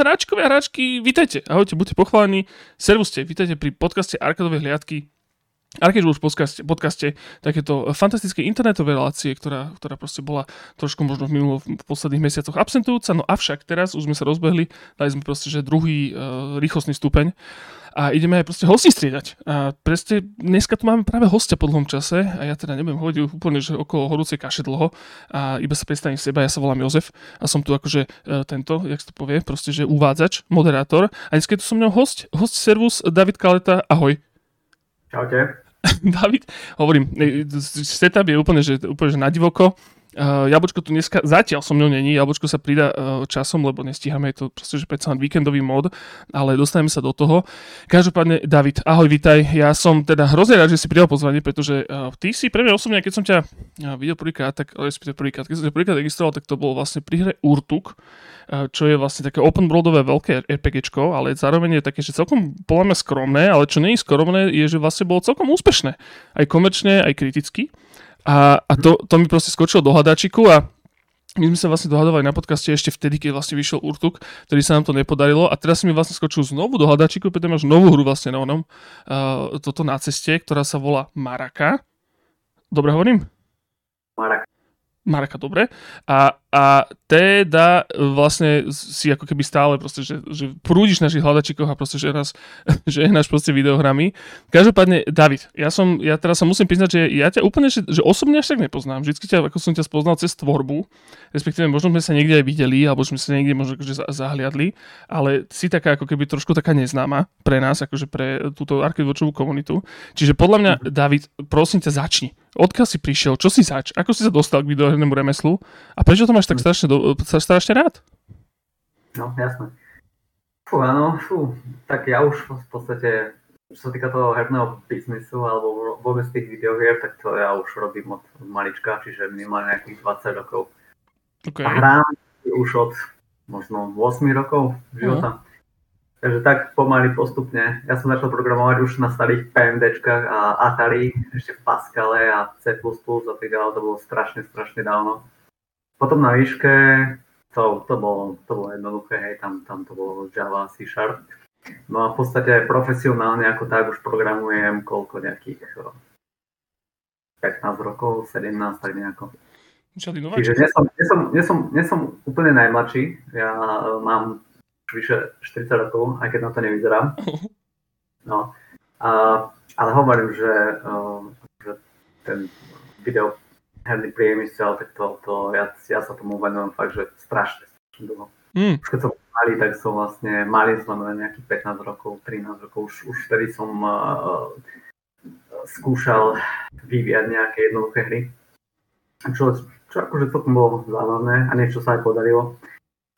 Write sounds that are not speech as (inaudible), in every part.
hráčkovia hráčky, vítajte, ahojte, buďte pochválení, servuste, vítajte pri podcaste Arkadové hliadky, Arcade už podcaste, podcaste takéto fantastické internetové relácie, ktorá, ktorá proste bola trošku možno v minulo v posledných mesiacoch absentujúca, no avšak teraz už sme sa rozbehli, dali sme proste, že druhý uh, rýchlostný stupeň a ideme aj proste hosti striedať. A presne dneska tu máme práve hostia po dlhom čase a ja teda nebudem hovoriť úplne, že okolo horúcej kaše dlho a iba sa predstavím seba, ja sa volám Jozef a som tu akože uh, tento, jak to povie, proste, že uvádzač, moderátor a dneska je tu so mnou host, host servus David Kaleta, ahoj. Čaute. (laughs) David, hovorím, e, setup je úplne, že, úplne že na divoko. Uh, jablčko tu dneska, zatiaľ som ňou není, jablčko sa prida uh, časom, lebo nestíhame, je to proste, že predsa víkendový mod, ale dostaneme sa do toho. Každopádne, David, ahoj, vitaj. Ja som teda hrozne rád, že si pridal pozvanie, pretože uh, ty si pre mňa osobne, keď som ťa videl prvýkrát, tak, respektíve prvýkrát, keď som ťa prvýkrát registroval, tak to bolo vlastne pri hre Urtuk, čo je vlastne také open worldové veľké RPGčko, ale zároveň je také, že celkom podľa mňa skromné, ale čo nie je skromné, je, že vlastne bolo celkom úspešné. Aj komerčne, aj kriticky. A, a to, to mi proste skočilo do hľadačiku a my sme sa vlastne dohadovali na podcaste ešte vtedy, keď vlastne vyšiel Urtuk, ktorý sa nám to nepodarilo a teraz si mi vlastne skočil znovu do hľadačiku, pretože máš novú hru vlastne na onom, uh, toto na ceste, ktorá sa volá Maraka. Dobre hovorím? Maraka. Maraka, dobre. A, a teda vlastne si ako keby stále proste, že, že prúdiš našich hľadačíkoch a proste, že, nás, (laughs) že náš proste videohrami. Každopádne, David, ja som, ja teraz sa musím priznať, že ja ťa úplne, že, že osobne až tak nepoznám. Vždycky ťa, ako som ťa spoznal cez tvorbu, respektíve možno sme sa niekde aj videli, alebo sme sa niekde možno akože zahliadli, ale si taká ako keby trošku taká neznáma pre nás, akože pre túto arcade komunitu. Čiže podľa mňa, mhm. David, prosím ťa, začni odkiaľ si prišiel, čo si zač, ako si sa dostal k videohernému remeslu a prečo to máš tak strašne, do, strašne rád? No, jasné. Fú, áno, fú, tak ja už v podstate, čo sa týka toho herného biznisu alebo vôbec tých videohier, tak to ja už robím od malička, čiže minimálne nejakých 20 rokov. Okay. A hrám už od možno 8 rokov života. Uh-huh. Takže tak pomaly postupne. Ja som začal programovať už na starých PMDčkách a Atari, ešte v Pascale a C++ a tak ďalej, to bolo strašne, strašne dávno. Potom na výške, to, to, bolo, to bolo jednoduché, hej, tam, tam to bolo Java, C Sharp. No a v podstate profesionálne ako tak už programujem koľko nejakých 15 rokov, 17, tak nejako. Čiže nie som, nie, som, nie, som, nie som úplne najmladší, ja mám vyše 40 rokov, aj keď na to nevyzerám. (laughs) No. A, ale hovorím, že, uh, že ten video herný priemysel, tak to, to ja, ja sa tomu venujem fakt, že strašne, strašne dlho. Mm. Už keď som malý, tak som vlastne, malý som len nejakých 15 rokov, 13 rokov, už, už vtedy som uh, skúšal vyvíjať nejaké jednoduché hry. Čo, čo akože celkom bolo zábavné a niečo sa aj podarilo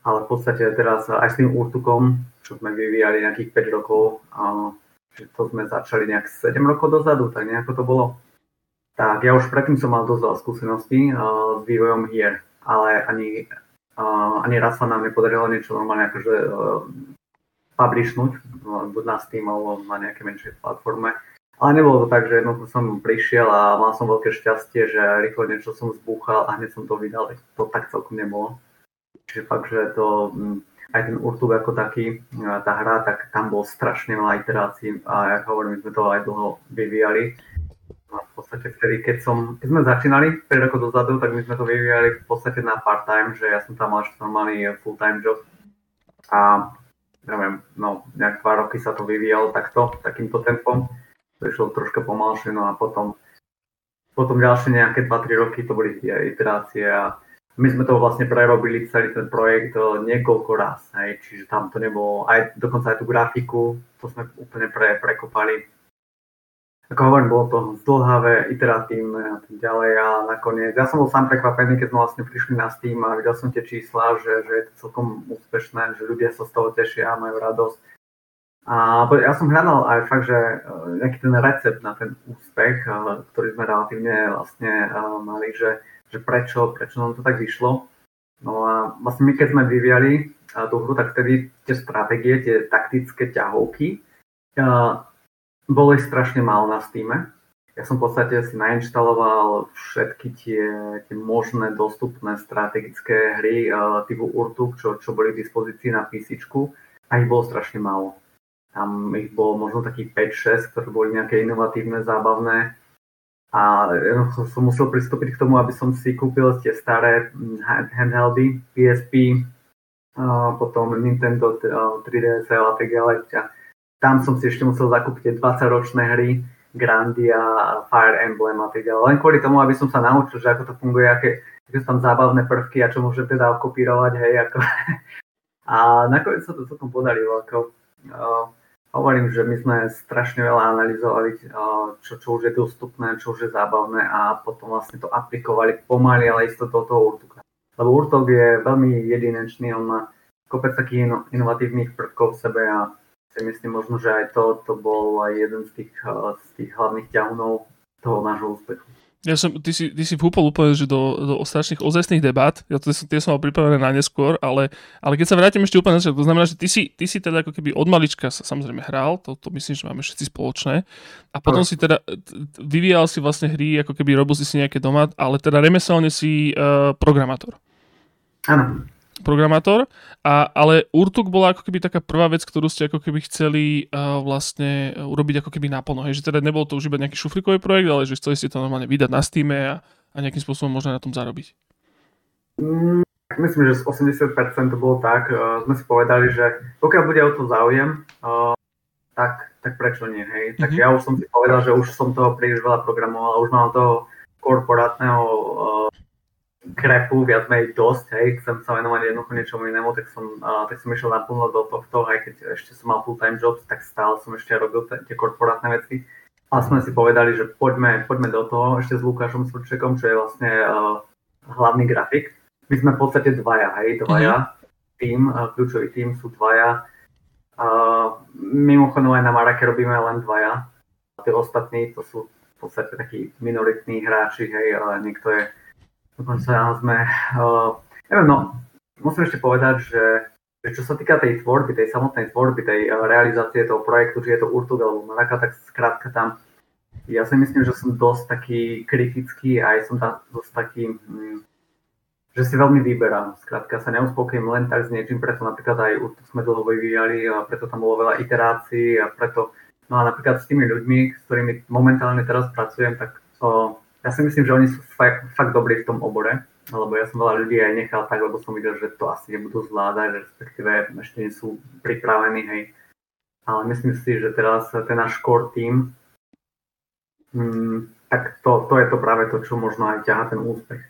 ale v podstate teraz aj s tým Urtukom, čo sme vyvíjali nejakých 5 rokov, a, že to sme začali nejak 7 rokov dozadu, tak nejako to bolo. Tak ja už predtým som mal dosť veľa skúseností uh, s vývojom hier, ale ani, uh, ani raz sa nám nepodarilo niečo normálne akože uh, publishnúť, buď na Steam alebo na nejakej menšej platforme. Ale nebolo to tak, že jednoducho som prišiel a mal som veľké šťastie, že rýchlo niečo som zbúchal a hneď som to vydal. To tak celkom nebolo. Čiže fakt, že to, mm, aj ten Urtub ako taký, tá hra, tak tam bol strašne veľa iterácií a ja hovorím, my sme to aj dlho vyvíjali. A v podstate vtedy, keď, som, keď sme začínali 5 rokov dozadu, tak my sme to vyvíjali v podstate na part-time, že ja som tam mal normálny full-time job. A neviem, no nejak 2 roky sa to vyvíjalo takto, takýmto tempom. To išlo troška pomalšie, no a potom, potom ďalšie nejaké 2-3 roky to boli iterácie a my sme to vlastne prerobili celý ten projekt eh, niekoľko raz, hej, čiže tam to nebolo, aj dokonca aj tú grafiku, to sme úplne pre, prekopali. Ako hovorím, bolo to zdlhavé, iteratívne a tak ďalej a nakoniec, ja som bol sám prekvapený, keď sme vlastne prišli na Steam a videl som tie čísla, že, že je to celkom úspešné, že ľudia sa z toho tešia, majú radosť. A ja som hľadal aj fakt, že eh, nejaký ten recept na ten úspech, eh, ktorý sme relatívne vlastne mali, že že prečo, prečo nám to tak vyšlo. No a vlastne my keď sme vyvíjali tú hru, tak vtedy tie stratégie, tie taktické ťahovky, bolo ich strašne málo na Steam. ja som v podstate si nainštaloval všetky tie, tie možné dostupné strategické hry uh, typu Urtuk, čo, čo boli v dispozícii na PC a ich bolo strašne málo. Tam ich bolo možno takých 5-6, ktoré boli nejaké inovatívne, zábavné. A som musel pristúpiť k tomu, aby som si kúpil tie staré hm, handheldy, PSP, potom Nintendo 3DS a tak ďalej. Tam som si ešte musel zakúpiť 20-ročné hry, Grandia, Fire Emblem a tak ďalej. Len kvôli tomu, aby som sa naučil, že ako to funguje, aké, aké sú tam zábavné prvky a čo môžem teda kopírovať, hej, ako. (laughs) A nakoniec sa to celkom podarilo, ako, uh, hovorím, že my sme strašne veľa analyzovali, uh, čo, čo už je dostupné, čo už je zábavné a potom vlastne to aplikovali pomaly, ale isto do toho Urtuka. Lebo Urtok je veľmi jedinečný, on má kopec takých ino, inovatívnych prvkov v sebe a si myslím možno, že aj to, to bol aj jeden z tých, eh, z tých hlavných ťahunov toho nášho úspechu. Ja som, ty si, ty si vhúpol úplne že do, do strašných ozajstných debát, ja to tie som mal pripravené na neskôr, ale, ale keď sa vrátim ešte úplne to znamená, že ty si, ty si teda ako keby od malička sa samozrejme hral, to, to myslím, že máme všetci spoločné, a potom no. si teda vyvíjal si vlastne hry, ako keby robil si si nejaké doma, ale teda remeselne si uh, programátor. Áno programátor, a, ale Urtuk bola ako keby taká prvá vec, ktorú ste ako keby chceli uh, vlastne urobiť ako keby naplno. Hej? Že teda nebol to už iba nejaký šuflikový projekt, ale že chceli ste to normálne vydať na Steam a, a nejakým spôsobom možno na tom zarobiť. Mm, myslím, že z 80% to bolo tak. Uh, sme si povedali, že pokiaľ bude o to záujem, uh, tak, tak prečo nie, hej? Tak mm-hmm. ja už som si povedal, že už som toho príliš veľa programoval, už mám toho korporátneho uh, krepu viac menej dosť, hej, chcem sa venovať jednoducho niečomu inému, tak som, uh, tak som išiel naplno do tohto, aj keď ešte som mal full-time job, tak stále som ešte robil tie korporátne veci. A sme si povedali, že poďme, poďme do toho ešte s Lukášom Svrčekom, čo je vlastne uh, hlavný grafik. My sme v podstate dvaja, hej, dvaja. Mm-hmm. Tým, uh, kľúčový tým sú dvaja. Uh, mimochodom aj na Marake robíme len dvaja. A tí ostatní to sú v podstate takí minoritní hráči, hej, ale niekto je Dokonca sme, uh, neviem, no, musím ešte povedať, že, že čo sa týka tej tvorby, tej samotnej tvorby, tej uh, realizácie toho projektu, či je to Urtug alebo Maraka, tak skrátka tam, ja si myslím, že som dosť taký kritický a aj som tam dosť taký, hm, že si veľmi vyberám. Skrátka sa neuspokojím len tak s niečím, preto napríklad aj Urtug sme dlho vyvíjali a preto tam bolo veľa iterácií a preto, no a napríklad s tými ľuďmi, s ktorými momentálne teraz pracujem, tak uh, ja si myslím, že oni sú fakt, fakt dobrí v tom obore, lebo ja som veľa ľudí aj nechal tak, lebo som videl, že to asi nebudú zvládať, respektíve ešte nie sú pripravení, hej. Ale myslím si, že teraz ten náš core team, hmm, tak to, to je to práve to, čo možno aj ťaha ten úspech.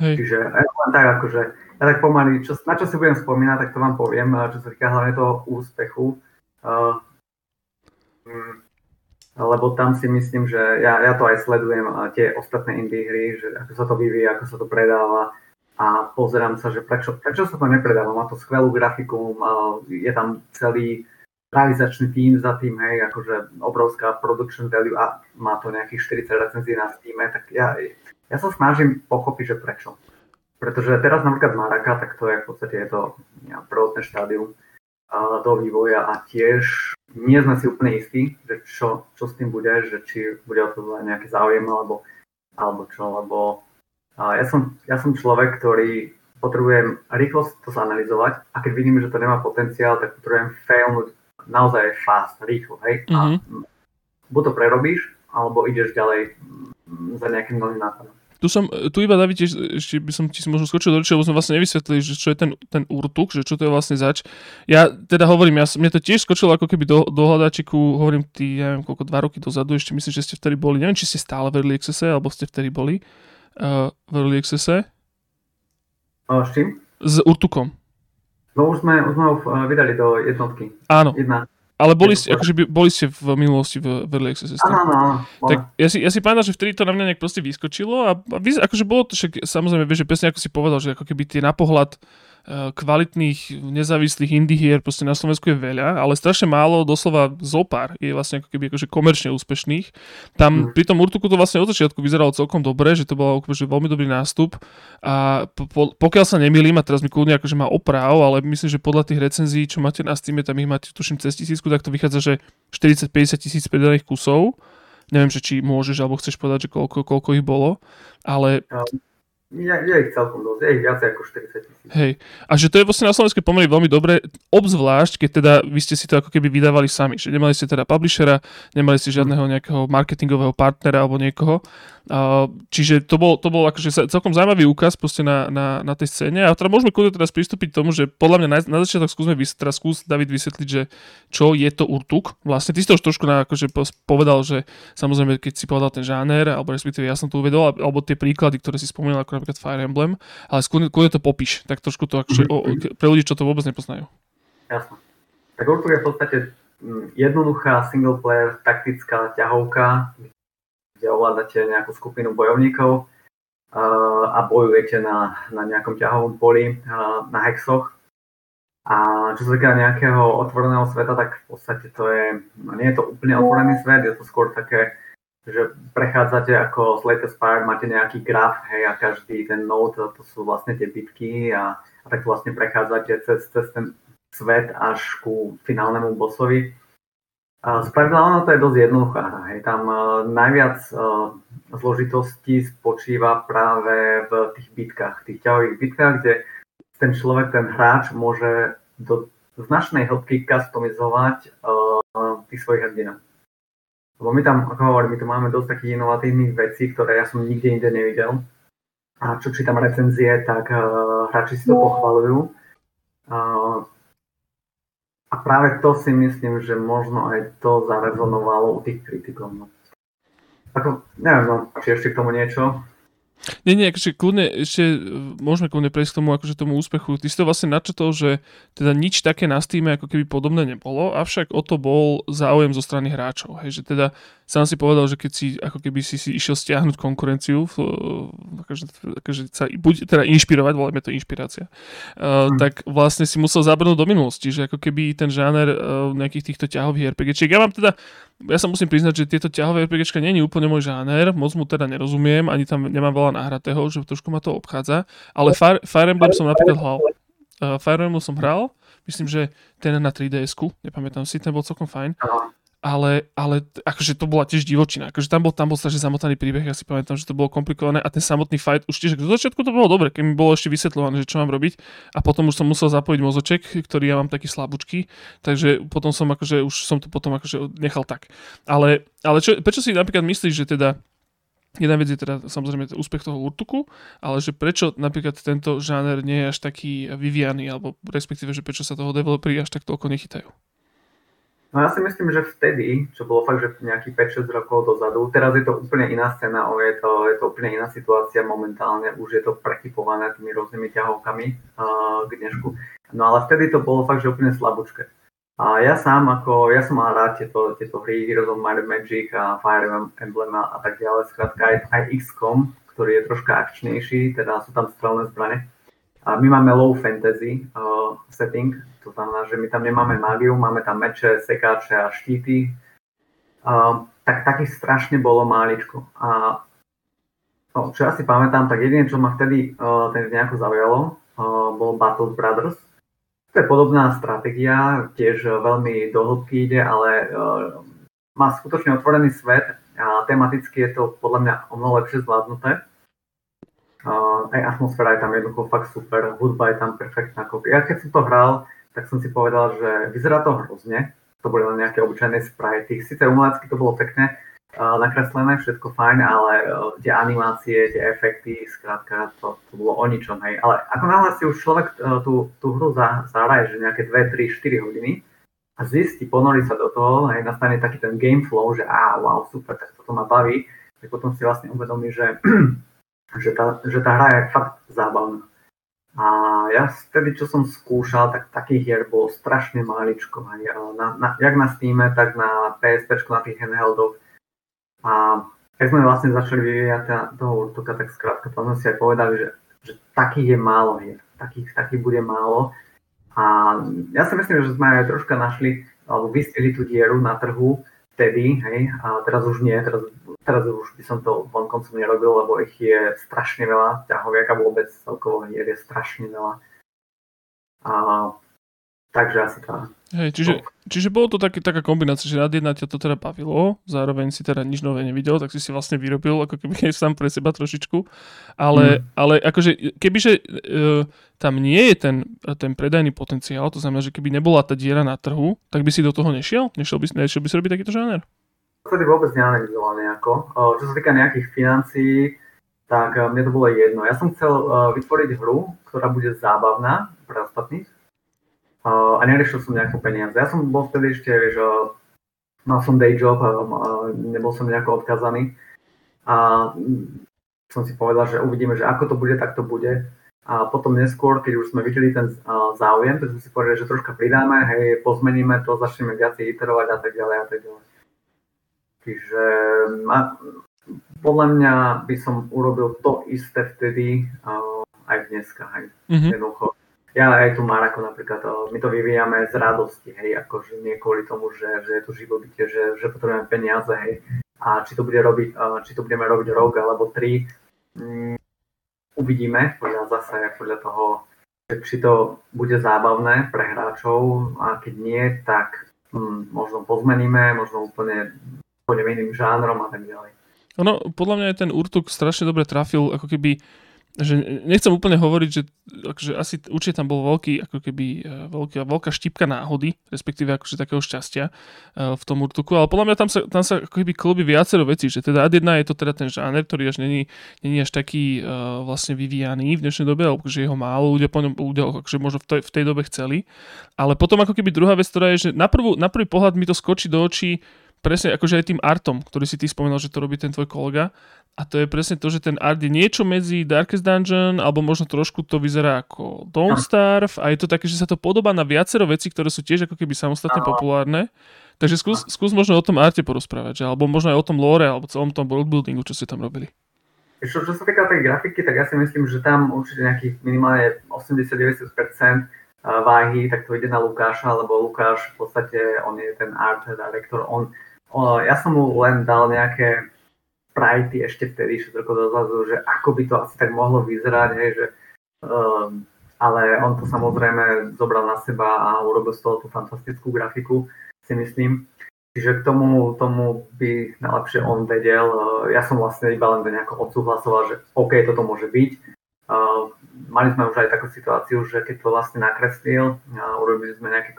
Hej. Čiže ja len tak akože, ja tak pomaly, čo, na čo si budem spomínať, tak to vám poviem, čo sa týka hlavne toho úspechu. Uh, lebo tam si myslím, že ja, ja to aj sledujem, tie ostatné indie hry, že ako sa to vyvíja, ako sa to predáva a pozerám sa, že prečo, prečo sa to nepredáva. Má to skvelú grafiku, je tam celý realizačný tým za tým, hej, akože obrovská production value a má to nejakých 40 recenzií na Steam, tak ja, ja sa snažím pochopiť, že prečo. Pretože teraz napríklad Maraka, tak to je v podstate je to prvotné štádium do vývoja a tiež nie sme si úplne istí, že čo, čo s tým bude, že či bude o to nejaký záujem alebo, alebo čo, lebo ja som, ja som človek, ktorý potrebujem rýchlo to zanalizovať a keď vidím, že to nemá potenciál, tak potrebujem failnúť naozaj fast, rýchlo, hej. Mm-hmm. A mhm. buď to prerobíš, alebo ideš ďalej za nejakým novým nápadom. Tu som, tu iba David, ešte by som ti možno skočil do reči, lebo sme vlastne nevysvetlili, že čo je ten, ten urtuk, že čo to je vlastne zač. Ja teda hovorím, ja, mne to tiež skočilo ako keby do, do hľadačiku, hovorím ty, ja neviem, koľko, dva roky dozadu, ešte myslím, že ste vtedy boli, neviem, či ste stále v Early Accesse, alebo ste vtedy boli uh, v Early Accesse. A s čím? S urtukom. No už sme, už sme ho vydali do jednotky. Áno. Jedna. Ale boli ste, akože boli ste v minulosti v, v Early Access. Áno, áno, Tak ja si, ja si pamätám, že vtedy to na mňa nejak proste vyskočilo a, a vy, akože bolo to však, samozrejme, vieš, že presne ako si povedal, že ako keby tie na pohľad kvalitných nezávislých indie hier proste na Slovensku je veľa, ale strašne málo, doslova zopár je vlastne ako keby akože komerčne úspešných. Tam mm. pri tom Urtuku to vlastne od začiatku vyzeralo celkom dobre, že to bol akože veľmi dobrý nástup a po, pokiaľ sa nemýlim, a teraz mi kľudne akože má oprav, ale myslím, že podľa tých recenzií, čo máte na Steam, tam ich máte tuším cez tisícku, tak to vychádza, že 40-50 tisíc predaných kusov Neviem, že či môžeš alebo chceš povedať, že koľko, koľko ich bolo, ale... Ja, ja ich celkom dosť, ja ich viac ako 40 tisíc. Hej, a že to je vlastne na Slovensku pomerne veľmi dobre, obzvlášť, keď teda vy ste si to ako keby vydávali sami, že nemali ste teda publishera, nemali ste žiadneho nejakého marketingového partnera alebo niekoho, čiže to bol, to bol akože celkom zaujímavý úkaz proste na, na, na tej scéne a teda môžeme kľudne teraz pristúpiť k tomu, že podľa mňa na, na začiatok skúsme teraz skús David vysvetliť, že čo je to Urtuk. Vlastne ty si to už trošku na, akože povedal, že samozrejme keď si povedal ten žáner, alebo respektíve ja som to uvedol, alebo tie príklady, ktoré si spomínal, ako napríklad Fire Emblem, ale skôr, to popíš, tak trošku to akože, o, pre ľudí, čo to vôbec nepoznajú. Jasne. Tak Urtuk je v podstate mm, jednoduchá single player taktická ťahovka, kde ovládate nejakú skupinu bojovníkov a bojujete na, na nejakom ťahovom poli, na hexoch. A čo sa týka nejakého otvoreného sveta, tak v podstate to je, no nie je to úplne otvorený svet, je to skôr také, že prechádzate ako Slate Spire, máte nejaký graf, hej, a každý ten node, to sú vlastne tie bitky a, a tak vlastne prechádzate cez, cez ten svet až ku finálnemu bossovi. Spravidla ono to je dosť jednoduchá. Hej. Tam uh, najviac uh, zložitostí spočíva práve v tých bitkách, tých ťahových bitkách, kde ten človek, ten hráč môže do značnej hĺbky customizovať uh, tých svojich hrdinov. Lebo my tam, ako hovorím, my tu máme dosť takých inovatívnych vecí, ktoré ja som nikde inde nevidel. A čo čítam recenzie, tak uh, hráči si to pochvalujú. Uh, a práve to si myslím, že možno aj to zarezonovalo u tých kritikov. No. Ako, neviem, no, či ešte k tomu niečo. Nie, nie, akože kľudne, ešte e, môžeme kľudne prejsť k tomu, akože tomu úspechu. Ty si to vlastne načetol, že teda nič také na Steam ako keby podobné nebolo, avšak o to bol záujem zo strany hráčov. Hej, že teda sám si povedal, že keď si ako keby si, si išiel stiahnuť konkurenciu, akože, akože sa buď teda inšpirovať, voláme to inšpirácia, uh, hmm. tak vlastne si musel zabrnúť do minulosti, že ako keby ten žáner uh, nejakých týchto ťahových RPGčiek. Ja mám teda ja sa musím priznať, že tieto ťahové RPGčka nie je úplne môj žáner, moc mu teda nerozumiem, ani tam nemám veľa náhratého, že trošku ma to obchádza, ale Fire, Fire Emblem som napríklad hral. Uh, Fire Emblem som hral, myslím, že ten na 3DS-ku, nepamätám si, ten bol celkom fajn ale, ale akože to bola tiež divočina. Akože tam bol, tam bol strašne zamotaný príbeh, ja si pamätám, že to bolo komplikované a ten samotný fight už tiež, do začiatku to bolo dobre, keď mi bolo ešte vysvetľované, že čo mám robiť a potom už som musel zapojiť mozoček, ktorý ja mám taký slabúčky, takže potom som akože, už som to potom akože nechal tak. Ale, ale čo, prečo si napríklad myslíš, že teda Jedna vec je teda samozrejme úspech toho Urtuku, ale že prečo napríklad tento žáner nie je až taký vyvíjaný, alebo respektíve, že prečo sa toho developeri až tak toľko nechytajú? No ja si myslím, že vtedy, čo bolo fakt, že nejakých 5-6 rokov dozadu, teraz je to úplne iná scéna, je to, je to úplne iná situácia momentálne, už je to prekypované tými rôznymi ťahovkami uh, k dnešku. No ale vtedy to bolo fakt, že úplne slabúčke. A ja sám, ako, ja som mal rád tieto, tieto hry Heroes of Might Magic a Fire Emblem a tak ďalej, skrátka aj, aj XCOM, ktorý je troška akčnejší, teda sú tam strelné zbrane. A my máme low fantasy uh, setting, to znamená, že my tam nemáme mágiu, máme tam meče, sekáče a štíty. Uh, tak takých strašne bolo máličko. A no, čo ja si pamätám, tak jediné, čo ma vtedy uh, ten nejako zaujalo, uh, bol Battle Brothers. To je podobná stratégia, tiež veľmi do ide, ale uh, má skutočne otvorený svet a tematicky je to podľa mňa o mnoho lepšie zvládnuté. Uh, aj atmosféra je tam jednoducho fakt super, hudba je tam perfektná. Ja keď som to hral, tak som si povedal, že vyzerá to hrozne. To boli len nejaké obyčajné sprajty. Sice umelecky to bolo pekné, uh, nakreslené, všetko fajn, ale uh, tie animácie, tie efekty, skrátka, to, to bolo o ničom. Hej. Ale ako náhle si už človek uh, tú, tú hru zahraje, že nejaké 2, 3, 4 hodiny a zistí, ponorí sa do toho, aj nastane taký ten game flow, že á, wow, super, tak toto ma baví, tak potom si vlastne uvedomí, že, (clears throat) že, tá, že tá hra je fakt zábavná. A ja vtedy, čo som skúšal, tak takých hier bolo strašne maličko. Aj na, na, jak na Steam, tak na PSP, na tých handheldoch. A keď sme vlastne začali vyvíjať toho Urtoka, tak skrátka tam sme si aj povedali, že, že takých je málo hier. Takých, takých bude málo. A ja si myslím, že sme aj troška našli, alebo vystili tú dieru na trhu, vtedy, hej, a teraz už nie, teraz, teraz už by som to vonkoncom nerobil, lebo ich je strašne veľa, ťahoviek a vôbec celkovo hier je strašne veľa. A takže asi tá. Hej, čiže, čiže bolo to taký, taká kombinácia, že nad jedna ťa to teda bavilo, zároveň si teda nič nové nevidel, tak si si vlastne vyrobil ako keby (laughs) sám pre seba trošičku, ale, mm. ale akože kebyže e, tam nie je ten, ten predajný potenciál, to znamená, že keby nebola tá diera na trhu, tak by si do toho nešiel? Nešiel by, nešiel by si robiť takýto žáner? Vtedy vôbec neanalizoval nejako. Čo sa týka nejakých financií, tak e, mne to bolo jedno. Ja som chcel e, vytvoriť hru, ktorá bude zábavná pre ostatných a neriešil som nejaké peniaze. Ja som bol vtedy ešte, vieš, mal som day job, nebol som nejako odkazaný a som si povedal, že uvidíme, že ako to bude, tak to bude. A potom neskôr, keď už sme videli ten záujem, tak sme si povedali, že troška pridáme, hej, pozmeníme to, začneme viacej iterovať a tak ďalej a tak ďalej. Čiže ma, podľa mňa by som urobil to isté vtedy uh, aj dneska, hej. Mm-hmm. Jednoducho ja aj tu Marako napríklad, my to vyvíjame z radosti, hej, akože nie kvôli tomu, že, že je to živobytie, že, že potrebujeme peniaze, hej, a či to, bude robiť, či to budeme robiť rok alebo tri, um, uvidíme, podľa zase, podľa toho, či to bude zábavné pre hráčov a keď nie, tak um, možno pozmeníme, možno úplne pôjdeme iným žánrom a tak ďalej. Ono, podľa mňa je ten Urtuk strašne dobre trafil, ako keby že nechcem úplne hovoriť, že akože asi určite tam bol veľký, ako keby e, veľká, veľká štipka náhody, respektíve akože takého šťastia uh, v tom Urtuku, ale podľa mňa tam sa, tam sa ako keby klobí viacero vecí, že teda ad jedna je to teda ten žáner, ktorý až není, není až taký uh, vlastne vyvíjaný v dnešnej dobe, alebo že jeho málo ľudia po ňom ľudia akože možno v tej, v tej dobe chceli, ale potom ako keby druhá vec, ktorá je, že na, prvú, na prvý pohľad mi to skočí do očí presne akože aj tým artom, ktorý si ty spomenul, že to robí ten tvoj kolega. A to je presne to, že ten art je niečo medzi Darkest Dungeon, alebo možno trošku to vyzerá ako Don't Starve a je to také, že sa to podobá na viacero vecí, ktoré sú tiež ako keby samostatne populárne. Takže skús, skús možno o tom arte porozprávať, že? alebo možno aj o tom lore, alebo celom tom worldbuildingu, čo ste tam robili. Čo, čo sa týka tej grafiky, tak ja si myslím, že tam určite nejakých minimálne 80-90% váhy, tak to ide na Lukáša, lebo Lukáš v podstate, on je ten art director, on ja som mu len dal nejaké sprajty ešte vtedy, 6 rokov dozadu, že ako by to asi tak mohlo vyzerať, hej, že, um, ale on to samozrejme zobral na seba a urobil z toho tú fantastickú grafiku, si myslím. Čiže k tomu, tomu by najlepšie on vedel. Uh, ja som vlastne iba len nejako odsúhlasoval, že OK, toto môže byť. Uh, mali sme už aj takú situáciu, že keď to vlastne nakreslil a urobili sme nejaké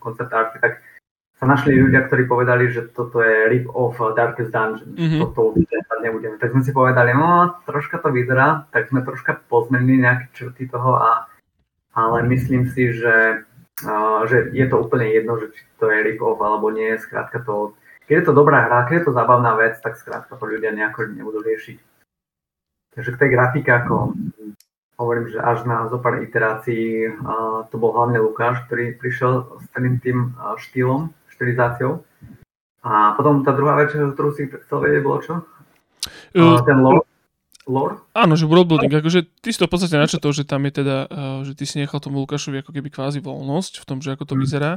koncept arty, tak sa našli ľudia, ktorí povedali, že toto je rip of Darkest Dungeon. Mm-hmm. Toto nebudeme. Tak sme si povedali, no troška to vyzerá, tak sme troška pozmenili nejaké črty toho, a, ale myslím si, že, uh, že je to úplne jedno, že či to je rip off alebo nie. Skrátka to, keď je to dobrá hra, keď je to zábavná vec, tak skrátka to ľudia nejako nebudú riešiť. Takže k tej grafike, ako hovorím, že až na zo pár iterácií uh, to bol hlavne Lukáš, ktorý prišiel s celým tým uh, štýlom štilizáciou. A potom tá druhá vec, ktorú si chcel vedieť, bolo čo? Uh, ten lore lore? Áno, že worldbuilding, akože ty si to v podstate načetol, že tam je teda, uh, že ty si nechal tomu Lukášovi ako keby kvázi voľnosť v tom, že ako to mm. vyzerá,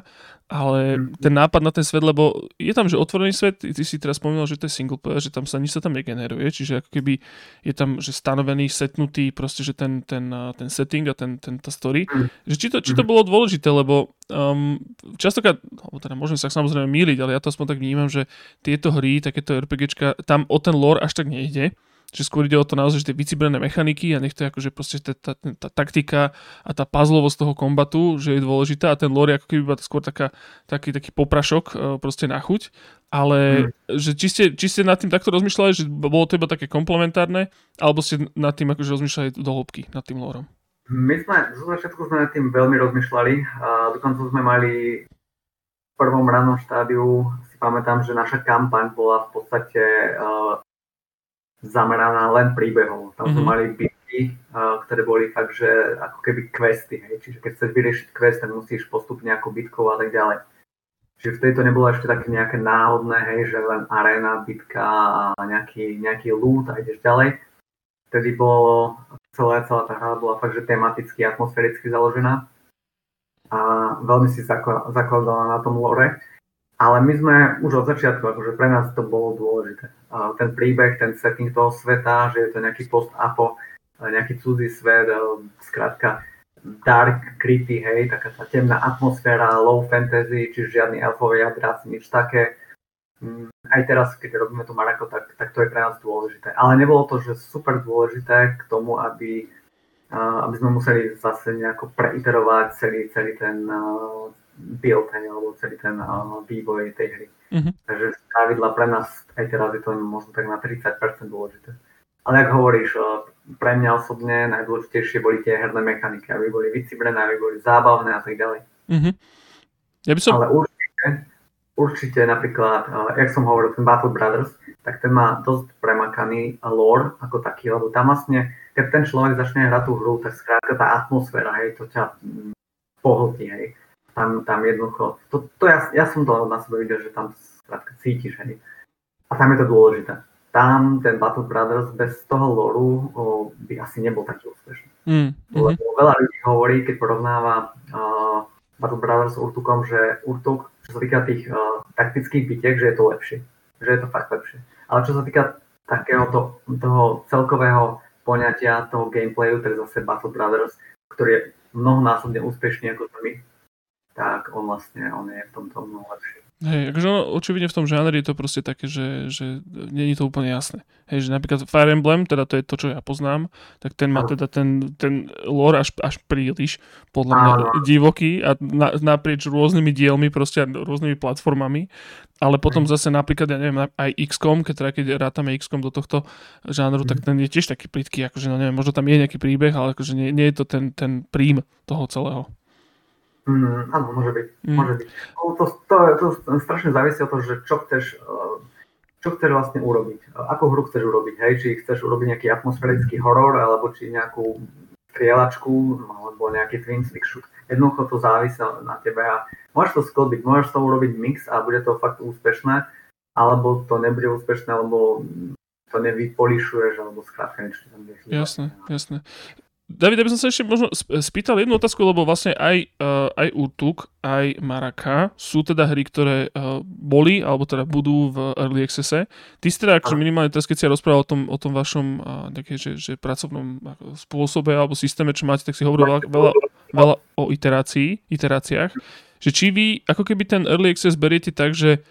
ale mm. ten nápad na ten svet, lebo je tam, že otvorený svet, ty si teraz spomínal, že to je single player, že tam sa nič sa tam negeneruje, čiže ako keby je tam, že stanovený, setnutý, proste, že ten, ten, uh, ten setting a ten, ten, tá story, mm. že či to, či to bolo dôležité, lebo um, častokrát, alebo teda môžem sa samozrejme míliť, ale ja to aspoň tak vnímam, že tieto hry, takéto RPGčka, tam o ten lore až tak nejde, že skôr ide o to naozaj, že tie vycibrené mechaniky a nech to je akože proste tá, tá, tá taktika a tá puzzlovosť toho kombatu, že je dôležitá a ten lore ako keby to skôr taká, taký, taký poprašok e, proste na chuť, ale mm. že či ste, či ste nad tým takto rozmýšľali, že bolo to iba také komplementárne, alebo ste nad tým akože rozmýšľali do hĺbky, nad tým lorom? My sme, zo začiatku sme nad tým veľmi rozmýšľali a dokonca sme mali v prvom ranom štádiu, si pamätám, že naša kampaň bola v podstate uh, zameraná len príbehom. Tam mm-hmm. sme mali bitky, ktoré boli fakt, že ako keby questy, hej. Čiže keď chceš vyriešiť quest, tak musíš postupne ako bitkou a tak ďalej. Čiže v tejto nebolo ešte také nejaké náhodné, hej, že len arena, bitka a nejaký, nejaký loot a ideš ďalej. Vtedy bolo, celá, celá tá hra bola fakt, že tematicky, atmosféricky založená a veľmi si zakladala na tom lore. Ale my sme už od začiatku, akože pre nás to bolo dôležité. Ten príbeh, ten setting toho sveta, že je to nejaký post-apo, nejaký cudzí svet, skrátka, dark, creepy, hej, taká tá temná atmosféra, low fantasy, čiže žiadny elfové jadráci, nič také. Mm, aj teraz, keď robíme to Marako, tak, tak to je pre nás dôležité. Ale nebolo to, že super dôležité k tomu, aby, aby sme museli zase nejako preiterovať celý, celý ten build, alebo celý ten vývoj tej hry. Mm-hmm. Takže pravidla pre nás aj teraz je to možno tak na 30% dôležité. Ale ak hovoríš, pre mňa osobne najdôležitejšie boli tie herné mechaniky, aby boli vycibrené, aby boli zábavné a tak ďalej. Mm-hmm. Ja by som... Ale určite, určite napríklad, uh, jak som hovoril, ten Battle Brothers, tak ten má dosť premakaný lore ako taký, lebo tam vlastne, keď ten človek začne hrať tú hru, tak skrátka tá atmosféra, hej, to ťa mm, pohltí, hej. Tam, tam jednoducho, to, to ja, ja som to na sebe videl, že tam skrátka cítiš, hej. A tam je to dôležité tam ten Battle Brothers bez toho loru o, by asi nebol taký úspešný. Mm, mm-hmm. veľa ľudí hovorí, keď porovnáva uh, Battle Brothers s Urtukom, že Urtuk, čo sa týka tých uh, taktických bitiek, že je to lepšie. Že je to fakt lepšie. Ale čo sa týka takého to, toho celkového poňatia toho gameplayu, tak zase Battle Brothers, ktorý je mnohonásobne úspešný ako my, tak on vlastne on je v tomto mnoho lepší. Hej, akože ono, očividne v tom žánri je to proste také, že, že nie je to úplne jasné. Hej, že napríklad Fire Emblem, teda to je to, čo ja poznám, tak ten má teda ten, ten lore až, až príliš, podľa mňa, divoký a na, naprieč rôznymi dielmi, proste rôznymi platformami, ale potom zase napríklad, ja neviem, aj XCOM, keď, teda, keď rátame XCOM do tohto žánru, tak ten je tiež taký plitký, akože no neviem, možno tam je nejaký príbeh, ale akože nie, nie je to ten, ten prím toho celého. Mm, áno, môže byť. Mm. Môže byť. To, to, to, to strašne závisí od toho, že čo chceš, eh, čo chceš vlastne urobiť. Ako hru chceš urobiť, hej? Či chceš urobiť nejaký atmosférický horor, alebo či nejakú strieľačku, alebo nejaký twin stick shoot. Jednoducho to závisí na tebe a môžeš to sklbiť, môžeš to urobiť mix a bude to fakt úspešné, alebo to nebude úspešné, alebo to nevypolišuješ, alebo skrátka niečo tam Jasné, jasné. David, aby som sa ešte možno spýtal jednu otázku, lebo vlastne aj, uh, aj Urtuk, aj Maraka sú teda hry, ktoré uh, boli, alebo teda budú v Early Accesse. Ty si teda, akože minimálne teraz, keď si ja rozprával o tom, o tom vašom uh, nejaké, že, že pracovnom spôsobe alebo systéme, čo máte, tak si hovoril veľa, veľa, veľa o iterácii, iteráciách. Že či vy, ako keby ten Early Access beriete tak, že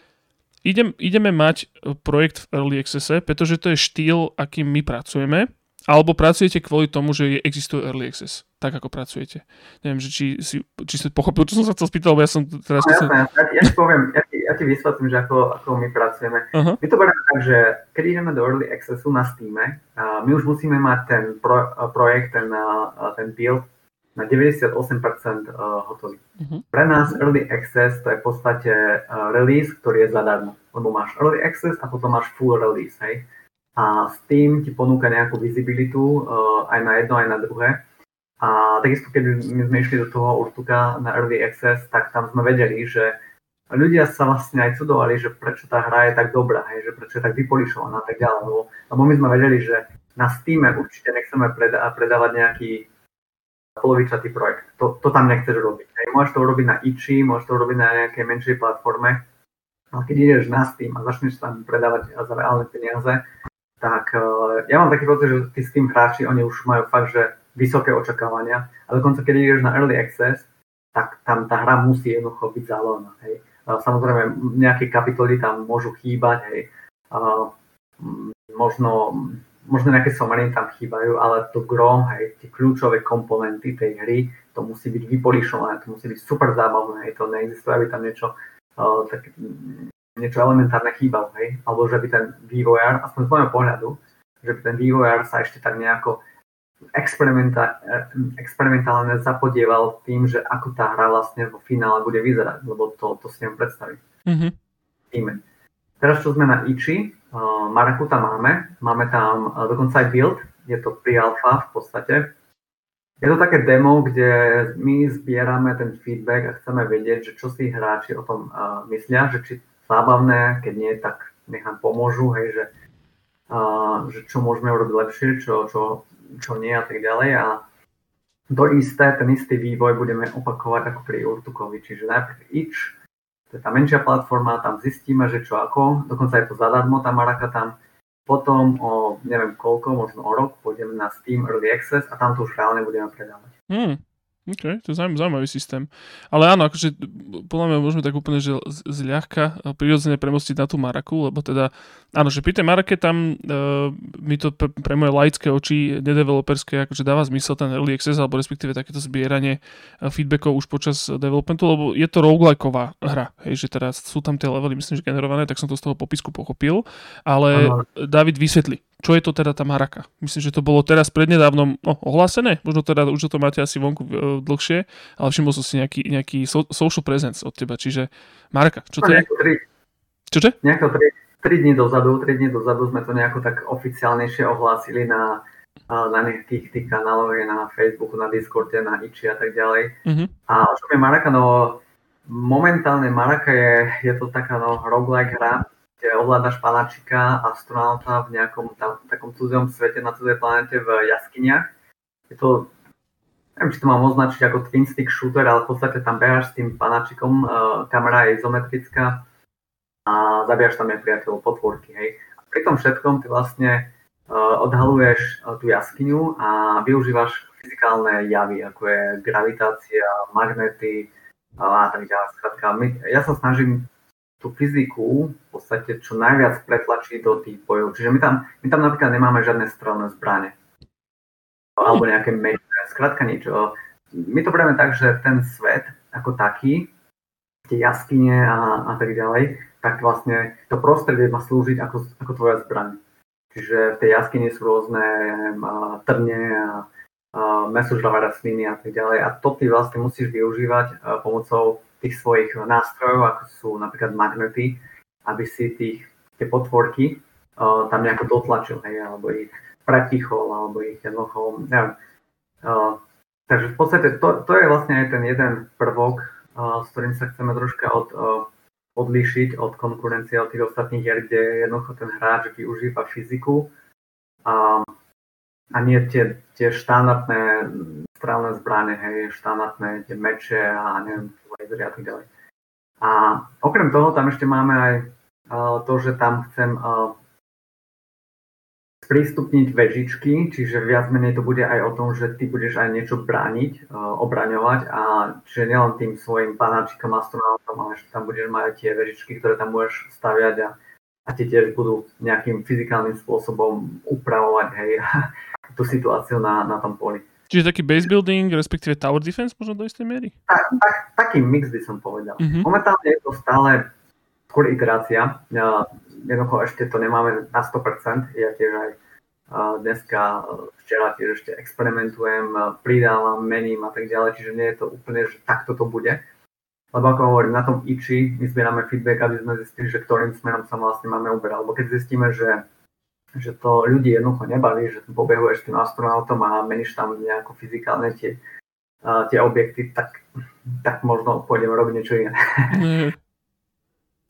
idem, ideme mať projekt v Early Accesse, pretože to je štýl, akým my pracujeme, alebo pracujete kvôli tomu, že existuje Early Access, tak ako pracujete. Neviem, že či, si, či si pochopil, čo som sa chcel spýtať, lebo ja som teraz... No, jasné, ja, ja ti poviem, ja ti, ja ti vysvetlím, že ako, ako my pracujeme. Uh-huh. My to berieme tak, že keď ideme do Early Accessu na Steam, my už musíme mať ten pro, projekt, ten, ten build na 98% uh, hotový. Uh-huh. Pre nás Early Access to je v podstate release, ktorý je zadarmo. Lebo máš Early Access a potom máš full release, hej a Steam ti ponúka nejakú vizibilitu uh, aj na jedno, aj na druhé. A takisto, keď my sme išli do toho Urtuka na Early Access, tak tam sme vedeli, že ľudia sa vlastne aj cudovali, že prečo tá hra je tak dobrá, hej, že prečo je tak vypolišovaná a tak ďalej. Lebo, lebo my sme vedeli, že na Steam určite nechceme preda- predávať nejaký polovičatý projekt. To, to tam nechceš robiť. Hej. Môžeš to urobiť na Ichi, môžeš to urobiť na nejakej menšej platforme, ale keď ideš na Steam a začneš tam predávať za reálne peniaze, tak uh, ja mám taký pocit, že tí Steam hráči, oni už majú fakt, že vysoké očakávania a dokonca keď ideš na Early Access, tak tam tá hra musí jednoducho byť záložená. Hej. Samozrejme, nejaké kapitoly tam môžu chýbať, hej. Uh, možno, možno nejaké somariny tam chýbajú, ale to gro, hej, tie kľúčové komponenty tej hry, to musí byť vypolišované, to musí byť super zábavné, hej, to neexistuje, aby tam niečo uh, tak, niečo elementárne chýbalo, hej? Alebo že by ten vývojár, aspoň z môjho pohľadu, že by ten vývojár sa ešte tak nejako experimenta- experimentálne zapodieval tým, že ako tá hra vlastne vo finále bude vyzerať, lebo to, to si neviem predstaviť. Mm-hmm. Teraz, čo sme na Ichi, uh, Maraku tam máme, máme tam uh, dokonca aj build, je to pri alfa v podstate. Je to také demo, kde my zbierame ten feedback a chceme vedieť, že čo si hráči o tom uh, myslia, že či zábavné, keď nie, tak nech nám pomôžu, hej, že, uh, že čo môžeme urobiť lepšie, čo, čo, čo nie a tak ďalej. A to isté, ten istý vývoj budeme opakovať ako pri Urtukovi, čiže najprv Itch, to je tá menšia platforma, tam zistíme, že čo ako, dokonca je to zadarmo, tá Maraka tam, potom o neviem koľko, možno o rok, pôjdeme na Steam Early Access a tam to už reálne budeme predávať. Hmm. OK, to je zaujímavý systém. Ale áno, akože podľa mňa môžeme tak úplne, že zľahka prirodzene premostiť na tú Maraku, lebo teda, áno, že pri tej Marake tam uh, mi to pre, pre moje laické oči, nedeveloperské, akože dáva zmysel ten early access, alebo respektíve takéto zbieranie feedbackov už počas developmentu, lebo je to roguelikeová hra, hej, že teraz sú tam tie levely, myslím, že generované, tak som to z toho popisku pochopil, ale ano. David vysvetli, čo je to teda tá Maraka? Myslím, že to bolo teraz prednedávnom no, ohlásené, možno teda už to máte asi vonku e, dlhšie, ale všimol som si nejaký, nejaký so, social presence od teba, čiže Maraka, čo to no, je? Čože? Nejako 3, 3 dní dozadu, 3 dní dozadu sme to nejako tak oficiálnejšie ohlásili na, na nejakých tých kanáloch, na Facebooku, na Discorde, na Iči a tak ďalej. Uh-huh. A čo je Maraka? No momentálne Maraka je, je to taká no, roguelike hra, kde ovládaš panačika, astronauta v nejakom tam, takom cudzom svete na cudzej planete v jaskyniach. Je to, neviem, či to mám označiť ako twin stick shooter, ale v podstate tam behaš s tým panačikom, uh, kamera je izometrická a zabíjaš tam nepriateľov potvorky, hej. A pri tom všetkom ty vlastne uh, odhaluješ uh, tú jaskyňu a využívaš fyzikálne javy, ako je gravitácia, magnety a tak ďalej. ja sa snažím tú fyziku v podstate čo najviac pretlačiť do tých bojov. Čiže my tam, my tam napríklad nemáme žiadne strelné zbranie. Alebo nejaké meče, skrátka nič. My to berieme tak, že ten svet ako taký, tie jaskyne a, a tak ďalej, tak vlastne to prostredie má slúžiť ako, ako tvoja zbraň. Čiže v tej jaskyni sú rôzne trne a, a mesožravé rastliny a tak ďalej. A to ty vlastne musíš využívať pomocou tých svojich nástrojov, ako sú napríklad magnety, aby si tých, tie potvorky uh, tam nejako dotlačil, hej, alebo ich pretichol, alebo ich jednoducho, neviem. Uh, takže v podstate to, to je vlastne aj ten jeden prvok, uh, s ktorým sa chceme troška od, uh, odlíšiť od konkurencie od tých ostatných hier, kde jednoducho ten hráč využíva fyziku a, a nie tie, tie štandardné strelné zbranie, hej, štandardné tie meče a neviem, lasery a tak ďalej. A okrem toho tam ešte máme aj to, že tam chcem sprístupniť vežičky, čiže viac menej to bude aj o tom, že ty budeš aj niečo brániť, obraňovať a čiže nielen tým svojim panáčikom, astronautom, ale že tam budeš mať aj tie vežičky, ktoré tam môžeš staviať a, a tie tiež budú nejakým fyzikálnym spôsobom upravovať hej, (laughs) tú situáciu na, na tom poli. Čiže taký base building, respektíve tower defense možno do istej miery? Tak, tak, taký mix by som povedal. Uh-huh. Momentálne je to stále skôr iterácia. Jednoducho ešte to nemáme na 100%. Ja tiež aj dneska, včera tiež ešte experimentujem, pridávam, mením a tak ďalej, čiže nie je to úplne, že takto to bude. Lebo ako hovorím, na tom iči my zbierame feedback, aby sme zistili, že ktorým smerom sa vlastne máme uberať. Lebo keď zistíme, že že to ľudí jednoducho nebaví, že pobehuješ tým astronautom a meníš tam nejako fyzikálne tie, uh, tie objekty, tak, tak možno pôjdem robiť niečo iné. Mm. (laughs)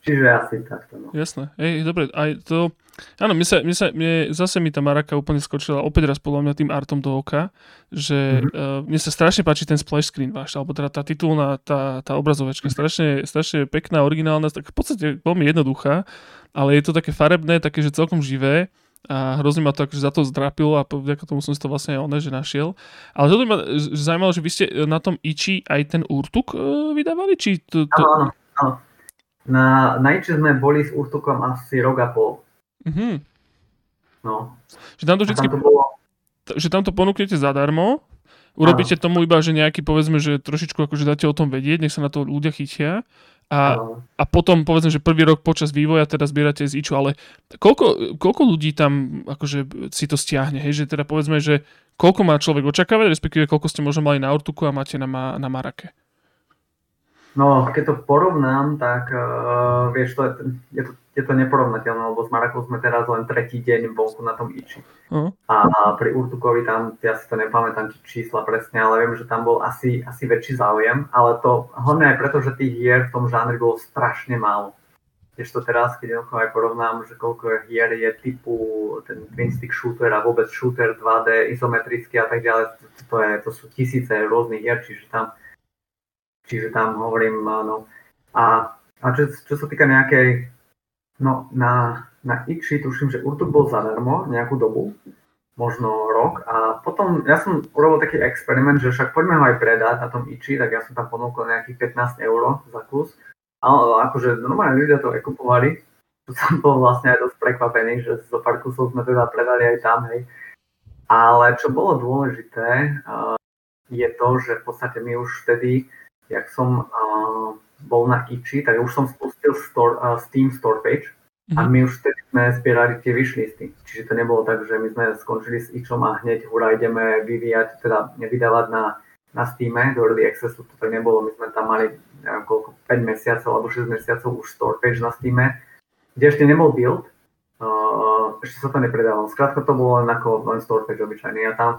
Čiže asi takto. No. Jasné. Ej, dobre, aj to... Áno, mne, sa, mne, sa, mne zase mi tá Maraka úplne skočila opäť raz podľa mňa tým artom do oka, že mm-hmm. uh, mne sa strašne páči ten splash screen váš, alebo teda tá titulná, tá, tá obrazovačka, strašne, strašne pekná, originálna, tak v podstate veľmi jednoduchá, ale je to také farebné, také, že celkom živé a hrozne ma to akože za to zdrapilo a vďaka tomu som si to vlastne aj oné, že našiel. Ale to ma zaujímalo, že vy ste na tom Iči aj ten Urtuk uh, vydávali? Či to, to... Áno, áno. Na, na Iči sme boli s Urtukom asi rok a pol. Uh-huh. No. Že tam to vždycky... Tam to bolo... Že tam to ponúknete zadarmo, urobíte Áno. tomu iba, že nejaký povedzme, že trošičku akože dáte o tom vedieť, nech sa na to ľudia chytia a, a potom povedzme, že prvý rok počas vývoja teda zbierate z iču, ale koľko, koľko ľudí tam akože si to stiahne, hej? že teda povedzme, že koľko má človek očakávať, respektíve koľko ste možno mali na Urtuku a máte na, na Marake? No, keď to porovnám, tak uh, vieš, to je, je, to, je to neporovnateľné, lebo s Marakou sme teraz len tretí deň vonku na tom Iči. Uh-huh. A, pri Urtukovi tam, ja si to nepamätám čísla presne, ale viem, že tam bol asi, asi väčší záujem, ale to hlavne aj preto, že tých hier v tom žánri bolo strašne málo. Tiež to teraz, keď aj porovnám, že koľko hier je typu ten twin stick shooter a vôbec shooter 2D, izometrický a tak ďalej, to, je, to sú tisíce rôznych hier, čiže tam Čiže tam hovorím, no. A, a čo, čo sa týka nejakej, no na, na Ikši tuším, že Urtuk bol zadarmo nejakú dobu, možno rok a potom ja som urobil taký experiment, že však poďme ho aj predať na tom Iči, tak ja som tam ponúkol nejakých 15 eur za kus. Ale akože normálne ľudia to aj kupovali. Som bol vlastne aj dosť prekvapený, že zo pár kusov sme teda predali aj tam, hej. Ale čo bolo dôležité, je to, že v podstate my už vtedy, jak som uh, bol na Iči, tak už som spustil store, uh, Steam Store page, a mhm. my už vtedy sme zbierali tie wishlisty. Čiže to nebolo tak, že my sme skončili s ičom a hneď hurá ideme vyvíjať, teda nevydávať na, na Steam do Early Accessu. To tak nebolo. My sme tam mali neviem koľko, 5 mesiacov alebo 6 mesiacov už store page na Steam, kde ešte nebol build. Uh, ešte sa to nepredávalo. Skrátka to bolo len ako len store page obyčajný. A tam,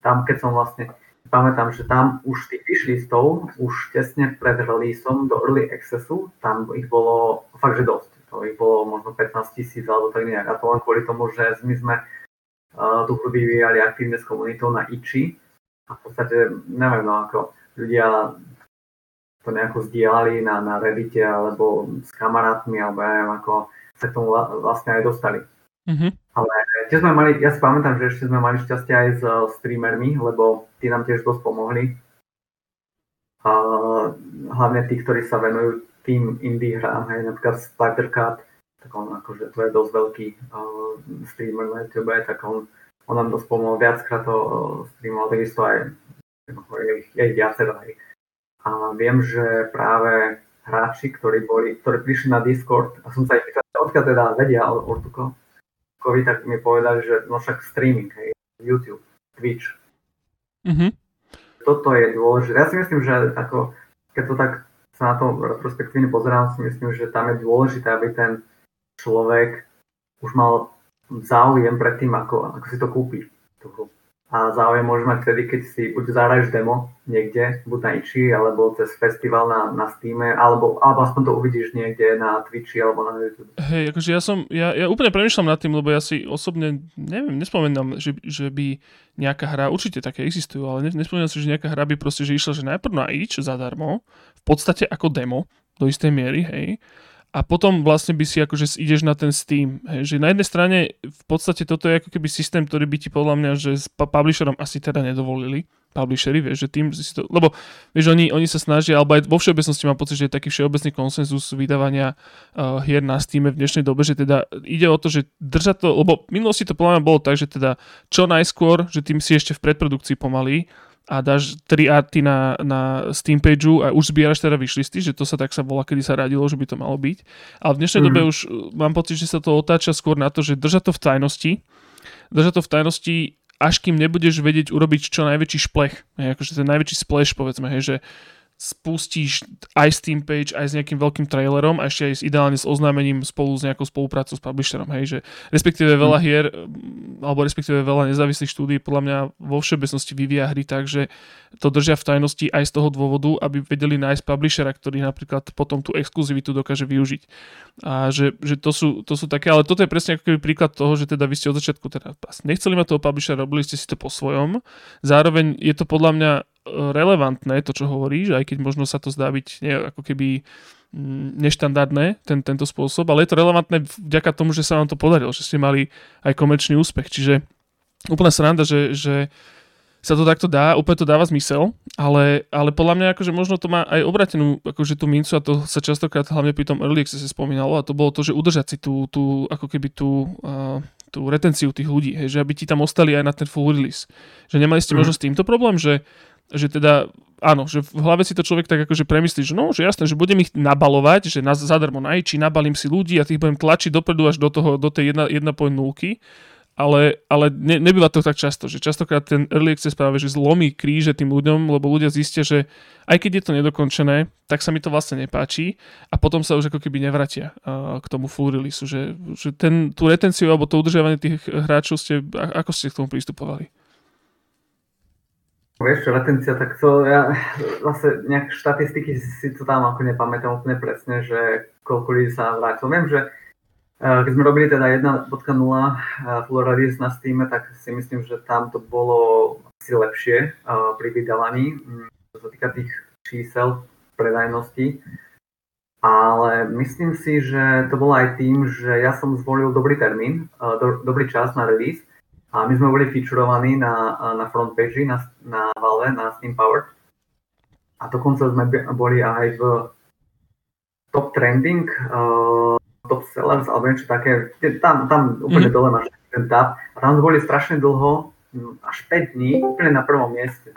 tam keď som vlastne pamätám, že tam už tých wishlistov už tesne pred releaseom do Early Accessu, tam ich bolo fakt, že dosť to ich bolo možno 15 tisíc alebo tak nejak. A to len kvôli tomu, že my sme uh, tu vyvíjali aktívne s komunitou na Iči a v podstate, neviem, no ako ľudia to nejako zdieľali na, na Reddite alebo s kamarátmi, alebo ja neviem, ako sa k tomu vlastne aj dostali. Mm-hmm. Ale tiež sme mali, ja si pamätám, že ešte sme mali šťastie aj s streamermi, lebo tí nám tiež dosť pomohli. Uh, hlavne tí, ktorí sa venujú tým indie hrám, hej, napríklad Spider Cat, tak on akože to je dosť veľký uh, streamer na YouTube, tak on, on nám dosť pomohol, viackrát to uh, streamoval, takisto aj je ich, viacero. A viem, že práve hráči, ktorí boli, ktorí prišli na Discord, a som sa ich pýtal, odkiaľ teda vedia o Ortuko, tak mi povedali, že no však streaming, hej, YouTube, Twitch. Mm-hmm. Toto je dôležité. Ja si myslím, že ako, keď to tak sa na to retrospektívne pozerám, si myslím, že tam je dôležité, aby ten človek už mal záujem pred tým, ako, ako si to kúpi. A záujem môže mať vtedy, keď si buď zahraješ demo niekde, buď na Ichi, alebo cez festival na, na Steam, alebo, alebo aspoň to uvidíš niekde na Twitchi alebo na YouTube. Hej, akože ja som, ja, ja úplne premyšľam nad tým, lebo ja si osobne, neviem, nespomínam, že, že by nejaká hra, určite také existujú, ale ne, nespomínam si, že nejaká hra by proste, že išla, že najprv na Itch zadarmo, v podstate ako demo, do istej miery, hej, a potom vlastne by si akože ideš na ten Steam. Hej, že na jednej strane v podstate toto je ako keby systém, ktorý by ti podľa mňa, že s publisherom asi teda nedovolili. Publishery, vieš, že tým si to, lebo vieš, oni, oni sa snažia, alebo aj vo všeobecnosti mám pocit, že je taký všeobecný konsenzus vydávania uh, hier na Steam v dnešnej dobe, že teda ide o to, že držať to, lebo v minulosti to podľa mňa bolo tak, že teda čo najskôr, že tým si ešte v predprodukcii pomalý, a dáš tri arty na, na Steam pageu a už zbieraš teda vyšlisty, že to sa tak sa volá, kedy sa radilo, že by to malo byť. Ale v dnešnej mm. dobe už uh, mám pocit, že sa to otáča skôr na to, že držať to v tajnosti, držať to v tajnosti, až kým nebudeš vedieť urobiť čo najväčší šplech. Hej, akože ten najväčší splash, povedzme, hej, že spustíš aj Steam page, aj s nejakým veľkým trailerom a ešte aj s, ideálne s oznámením spolu s nejakou spoluprácou s publisherom, hej, že respektíve veľa hmm. hier, alebo respektíve veľa nezávislých štúdí podľa mňa vo všeobecnosti vyvíja hry tak, že to držia v tajnosti aj z toho dôvodu, aby vedeli nájsť publishera, ktorý napríklad potom tú exkluzivitu dokáže využiť. A že, že to, sú, to sú také, ale toto je presne ako príklad toho, že teda vy ste od začiatku teda nechceli mať toho publishera, robili ste si to po svojom. Zároveň je to podľa mňa relevantné, to čo hovoríš, aj keď možno sa to zdá byť nie, ako keby mm, neštandardné, ten, tento spôsob, ale je to relevantné vďaka tomu, že sa vám to podarilo, že ste mali aj komerčný úspech. Čiže úplne sranda, že, že sa to takto dá, úplne to dáva zmysel, ale, ale podľa mňa akože možno to má aj obratenú akože tú mincu a to sa častokrát hlavne pri tom early access spomínalo a to bolo to, že udržať si tú, tú ako keby tú, uh, tú retenciu tých ľudí, hej, že aby ti tam ostali aj na ten full release. Že nemali ste mm. možno s týmto problém, že že teda áno, že v hlave si to človek tak akože premyslí, že no, že jasné, že budem ich nabalovať, že na, zadarmo na nabalím si ľudí a tých budem tlačiť dopredu až do toho, do tej 1.0, ale, ale ne, nebýva to tak často, že častokrát ten early access práve že zlomí kríže tým ľuďom, lebo ľudia zistia, že aj keď je to nedokončené, tak sa mi to vlastne nepáči a potom sa už ako keby nevratia uh, k tomu full release, že, že ten, tú retenciu alebo to udržiavanie tých hráčov ste, ako ste k tomu pristupovali? Vieš čo, retencia, tak to ja zase nejak štatistiky si to tam ako nepamätám úplne presne, že koľko ľudí sa vrátilo. Viem, že eh, keď sme robili teda 1.0 eh, full release na Steam, tak si myslím, že tam to bolo asi lepšie eh, pri vydávaní, mm, čo sa týka tých čísel predajnosti. Ale myslím si, že to bolo aj tým, že ja som zvolil dobrý termín, do, dobrý čas na release A my sme boli featurovaní na, na front page, na, na Valve, na Steam Power. A dokonca sme boli aj v top trending, uh, top sellers, alebo niečo také. Tam, tam úplne mm. dole máš ten tab. A tam sme boli strašne dlho, až 5 dní, úplne na prvom mieste.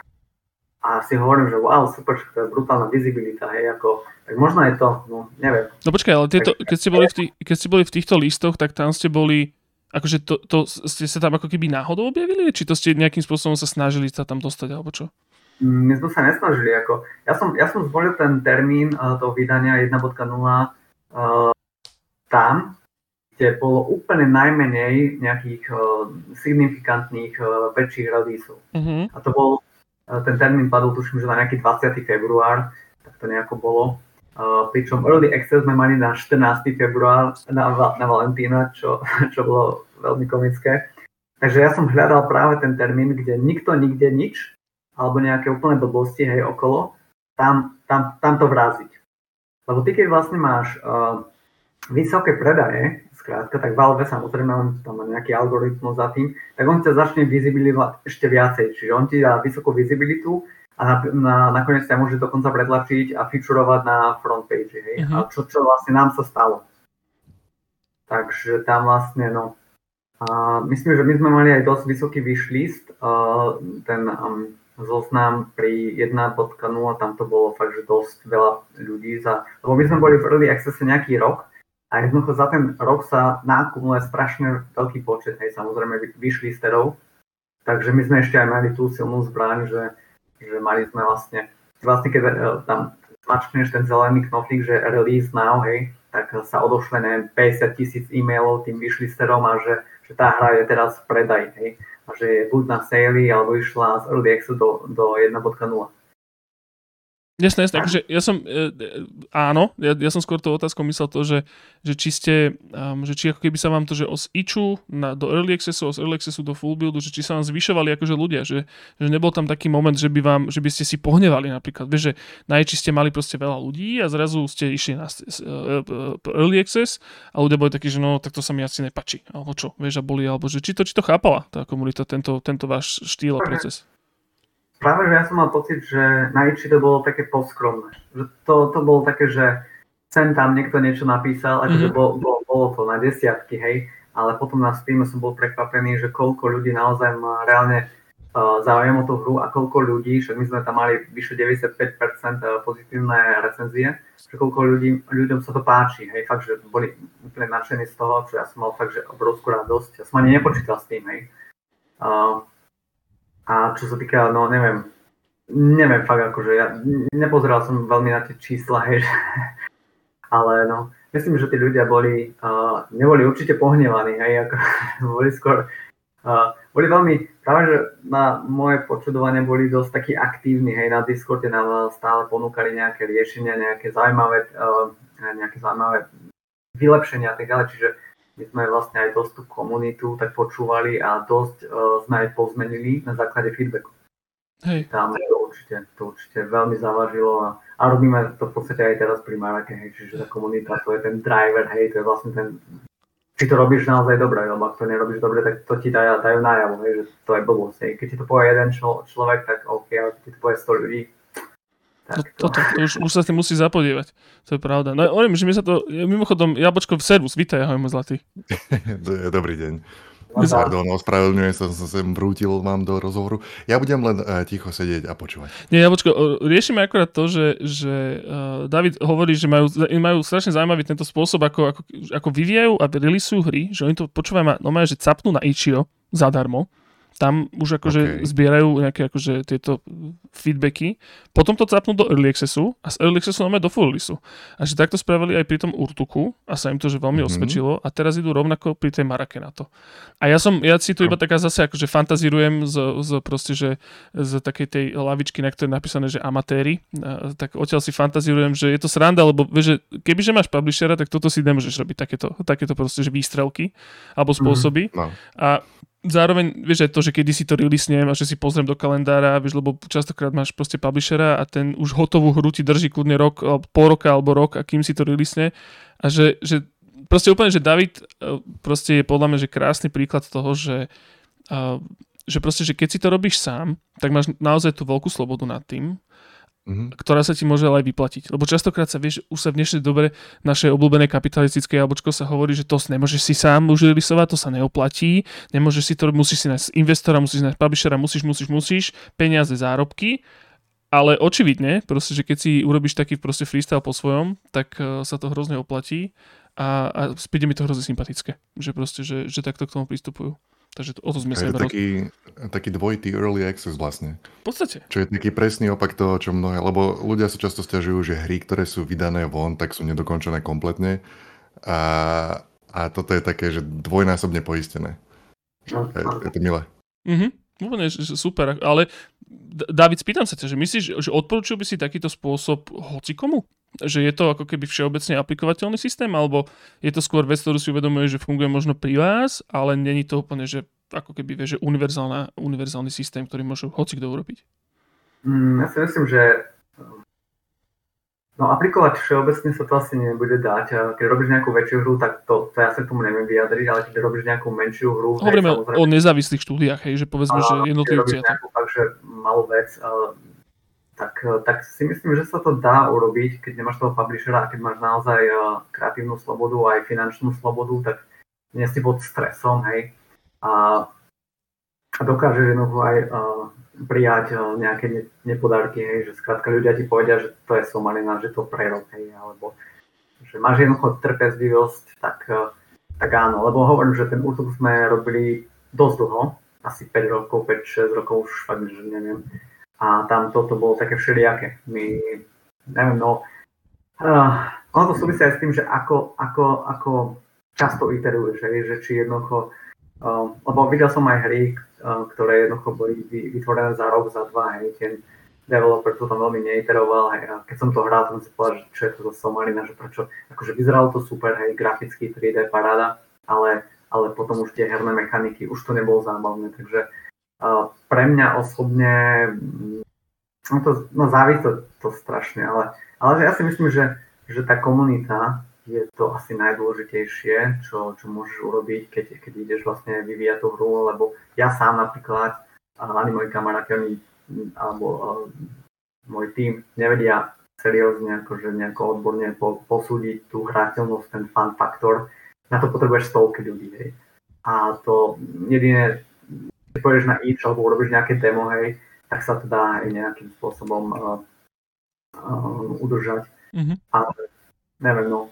A si hovorím, že wow, super, to je brutálna vizibilita, hej, ako, tak možno je to, no, neviem. No počkaj, ale tieto, keď, ste boli v tých, keď ste boli v týchto listoch, tak tam ste boli Akože to, to ste sa tam ako keby náhodou objavili? Či to ste nejakým spôsobom sa snažili sa tam dostať, alebo čo? My sme sa nesnažili. Ako, ja, som, ja som zvolil ten termín uh, toho vydania 1.0 uh, tam, kde bolo úplne najmenej nejakých uh, signifikantných uh, väčších releaseov. Uh-huh. A to bol, uh, ten termín padol tuším, že na nejaký 20. február, tak to nejako bolo. Pričom Early Access sme mali na 14. február na, na Valentína, čo, čo bolo veľmi komické. Takže ja som hľadal práve ten termín, kde nikto nikde nič, alebo nejaké úplné blbosti hej okolo, tam, tam, tam to vraziť. Lebo ty keď vlastne máš uh, vysoké predaje, skrátka, tak Valve samozrejme, on tam má nejaký algoritmus za tým, tak on ťa začne vizibilizovať ešte viacej. Čiže on ti dá vysokú vizibilitu a na, na, nakoniec sa môže dokonca pretlačiť a featurovať na front page. Hej? Uh-huh. A čo, čo vlastne nám sa stalo. Takže tam vlastne, no, a myslím, že my sme mali aj dosť vysoký wishlist, uh, ten um, zoznam pri 1.0, tam to bolo fakt, že dosť veľa ľudí, za, lebo my sme boli v Early Access nejaký rok a jednoducho za ten rok sa nákumuluje strašne veľký počet, hej, samozrejme wishlisterov, takže my sme ešte aj mali tú silnú zbraň, že že mali sme vlastne, vlastne keď uh, tam mačkneš ten zelený knoflík, že release now, hej, tak sa odošle neviem, 50 tisíc e-mailov tým vyšlisterom a že, že tá hra je teraz v predaj, hej, a že je buď na sale, alebo išla z Early Access do, do 1.0. Jasné, jasné. Takže ja som, e, e, áno, ja, ja som skôr tou otázkou myslel to, že, že či ste, um, že či ako keby sa vám to, že os iču na, do early accessu, z early accessu do full buildu, že či sa vám zvyšovali akože ľudia, že, že nebol tam taký moment, že by vám, že by ste si pohnevali napríklad. Vieš, že na iči ste mali proste veľa ľudí a zrazu ste išli na uh, early access a ľudia boli takí, že no, tak to sa mi asi nepačí. Alebo čo, vieš, a boli, alebo že či to, či to chápala tá komunita, tento, tento váš štýl a proces práve, že ja som mal pocit, že na Iči to bolo také poskromné. Že to, to bolo také, že sem tam niekto niečo napísal, akože mm-hmm. bolo, bolo, bolo to na desiatky, hej, ale potom na Steam som bol prekvapený, že koľko ľudí naozaj má reálne uh, záujem o tú hru a koľko ľudí, však my sme tam mali vyše 95% e, pozitívne recenzie, že koľko ľudí, ľuďom sa to páči, hej, fakt, že boli úplne nadšení z toho, čo ja som mal fakt, že obrovskú radosť, ja som ani nepočítal s tým, hej. Uh, a čo sa týka, no neviem, neviem fakt akože, ja nepozeral som veľmi na tie čísla, (laughs) hej, ale no, myslím, že tí ľudia boli, uh, neboli určite pohnevaní, hej, ako, (laughs) boli skôr, uh, boli veľmi, práve že na moje počudovanie boli dosť takí aktívni, hej, na Discorde nám stále ponúkali nejaké riešenia, nejaké zaujímavé, uh, nejaké zaujímavé vylepšenia a tak ďalej, čiže my sme vlastne aj dosť tú komunitu tak počúvali a dosť uh, sme aj pozmenili na základe feedbacku. Hej. Tam to určite, to určite veľmi zavažilo a, a robíme to v podstate aj teraz pri Marake, hej, čiže tá komunita to je ten driver, hej, to je vlastne ten, či to robíš naozaj dobre, lebo ak to nerobíš dobre, tak to ti dajú, dajú najavo, hej, že to je blbosť, hej. Keď ti to povie jeden člo, človek, tak OK, ale keď ti to povie 100 ľudí, No, toto, to už, už sa s tým musí zapodievať. To je pravda. No hovorím, že mi sa to... Mimochodom, Jabočko, servus, vítaj, ahoj, môj zlatý. (laughs) Dobrý deň. Pardon, ospravedlňujem sa, som sa sem vrútil mám do rozhovoru. Ja budem len uh, ticho sedieť a počúvať. Nie, Jabočko, riešime akorát to, že, že uh, David hovorí, že majú, majú strašne zaujímavý tento spôsob, ako, ako, ako vyvíjajú a releaseujú hry, že oni to počúvajú, no že capnú na Ichio zadarmo tam už akože okay. zbierajú nejaké akože tieto feedbacky, potom to capnú do Early Accessu a z Early Accessu máme do Full Releaseu. A že takto spravili aj pri tom Urtuku a sa im to že veľmi mm-hmm. osvedčilo a teraz idú rovnako pri tej Marake na to. A ja som, ja si tu iba taká zase akože fantazírujem z, z proste, že z takej tej lavičky, na ktorej je napísané, že amatéri, tak odtiaľ si fantazírujem, že je to sranda, lebo vieš, že kebyže máš publishera, tak toto si nemôžeš robiť takéto, takéto proste, že výstrelky alebo mhm. spôsoby. Mm-hmm. No. A zároveň, vieš aj to, že kedy si to releasnem a že si pozriem do kalendára, vieš, lebo častokrát máš proste publishera a ten už hotovú hru ti drží kľudne rok, pol roka alebo rok a kým si to releasne. A že, že proste úplne, že David e, proste je podľa mňa, že krásny príklad toho, že uh, že proste, že keď si to robíš sám, tak máš naozaj tú veľkú slobodu nad tým, mm-hmm. ktorá sa ti môže aj vyplatiť. Lebo častokrát sa vieš, už sa v dnešnej dobe našej obľúbené kapitalistické jablčko sa hovorí, že to nemôžeš si sám už rysovať, to sa neoplatí, nemôžeš si to, musíš si nájsť investora, musíš si nájsť publishera, musíš, musíš, musíš, peniaze, zárobky, ale očividne, proste, že keď si urobíš taký proste freestyle po svojom, tak uh, sa to hrozne oplatí a, a príde mi to hrozne sympatické, že proste, že, že takto k tomu pristupujú. Takže to, o to sme sa je taký, taký dvojitý early access vlastne. V podstate. Čo je taký presný opak toho, čo mnohé, lebo ľudia sa často stiažujú, že hry, ktoré sú vydané von, tak sú nedokončené kompletne. A, a toto je také, že dvojnásobne poistené. Je, je to milé. Mhm, úplne super, ale David, spýtam sa ťa, že myslíš, že odporúčil by si takýto spôsob hocikomu? Že je to ako keby všeobecne aplikovateľný systém, alebo je to skôr vec, ktorú si uvedomuje, že funguje možno pri vás, ale není to úplne, že ako keby vie, že univerzálny systém, ktorý môže hoci kto urobiť? Mm, ja si myslím, že No aplikovať všeobecne sa to asi nebude dať. Keď robíš nejakú väčšiu hru, tak to, to ja sa k tomu neviem vyjadriť, ale keď robíš nejakú menšiu hru... Hovoríme hej, o nezávislých štúdiách, hej, že povedzme, a, že jednotlivci... Keď robíš nejakú fakt, že malú vec, tak, eh, tak si myslím, že sa to dá urobiť, keď nemáš toho publishera a keď máš naozaj eh, kreatívnu slobodu aj finančnú slobodu, tak nie si pod stresom, hej. A, a dokážeš jednoducho aj uh, prijať uh, nejaké ne, nepodarky, hej, že skrátka ľudia ti povedia, že to je somalina, že to prerob, hej, alebo že máš jednoducho trpezlivosť, tak, uh, tak áno, lebo hovorím, že ten útok sme robili dosť dlho, asi 5 rokov, 5-6 rokov, už fakt, že neviem a tam toto bolo také všelijaké. My, neviem, no, uh, ono to súvisí aj s tým, že ako, ako, ako často iteruješ, že, že či jednoducho, uh, lebo videl som aj hry, uh, ktoré jednoducho boli vytvorené za rok, za dva, hej, ten developer to tam veľmi neiteroval, hej, a keď som to hral, tam si povedal, že čo je to za somalina, že prečo, akože vyzeralo to super, hej, graficky 3D paráda, ale, ale potom už tie herné mechaniky, už to nebolo zábavné, takže pre mňa osobne, no, to, no závisí to, to strašne, ale, ale ja si myslím, že, že tá komunita je to asi najdôležitejšie, čo, čo môžeš urobiť, keď, keď ideš vlastne vyvíjať tú hru, lebo ja sám napríklad, ani moji kamaráti, oni, alebo uh, môj tým nevedia seriózne, akože nejako odborne po, posúdiť tú hrateľnosť, ten fun faktor. Na to potrebuješ stovky ľudí, hej. A to jediné, keď pôjdeš na itch alebo urobíš nejaké demo, hej, tak sa to dá aj nejakým spôsobom uh, uh, udržať. Mm-hmm. Ale neviem, no.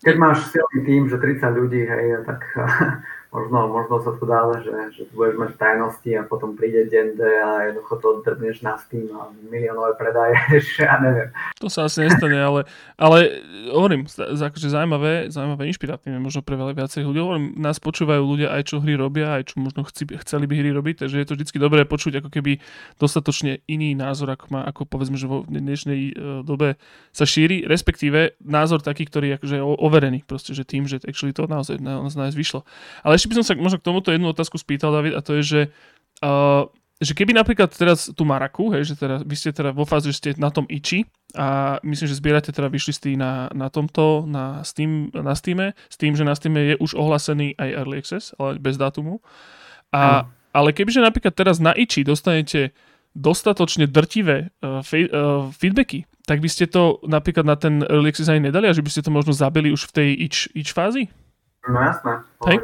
Keď máš silný tým, že 30 ľudí, hej, tak (laughs) možno, možno sa to dá, že, že budeš mať tajnosti a potom príde deň a jednoducho to drbneš na Steam a miliónové predaješ, (laughs) ja neviem. To sa asi nestane, ale, ale hovorím, akože zaujímavé, zaujímavé, inšpiratívne možno pre veľa viacej ľudí. Hovorím, nás počúvajú ľudia aj čo hry robia, aj čo možno chci, chceli by hry robiť, takže je to vždy dobré počuť ako keby dostatočne iný názor, ako má, ako povedzme, že vo dnešnej uh, dobe sa šíri, respektíve názor taký, ktorý je akože overený, proste, že tým, že actually to naozaj, naozaj vyšlo. Ale ešte by som sa možno k tomuto jednu otázku spýtal, David, a to je, že, uh, že keby napríklad teraz tú Maraku, hej, že teda, vy ste teda vo fáze, že ste na tom iči a myslím, že zbierate teda vyšli ste na, na tomto, na, Steam, na Steam, s tým, že na Steam je už ohlasený aj Early Access, ale bez dátumu. A, mm. Ale kebyže napríklad teraz na iči dostanete dostatočne drtivé uh, fe, uh, feedbacky, tak by ste to napríklad na ten Early Access aj nedali a že by ste to možno zabili už v tej ič, ič fázi? No jasné. Hej?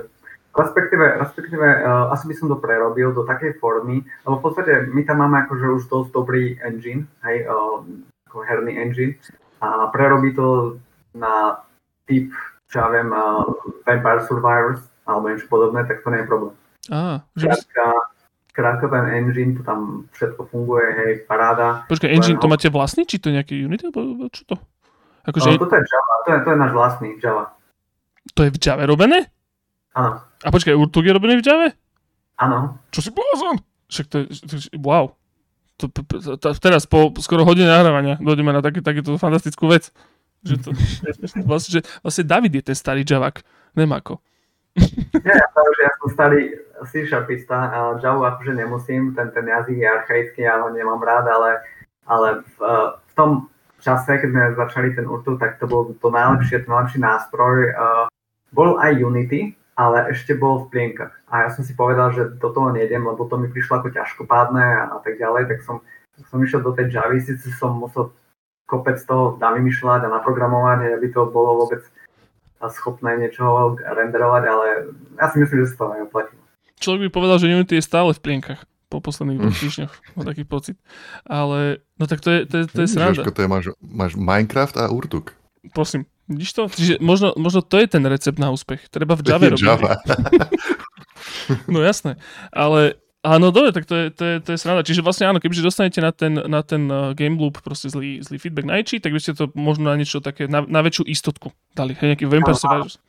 Respektíve, respektíve uh, asi by som to prerobil do takej formy, lebo v podstate my tam máme akože už dosť dobrý engine, hej, uh, ako herný engine a prerobí to na typ, čo ja viem, uh, Vampire Survivors alebo niečo podobné, tak to nie je problém. Á, že krátka, krátka ten engine, to tam všetko funguje, hej, paráda. Počkaj, engine to máte vlastný, či to je nejaký Unity, alebo čo to? Akože... No, toto je Java, to je, to je náš vlastný Java. To je v Java robené? Áno. A počkaj, Urtuk je robený v Java? Áno. Čo si blázon? Však to je, to je wow. To, to, to, teraz po skoro hodine nahrávania dojdeme na také, takéto fantastickú vec. Že to, (laughs) vlastne, že vlastne David je ten starý Javak, nemako. Nie, ja, že ja som starý C-sharpista, a Java akože nemusím, ten, ten jazyk je archaický, ja ho nemám rád, ale, ale v, v tom čase, keď sme začali ten Urtu, tak to bol to najlepšie, ten najlepší nástroj. Uh, bol aj Unity, ale ešte bol v plienkach. A ja som si povedal, že do toho nejdem, lebo to mi prišlo ako ťažkopádne a, a tak ďalej, tak som, som išiel do tej Javy, síce som musel kopec toho vymýšľať a naprogramovať, aby to bolo vôbec schopné niečo renderovať, ale ja si myslím, že sa to neoplatilo. Človek by povedal, že Unity je stále v plienkach po posledných dvoch týždňoch. Mám taký pocit. Ale, no tak to je, to je, to je sranda. Žeško, to je, máš, máš Minecraft a Urtuk. Prosím, vidíš to? Čiže možno, možno to je ten recept na úspech. Treba v Java (laughs) robiť. Java. (laughs) no jasné. Ale Áno, dobre, tak to je, to, je, to je sranda. Čiže vlastne áno, kebyže dostanete na ten, na ten uh, game loop proste zlý, zlý feedback na iči, tak by ste to možno na niečo také, na, na väčšiu istotku dali. Hej, nejaký Vampire Survivors.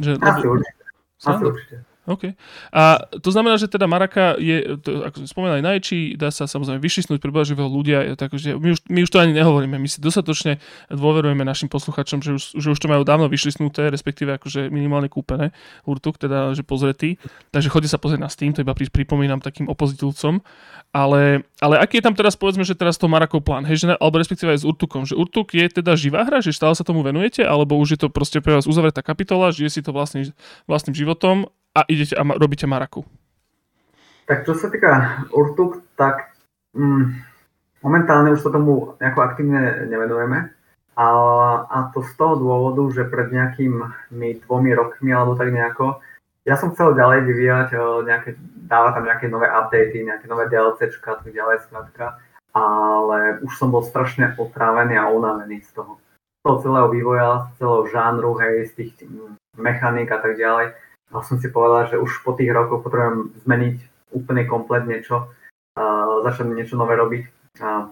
Že, Asi určite. Asi určite. OK. A to znamená, že teda Maraka je, to, ako som spomenal, aj najči, dá sa samozrejme vyšisnúť veľa ľudia, takže my už, my už to ani nehovoríme, my si dostatočne dôverujeme našim posluchačom, že už, že už to majú dávno vyšisnuté, respektíve akože minimálne kúpené, Urtuk, teda že pozretý, takže chodí sa pozrieť na Steam, to iba pripomínam takým opozitívcom, ale, ale aký je tam teraz, povedzme, že teraz to Marakov plán, hej, že, alebo respektíve aj s Urtukom, že Urtuk je teda živá hra, že stále sa tomu venujete, alebo už je to proste pre vás uzavretá kapitola, žije si to vlastný, vlastným životom a idete a robíte maraku? Tak čo sa týka Urtuk, tak mm, momentálne už sa tomu nejako aktívne nevenujeme. A, a to z toho dôvodu, že pred nejakými dvomi rokmi alebo tak nejako, ja som chcel ďalej vyvíjať, e, nejaké, dávať tam nejaké nové updaty, nejaké nové DLCčka a tak ďalej, skrátka. Ale už som bol strašne otrávený a unavený z toho. Z toho celého vývoja, z celého žánru, hej, z tých mechaník a tak ďalej a som si povedal, že už po tých rokoch potrebujem zmeniť úplne komplet niečo, uh, začať niečo nové robiť. A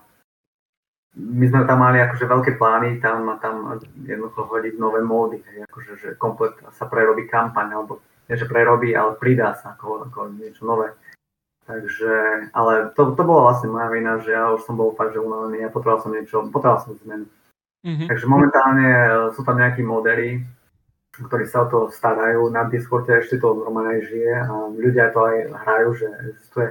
my sme tam mali akože veľké plány, tam, tam jednoducho hodiť nové módy, hej, akože že komplet sa prerobí kampaň, alebo nie, že prerobí, ale pridá sa ako, ako niečo nové. Takže, ale to, to bola vlastne moja vina, že ja už som bol fakt, že unavený, ja potreboval som niečo, potreboval som zmenu. Mm-hmm. Takže momentálne sú tam nejakí modely, ktorí sa o to starajú. Na Discorde ešte to žije a ľudia to aj hrajú, že existuje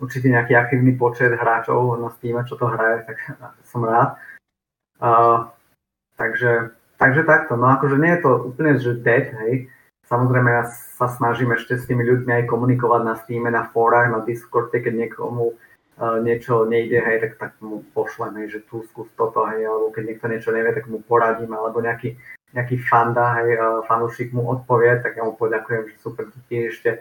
určite nejaký aktívny počet hráčov na Steam, čo to hraje, tak (laughs) som rád. Uh, takže, takže takto, no akože nie je to úplne, že dead, hej. Samozrejme ja sa snažím ešte s tými ľuďmi aj komunikovať na Steam, na fórach, na Discorde, keď niekomu uh, niečo nejde, hej, tak, tak mu pošlem, hej, že tu skús toto, hej, alebo keď niekto niečo nevie, tak mu poradím, alebo nejaký nejaký fanda, hej, fanúšik mu odpovie, tak ja mu poďakujem, že super, ti ešte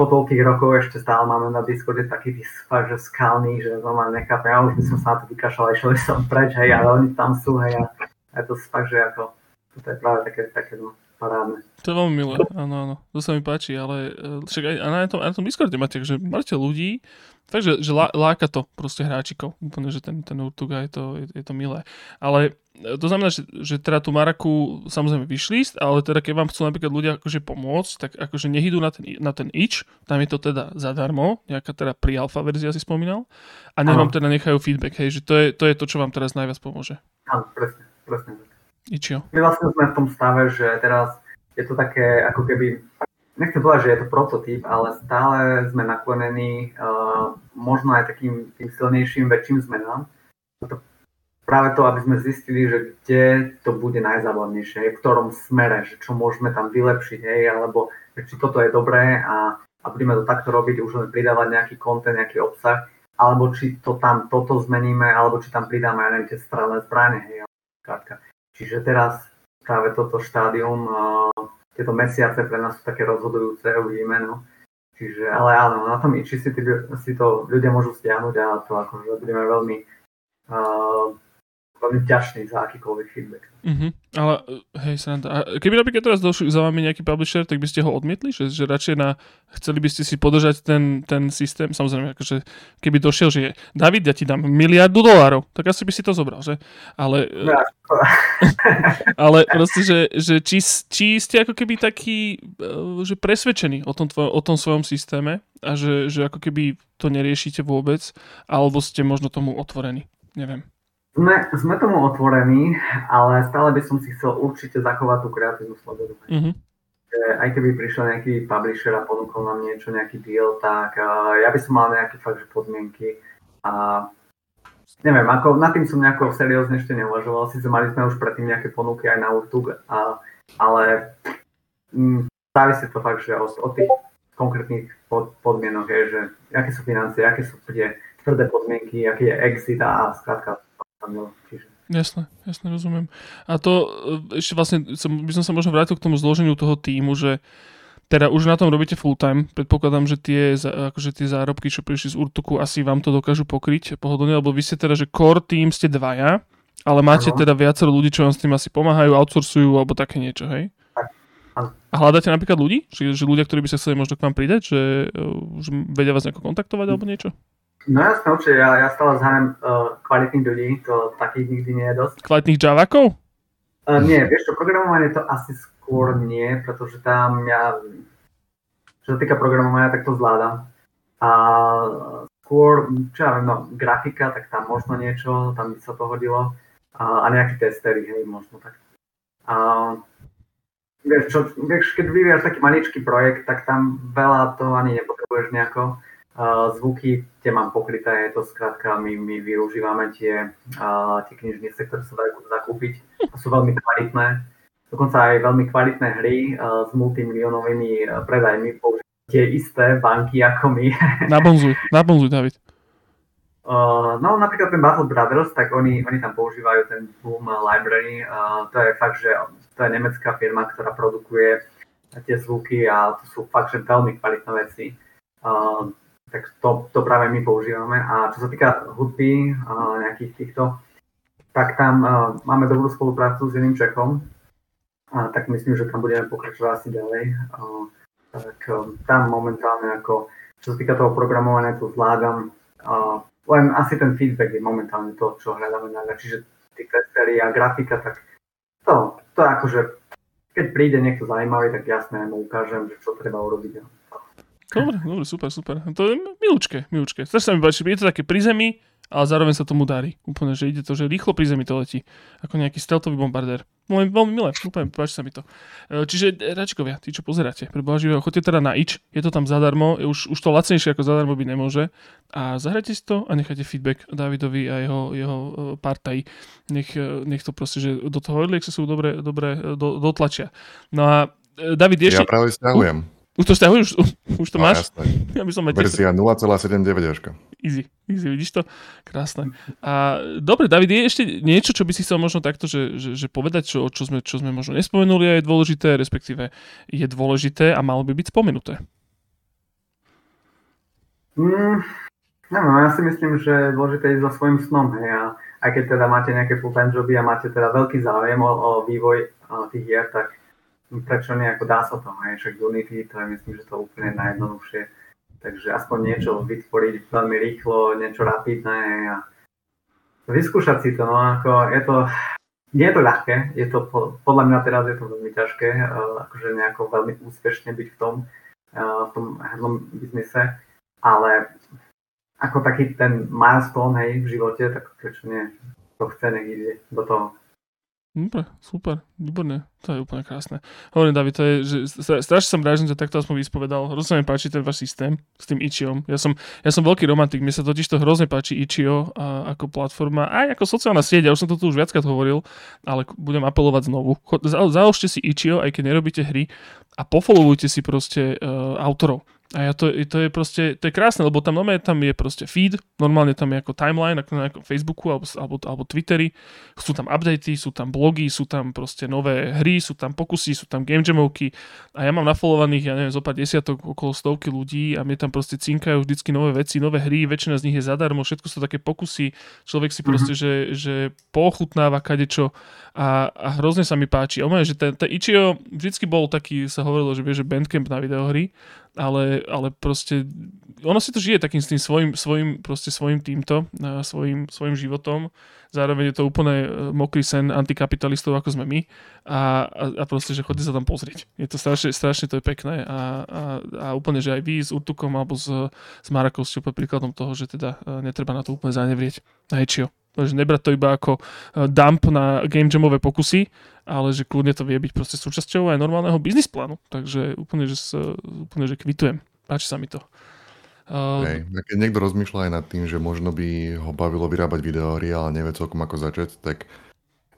po toľkých rokoch ešte stále máme na Discorde taký fakt, že skalný, že normálne nechápem, ja už by som sa na to vykašľal, išiel som preč, hej, ale oni tam sú, hej, a je to fakt, že ako, to je práve také, také no, parádne. To je veľmi milé, áno, áno, to sa mi páči, ale e, však aj na tom, na tom Discorde máte, že máte ľudí, takže že lá, láka to proste hráčikov, úplne, že ten, ten Urtuga je to, je, je to milé, ale to znamená, že, že teda tú Maraku samozrejme vyšli, ale teda keď vám chcú napríklad ľudia akože pomôcť, tak akože nech idú na ten, na ten itch, tam je to teda zadarmo, nejaká teda pri alfa verzia si spomínal, a nech vám teda nechajú feedback, hej, že to je, to je to, čo vám teraz najviac pomôže. Áno, presne, presne. Ičio. My vlastne sme v tom stave, že teraz je to také ako keby, nechcem povedať, že je to prototyp, ale stále sme naklonení uh, možno aj takým tým silnejším, väčším zmenám. To práve to, aby sme zistili, že kde to bude najzábavnejšie, v ktorom smere, že čo môžeme tam vylepšiť, hej, alebo či toto je dobré a, a budeme to takto robiť, už len pridávať nejaký kontent, nejaký obsah, alebo či to tam toto zmeníme, alebo či tam pridáme aj nejaké strelné zbranie, hej, krátka. Čiže teraz práve toto štádium, tieto mesiace pre nás sú také rozhodujúce, uvidíme, no. Čiže, ale áno, na tom či si, si to ľudia môžu stiahnuť a to akože budeme veľmi uh, veľmi vďačný za akýkoľvek feedback. Uh-huh. Ale hej, sranda. A keby napríklad teraz došli za vami nejaký publisher, tak by ste ho odmietli? Že, že radšej na, chceli by ste si podržať ten, ten systém? Samozrejme, akože keby došiel, že David, ja ti dám miliardu dolárov, tak asi by si to zobral, že? Ale, no. (laughs) ale proste, že, že či, či ste ako keby taký, eh, že presvedčení o tom, tvoj, o tom svojom systéme a že, že ako keby to neriešite vôbec, alebo ste možno tomu otvorení. Neviem. Sme, sme tomu otvorení, ale stále by som si chcel určite zachovať tú kreatívnu slobodu. Mm-hmm. Aj keby prišiel nejaký publisher a ponúkol nám niečo, nejaký deal, tak uh, ja by som mal nejaké fakt, že podmienky a neviem, ako, nad tým som nejako seriózne ešte neuvažoval, síce mali sme už predtým nejaké ponuky aj na Urtug, a, ale mm, závisí to fakt, že od, od tých konkrétnych pod, podmienok, je, že aké sú financie, aké sú tie tvrdé podmienky, aký je exit a skrátka. Čiže Jasné, jasné, rozumiem. A to e, ešte vlastne, by som sa možno vrátil k tomu zloženiu toho týmu, že teda už na tom robíte full time. Predpokladám, že tie, akože tie zárobky, čo prišli z Urtuku, asi vám to dokážu pokryť pohodlne, lebo vy ste teda, že core team ste dvaja, ale máte teda viacero ľudí, čo vám s tým asi pomáhajú, outsourcujú alebo také niečo, hej? A hľadáte napríklad ľudí? Že, že ľudia, ktorí by sa chceli možno k vám pridať, že, že vedia vás nejako kontaktovať alebo niečo? No jasné, určite, ja, ja stále zháňam uh, kvalitných ľudí, to takých nikdy nie je dosť. Kvalitných Javakov? Uh, nie, vieš čo, programovanie to asi skôr nie, pretože tam ja, čo sa týka programovania, tak to zvládam. A skôr, čo ja viem, no, grafika, tak tam možno niečo, tam by sa to hodilo. A, a nejaký testery, hej, možno tak. A, vieš, čo, vieš, keď vyvíjaš taký maličký projekt, tak tam veľa toho ani nepotrebuješ nejako zvuky tie mám pokryté, je to skrátka, my, my využívame tie, tie knižnice, ktoré sa dajú zakúpiť a sú veľmi kvalitné. Dokonca aj veľmi kvalitné hry s multimiliónovými uh, predajmi používajú tie isté banky ako my. (laughs) Nabonzuj, nabonzuj, David. Uh, no napríklad ten Battle Brothers, tak oni, oni tam používajú ten Boom Library. Uh, to je fakt, že to je nemecká firma, ktorá produkuje tie zvuky a to sú fakt, že veľmi kvalitné veci. Uh, tak to, to práve my používame. A čo sa týka hudby, nejakých týchto, tak tam máme dobrú spoluprácu s jedným Čechom, a tak myslím, že tam budeme pokračovať asi ďalej. Tak tam momentálne ako, čo sa týka toho programovania, to zvládam. Len asi ten feedback je momentálne to, čo hľadáme najviac. Čiže tí testery a grafika, tak to, to akože, keď príde niekto zaujímavý, tak jasne mu ukážem, že čo treba urobiť. Dobre, dobre, super, super. To je milúčke, milúčke. Strašne sa mi páči, je to také pri zemi, ale zároveň sa tomu darí. Úplne, že ide to, že rýchlo pri zemi to letí. Ako nejaký stealthový bombardér. Veľmi, veľmi milé, úplne, páči sa mi to. E, čiže, Račkovia, tí, čo pozeráte, pre živého, choďte teda na ič, je to tam zadarmo, už, už to lacnejšie ako zadarmo byť nemôže. A zahrajte si to a nechajte feedback Davidovi a jeho, jeho e, partaj. Nech, e, nech to proste, že do toho sa sú dobre, dobre do, dotlačia. No a David, ešte... Ja práve stiahujem. Uh, už to stiahuješ? Už, už to no, máš? Jasné. (laughs) Ja by som Verzia 0,79. Easy, easy, vidíš to? Krásne. A dobre, David, je ešte niečo, čo by si chcel možno takto, že, že, že povedať, čo, čo, sme, čo sme možno nespomenuli a je dôležité, respektíve je dôležité a malo by byť spomenuté? Mm, neviem, ja si myslím, že je dôležité ísť za svojim snom. Hej, a aj keď teda máte nejaké full-time joby a máte teda veľký záujem o, o vývoj tých hier, tak prečo nie, ako dá sa to, hej, však Unity, to je myslím, že to úplne najjednoduchšie. Takže aspoň niečo vytvoriť veľmi rýchlo, niečo rapidné a vyskúšať si to, no ako je to, nie je to ľahké, je to, podľa mňa teraz je to veľmi ťažké, akože nejako veľmi úspešne byť v tom, v tom hernom biznise, ale ako taký ten milestone, hej, v živote, tak prečo nie, to chce, nech ide do toho. Dobre, super, výborné, to je úplne krásne. Hovorím, David, to je, že strašne som rád, že takto aspoň vyspovedal. Hrozne mi páči ten váš systém s tým Ichiom. Ja som, ja som veľký romantik, mne sa totiž to hrozne páči Ichio a, ako platforma, aj ako sociálna sieť, ja už som to tu už viackrát hovoril, ale budem apelovať znovu. Založte si Ichio, aj keď nerobíte hry a pofollowujte si proste uh, autorov a ja to, to je proste, to je krásne, lebo tam normálne tam je proste feed, normálne tam je ako timeline, ako na ako Facebooku alebo, alebo, alebo Twittery, sú tam updaty, sú tam blogy, sú tam proste nové hry, sú tam pokusy, sú tam game jamovky a ja mám nafollowovaných, ja neviem, zo pár desiatok, okolo stovky ľudí a mne tam proste cinkajú vždycky nové veci, nové hry, väčšina z nich je zadarmo, všetko sú také pokusy, človek si proste, mm-hmm. že, že pochutnáva kadečo a, a hrozne sa mi páči. A že ten, ten Ichio vždycky bol taký, sa hovorilo, že vie, že bandcamp na videohry, ale, ale proste ono si to žije takým s tým svojim, svojim, proste svojim týmto, svojim, svojim životom. Zároveň je to úplne e, mokrý sen antikapitalistov, ako sme my. A, a, a proste, že chodí sa tam pozrieť. Je to strašne, strašne to je pekné. A, a, a úplne, že aj vy s Urtukom alebo s, s Marakou ste príkladom toho, že teda e, netreba na to úplne zanevrieť. Na hečio. Takže nebrať to iba ako dump na game jamové pokusy, ale že kľudne to vie byť proste súčasťou aj normálneho biznis plánu. Takže úplne, že, úplne, že kvitujem. Páči sa mi to. Uh, Hej, keď niekto rozmýšľa aj nad tým, že možno by ho bavilo vyrábať videóhry, ale nevie celkom ako začať, tak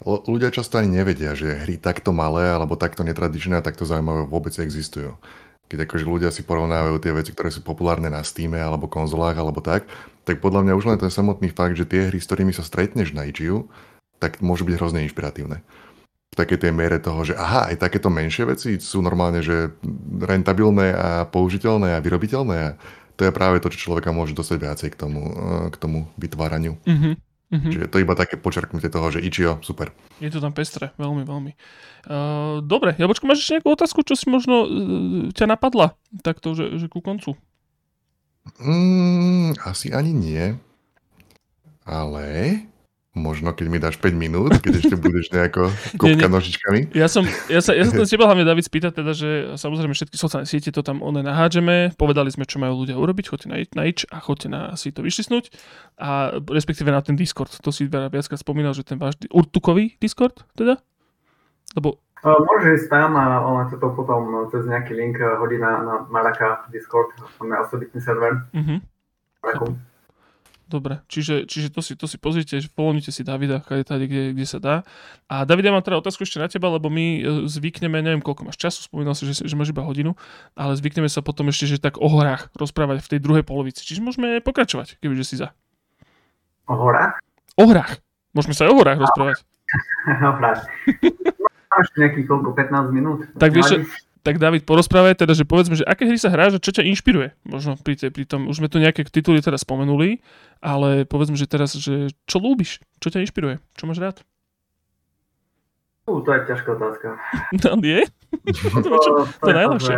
ľudia často ani nevedia, že hry takto malé alebo takto netradičné a takto zaujímavé vôbec existujú. Keď akože ľudia si porovnávajú tie veci, ktoré sú populárne na Steam alebo konzolách alebo tak, tak podľa mňa už len ten samotný fakt, že tie hry, s ktorými sa stretneš na Ichiu, tak môžu byť hrozne inšpiratívne. V takej tej miere toho, že aha, aj takéto menšie veci sú normálne, že rentabilné a použiteľné a vyrobiteľné a to je práve to, čo človeka môže dostať viacej k tomu, eh, k tomu vytváraniu. Mm-hmm. Mm-hmm. Čiže to je iba také počerknutie toho, že Ichio, super. Je to tam pestré, veľmi, veľmi. Uh, dobre, Jabočko, máš ešte nejakú otázku, čo si možno uh, ťa napadla takto, že, že ku koncu? Mm, asi ani nie. Ale Možno keď mi dáš 5 minút, keď ešte budeš nejako (laughs) kopka nožičkami. Ja som, ja sa, ja sa to (laughs) teba hlavne David spýtať teda, že samozrejme všetky sociálne siete to tam one nahádžeme, povedali sme, čo majú ľudia urobiť, choďte na, na ič a choďte na si to vyšlisnúť a respektíve na ten Discord, to si viackrát spomínal, že ten váš urtukový Discord teda? Lebo Môže ísť tam a ona to potom no, cez nejaký link hodí na, na Maraka Discord, je osobitný server. Uh-huh. Dobre, čiže, čiže to, si, to si pozrite, povolnite si Davida, kde, kde, kde sa dá. A David, ja mám teda otázku ešte na teba, lebo my e, zvykneme, neviem koľko máš času, spomínal si, že, že máš iba hodinu, ale zvykneme sa potom ešte, že tak o horách rozprávať v tej druhej polovici. Čiže môžeme pokračovať, kebyže si za. O horách? O horách. Môžeme sa aj o horách rozprávať. (laughs) O horách. Máš nejakých koľko, 15 minút? Tak vieš, tak David, porozprávaj teda, že povedzme, že aké hry sa hrá, že čo ťa inšpiruje? Možno pri, te, pri tom, už sme tu nejaké tituly teraz spomenuli, ale povedzme, že teraz, že čo ľúbiš? Čo ťa inšpiruje? Čo máš rád? Uh, to je ťažká otázka. (laughs) No, nie? (laughs) to, to, to, to je najlepšie.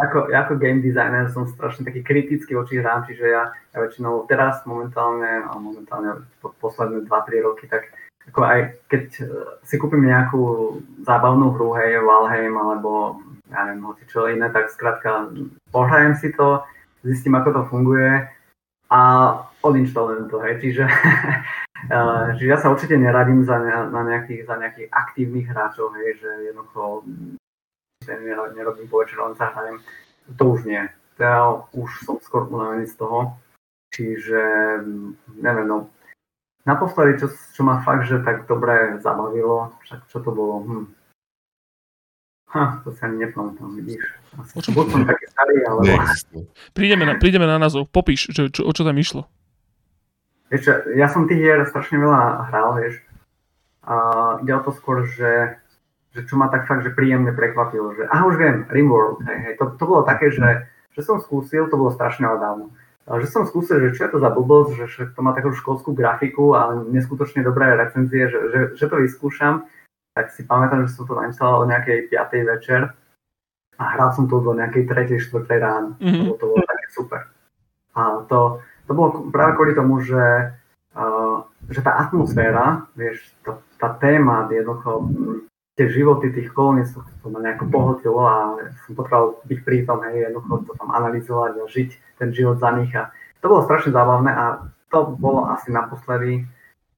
Ako, ako game designer som strašne taký kritický voči hrám, čiže ja, ja väčšinou teraz momentálne, a momentálne po, posledné 2-3 roky, tak ako aj keď si kúpim nejakú zábavnú hru, hej, Valheim alebo ja neviem, hoci čo iné, tak skrátka pohrajem si to, zistím, ako to funguje a odinštalujem to, hej, čiže, (laughs) eh, čiže ja sa určite neradím za, na nejakých, za nejakých aktívnych hráčov, hej, že jednoducho nerobím po večer, len sa hrajem, to už nie. Ja už som skôr unavený z toho, čiže neviem, no. Naposledy, čo, čo ma fakt, že tak dobre zabavilo, však čo to bolo, hm, Ha, to sa ani nepamätám, vidíš. O čom Bol som taký starý, ale... Prídeme na, prídeme na názov. Popíš, že, čo, o čo tam išlo. Vieš, ja som tých hier strašne veľa hral, vieš. A ide o to skôr, že, že čo ma tak fakt, že príjemne prekvapilo, že aha, už viem, Rimworld, hej, hej. To, to bolo také, že, že som skúsil, to bolo strašne dávno. Že som skúsil, že čo je to za blbosť, že, že to má takú školskú grafiku a neskutočne dobré recenzie, že, že, že to vyskúšam tak si pamätám, že som to nainštaloval o nejakej 5. večer a hral som to do nejakej 3. 4. rána. Mm-hmm. To bolo také super. A to, to bolo práve kvôli tomu, že, uh, že tá atmosféra, vieš, tá, tá téma, jednoducho tie životy tých kolónií to, to ma nejako pohotilo a som potreboval byť pri tom, hej, jednoducho to tam analyzovať a žiť ten život za nich. A to bolo strašne zábavné a to bolo asi naposledy,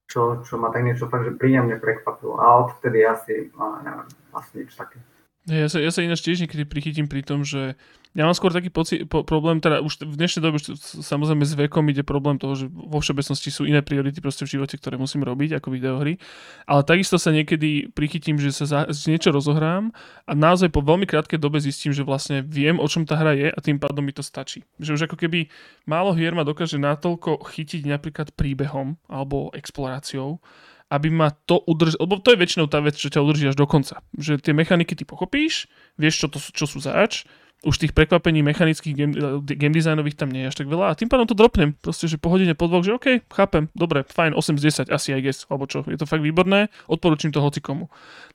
čo, čo ma tak niečo fakt, že príjemne prekvapilo. A odvtedy asi, no, neviem, asi nič také. Ja sa, ja sa ináč tiež niekedy prichytím pri tom, že ja mám skôr taký poci- po, problém, teda už v dnešnej dobe samozrejme s vekom ide problém toho, že vo všeobecnosti sú iné priority proste v živote, ktoré musím robiť ako videohry, ale takisto sa niekedy prichytím, že sa za, niečo rozohrám a naozaj po veľmi krátkej dobe zistím, že vlastne viem, o čom tá hra je a tým pádom mi to stačí. Že už ako keby málo hier ma dokáže natoľko chytiť napríklad príbehom alebo exploráciou, aby ma to udržalo, lebo to je väčšinou tá vec, čo ťa udrží až do konca. Že tie mechaniky ty pochopíš, vieš, čo, to, čo sú zač, už tých prekvapení mechanických game, game designových tam nie je až tak veľa a tým pádom to dropnem. Proste, že po hodine po dvoch, že OK, chápem, dobre, fajn, 8 z 10, asi I guess, alebo čo, je to fakt výborné, odporúčam to hocikomu.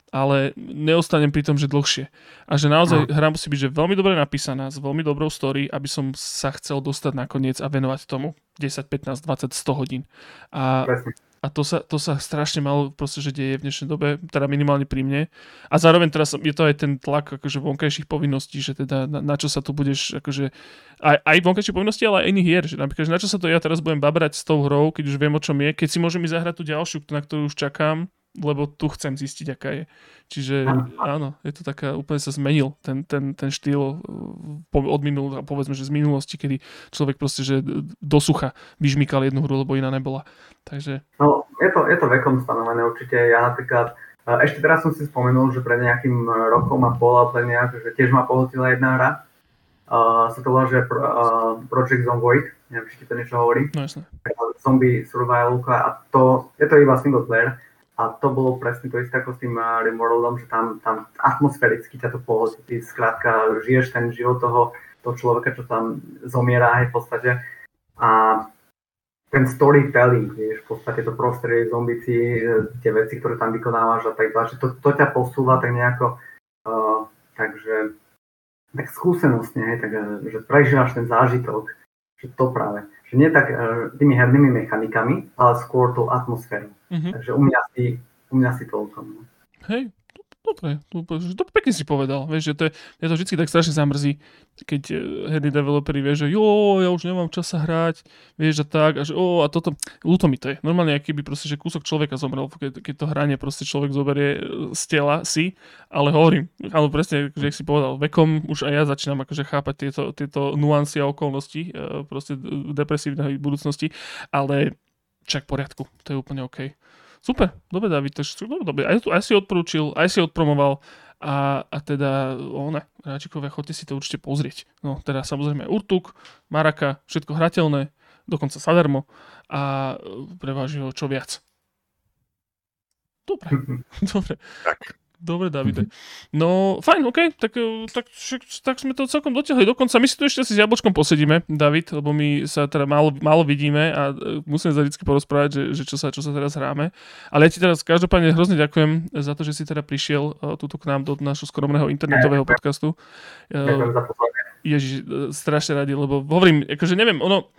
Ale neostanem pri tom, že dlhšie. A že naozaj no. hra musí byť že veľmi dobre napísaná, s veľmi dobrou story, aby som sa chcel dostať nakoniec a venovať tomu 10, 15, 20, 100 hodín. A Presne a to sa, to sa strašne malo proste, že deje v dnešnej dobe, teda minimálne pri mne. A zároveň teraz je to aj ten tlak akože vonkajších povinností, že teda na, na čo sa tu budeš, akože aj, aj vonkajších povinností, ale aj iných hier, že napríklad, že na čo sa to ja teraz budem babrať s tou hrou, keď už viem o čom je, keď si môžem ísť zahrať tú ďalšiu, na ktorú už čakám, lebo tu chcem zistiť, aká je. Čiže áno, je to taká, úplne sa zmenil ten, ten, ten štýl uh, od minul, povedzme, že z minulosti, kedy človek proste, že do sucha vyžmykal jednu hru, lebo iná nebola. Takže... No, je to, je to vekom stanovené určite. Ja napríklad, ešte teraz som si spomenul, že pred nejakým rokom a pol, ale nejak, že tiež ma pohltila jedna hra. Uh, sa to volá, že uh, Project Zomboid, neviem, či ti to niečo hovorí. No jasné. Zombie survival a to, je to iba single player a to bolo presne to isté ako s tým uh, Rimworldom, že tam, tam atmosféricky ťa to pohodí, ty skrátka žiješ ten život toho, toho človeka, čo tam zomiera aj v podstate. A ten storytelling, vieš, v podstate to prostredie zombici, e, tie veci, ktoré tam vykonávaš a tak ďalej, to, to ťa posúva tak nejako, uh, takže tak skúsenostne, tak, že prežívaš ten zážitok, že to práve, že nie tak uh, tými hernými mechanikami, ale skôr tou atmosférou. Mm-hmm. Takže u mňa si, u mňa si toľko. No. Hej, dobre, to pekne si povedal, vieš, že to je, je to vždy tak strašne zamrzí, keď e, herní developeri vie, že jo, ja už nemám čas sa hrať, vieš, a tak, a že o, a toto, ľúto mi to je. Normálne, aký by proste, že kúsok človeka zomrel, keď, keď to hranie proste človek zoberie e, z tela si, ale hovorím, ale presne, že si povedal, vekom už aj ja začínam akože chápať tieto, tieto nuancy okolnosti, e, proste depresívnej budúcnosti, ale čak poriadku, to je úplne OK. Super, dobre David, takže dobre, dobre. Aj, aj si odporúčil, aj si odpromoval a, a teda one, Ráčikové, chodte si to určite pozrieť. No teda samozrejme Urtuk, Maraka, všetko hrateľné, dokonca sadarmo a preváži ho čo viac. Dobre, (laughs) dobre. Tak. Dobre, Davide. No, fajn, OK, tak, e, tak, tak sme to celkom dotiahli dokonca. My si tu ešte asi s jablčkom posedíme, David, lebo my sa teda málo, málo vidíme a e, musíme sa vždy porozprávať, že, že čo, sa, čo sa teraz hráme. Ale ja ti teraz každopádne hrozne ďakujem za to, že si teda prišiel uh, tuto k nám do našho skromného internetového podcastu. Uh, Ježiš, strašne radi, lebo hovorím, akože neviem, ono,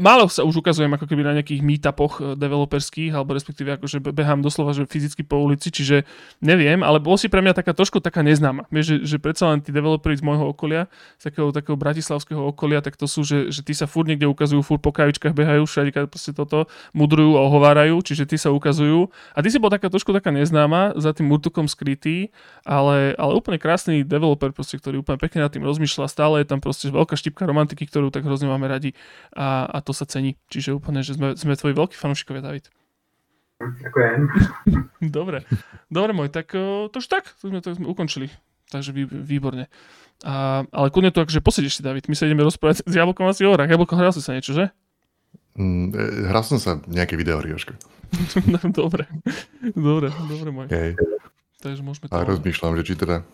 málo sa už ukazujem ako keby na nejakých meetupoch eh, developerských, alebo respektíve akože behám doslova že fyzicky po ulici, čiže neviem, ale bol si pre mňa taká trošku taká neznáma. Vieš, že, že predsa len tí developeri z môjho okolia, z takého, takého bratislavského okolia, tak to sú, že, že tí sa furt niekde ukazujú, furt po kavičkách behajú, všade proste toto mudrujú a ohovárajú, čiže tí sa ukazujú. A ty si bol taká trošku taká neznáma, za tým Murtukom skrytý, ale, ale úplne krásny developer, proste, ktorý úplne pekne nad tým rozmýšľa, stále je tam proste veľká štipka romantiky, ktorú tak hrozne máme radi a, a to sa cení. Čiže úplne, že sme, sme tvoji veľkí fanúšikovia, David. Ďakujem. (laughs) Dobre. Dobre môj, tak to už tak, to sme, to sme ukončili. Takže vý, výborne. A, ale kľudne to akože posedíš si, David. My sa ideme rozprávať s Jablkom asi o hrách. Jablko, hral si sa niečo, že? Mm, e, hral som sa nejaké video, Jožko. (laughs) dobre. Dobre, dobre môj. Okay. Takže môžeme to... A rozmýšľam, že či teda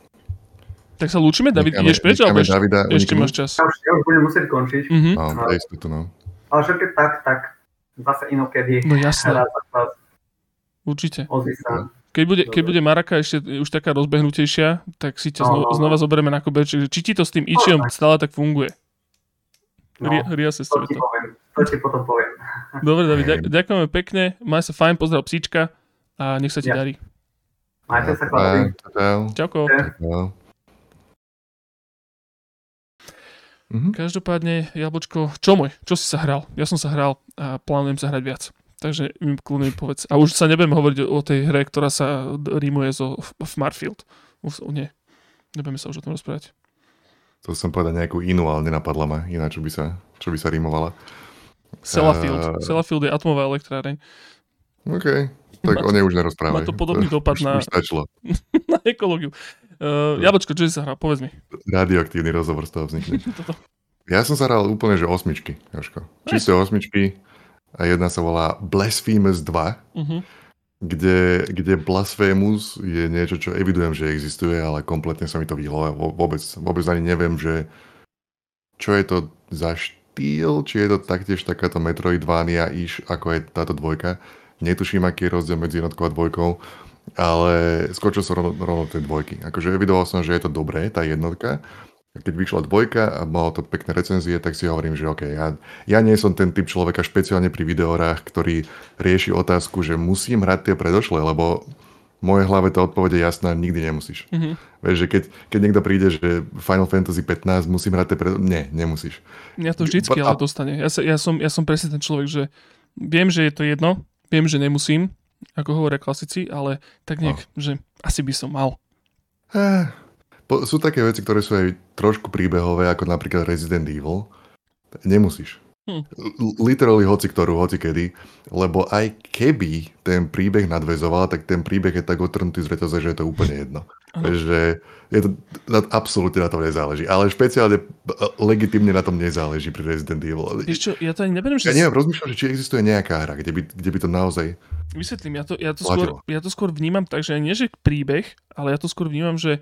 tak sa lúčime? David, ideš preč? Alebo ešte, Davida, ešte máš čas? Ja už, ja už budem musieť končiť. Mm-hmm. No, ale, to, no. ale keď tak, tak zase inokedy. No jasné. Určite. Keď bude, keď bude Maraka ešte už taká rozbehnutejšia, tak si ťa no, znova, no, znova zoberieme na koberček. Či ti to s tým ičiom no, stále tak funguje? No, Ria, ria sa to, ti poviem, to ti potom poviem. Dobre, David, ďakujeme pekne. Maj sa fajn, pozdrav psíčka a nech sa ti ja. darí. Majte sa, chlapci. Čauko. Čauko. Mm-hmm. Každopádne, Jablčko, čo môj? Čo si sa hral? Ja som sa hral a plánujem sa hrať viac. Takže mi kľudne povedz. A už sa nebudeme hovoriť o tej hre, ktorá sa rímuje zo Smartfield. Už, nie. Nebudeme sa už o tom rozprávať. To som povedať nejakú inú, ale nenapadla ma iná, čo by sa, čo by sa rímovala. Sellafield. Uh... Sellafield je atomová elektráreň. OK, tak o nej už nerozprávaj. Má to podobný to, dopad už, na, už (laughs) na ekológiu. Uh, Jablčko, čo si sa hral? Povedz mi. Radioaktívny rozhovor z toho vznikne. (laughs) ja som sa hral úplne, že osmičky, Jožko. Čisté osmičky a jedna sa volá Blasphemous 2, uh-huh. kde, kde Blasphemous je niečo, čo evidujem, že existuje, ale kompletne sa mi to vyhlo. Vôbec, vôbec ani neviem, že čo je to za štýl, či je to taktiež takáto Metroidvania iš, ako je táto dvojka. Netuším, aký je rozdiel medzi jednotkou a dvojkou ale skočil som rovno, rovno tej dvojky. Akože evidoval som, že je to dobré, tá jednotka. Keď vyšla dvojka a malo to pekné recenzie, tak si hovorím, že OK, ja, ja nie som ten typ človeka špeciálne pri videorách, ktorý rieši otázku, že musím hrať tie predošlé, lebo mojej hlave tá odpovede je jasná, nikdy nemusíš. Mm-hmm. Vieš, že keď, keď niekto príde, že Final Fantasy 15 musím hrať tie predošlé, nie, nemusíš. Ja to vždycky ale dostane. Ja, sa, ja, som, ja som presne ten človek, že viem, že je to jedno, viem, že nemusím, ako hovoria klasici, ale tak nejak, no. že asi by som mal. Eh, po, sú také veci, ktoré sú aj trošku príbehové, ako napríklad Resident Evil. Nemusíš. Hm. Literally hoci ktorú, hoci kedy. Lebo aj keby ten príbeh nadvezoval, tak ten príbeh je tak otrhnutý z reťaze, že je to úplne jedno. že je to, absolútne na tom nezáleží. Ale špeciálne legitimne na tom nezáleží pri Resident Evil. Vieš čo, ja to ani neberiem, že... Ja neviem, rozmýšľam, že či existuje nejaká hra, kde by, kde by to naozaj Vysvetlím, ja to, ja, to skôr, ja to skôr vnímam tak, že nie že príbeh, ale ja to skôr vnímam, že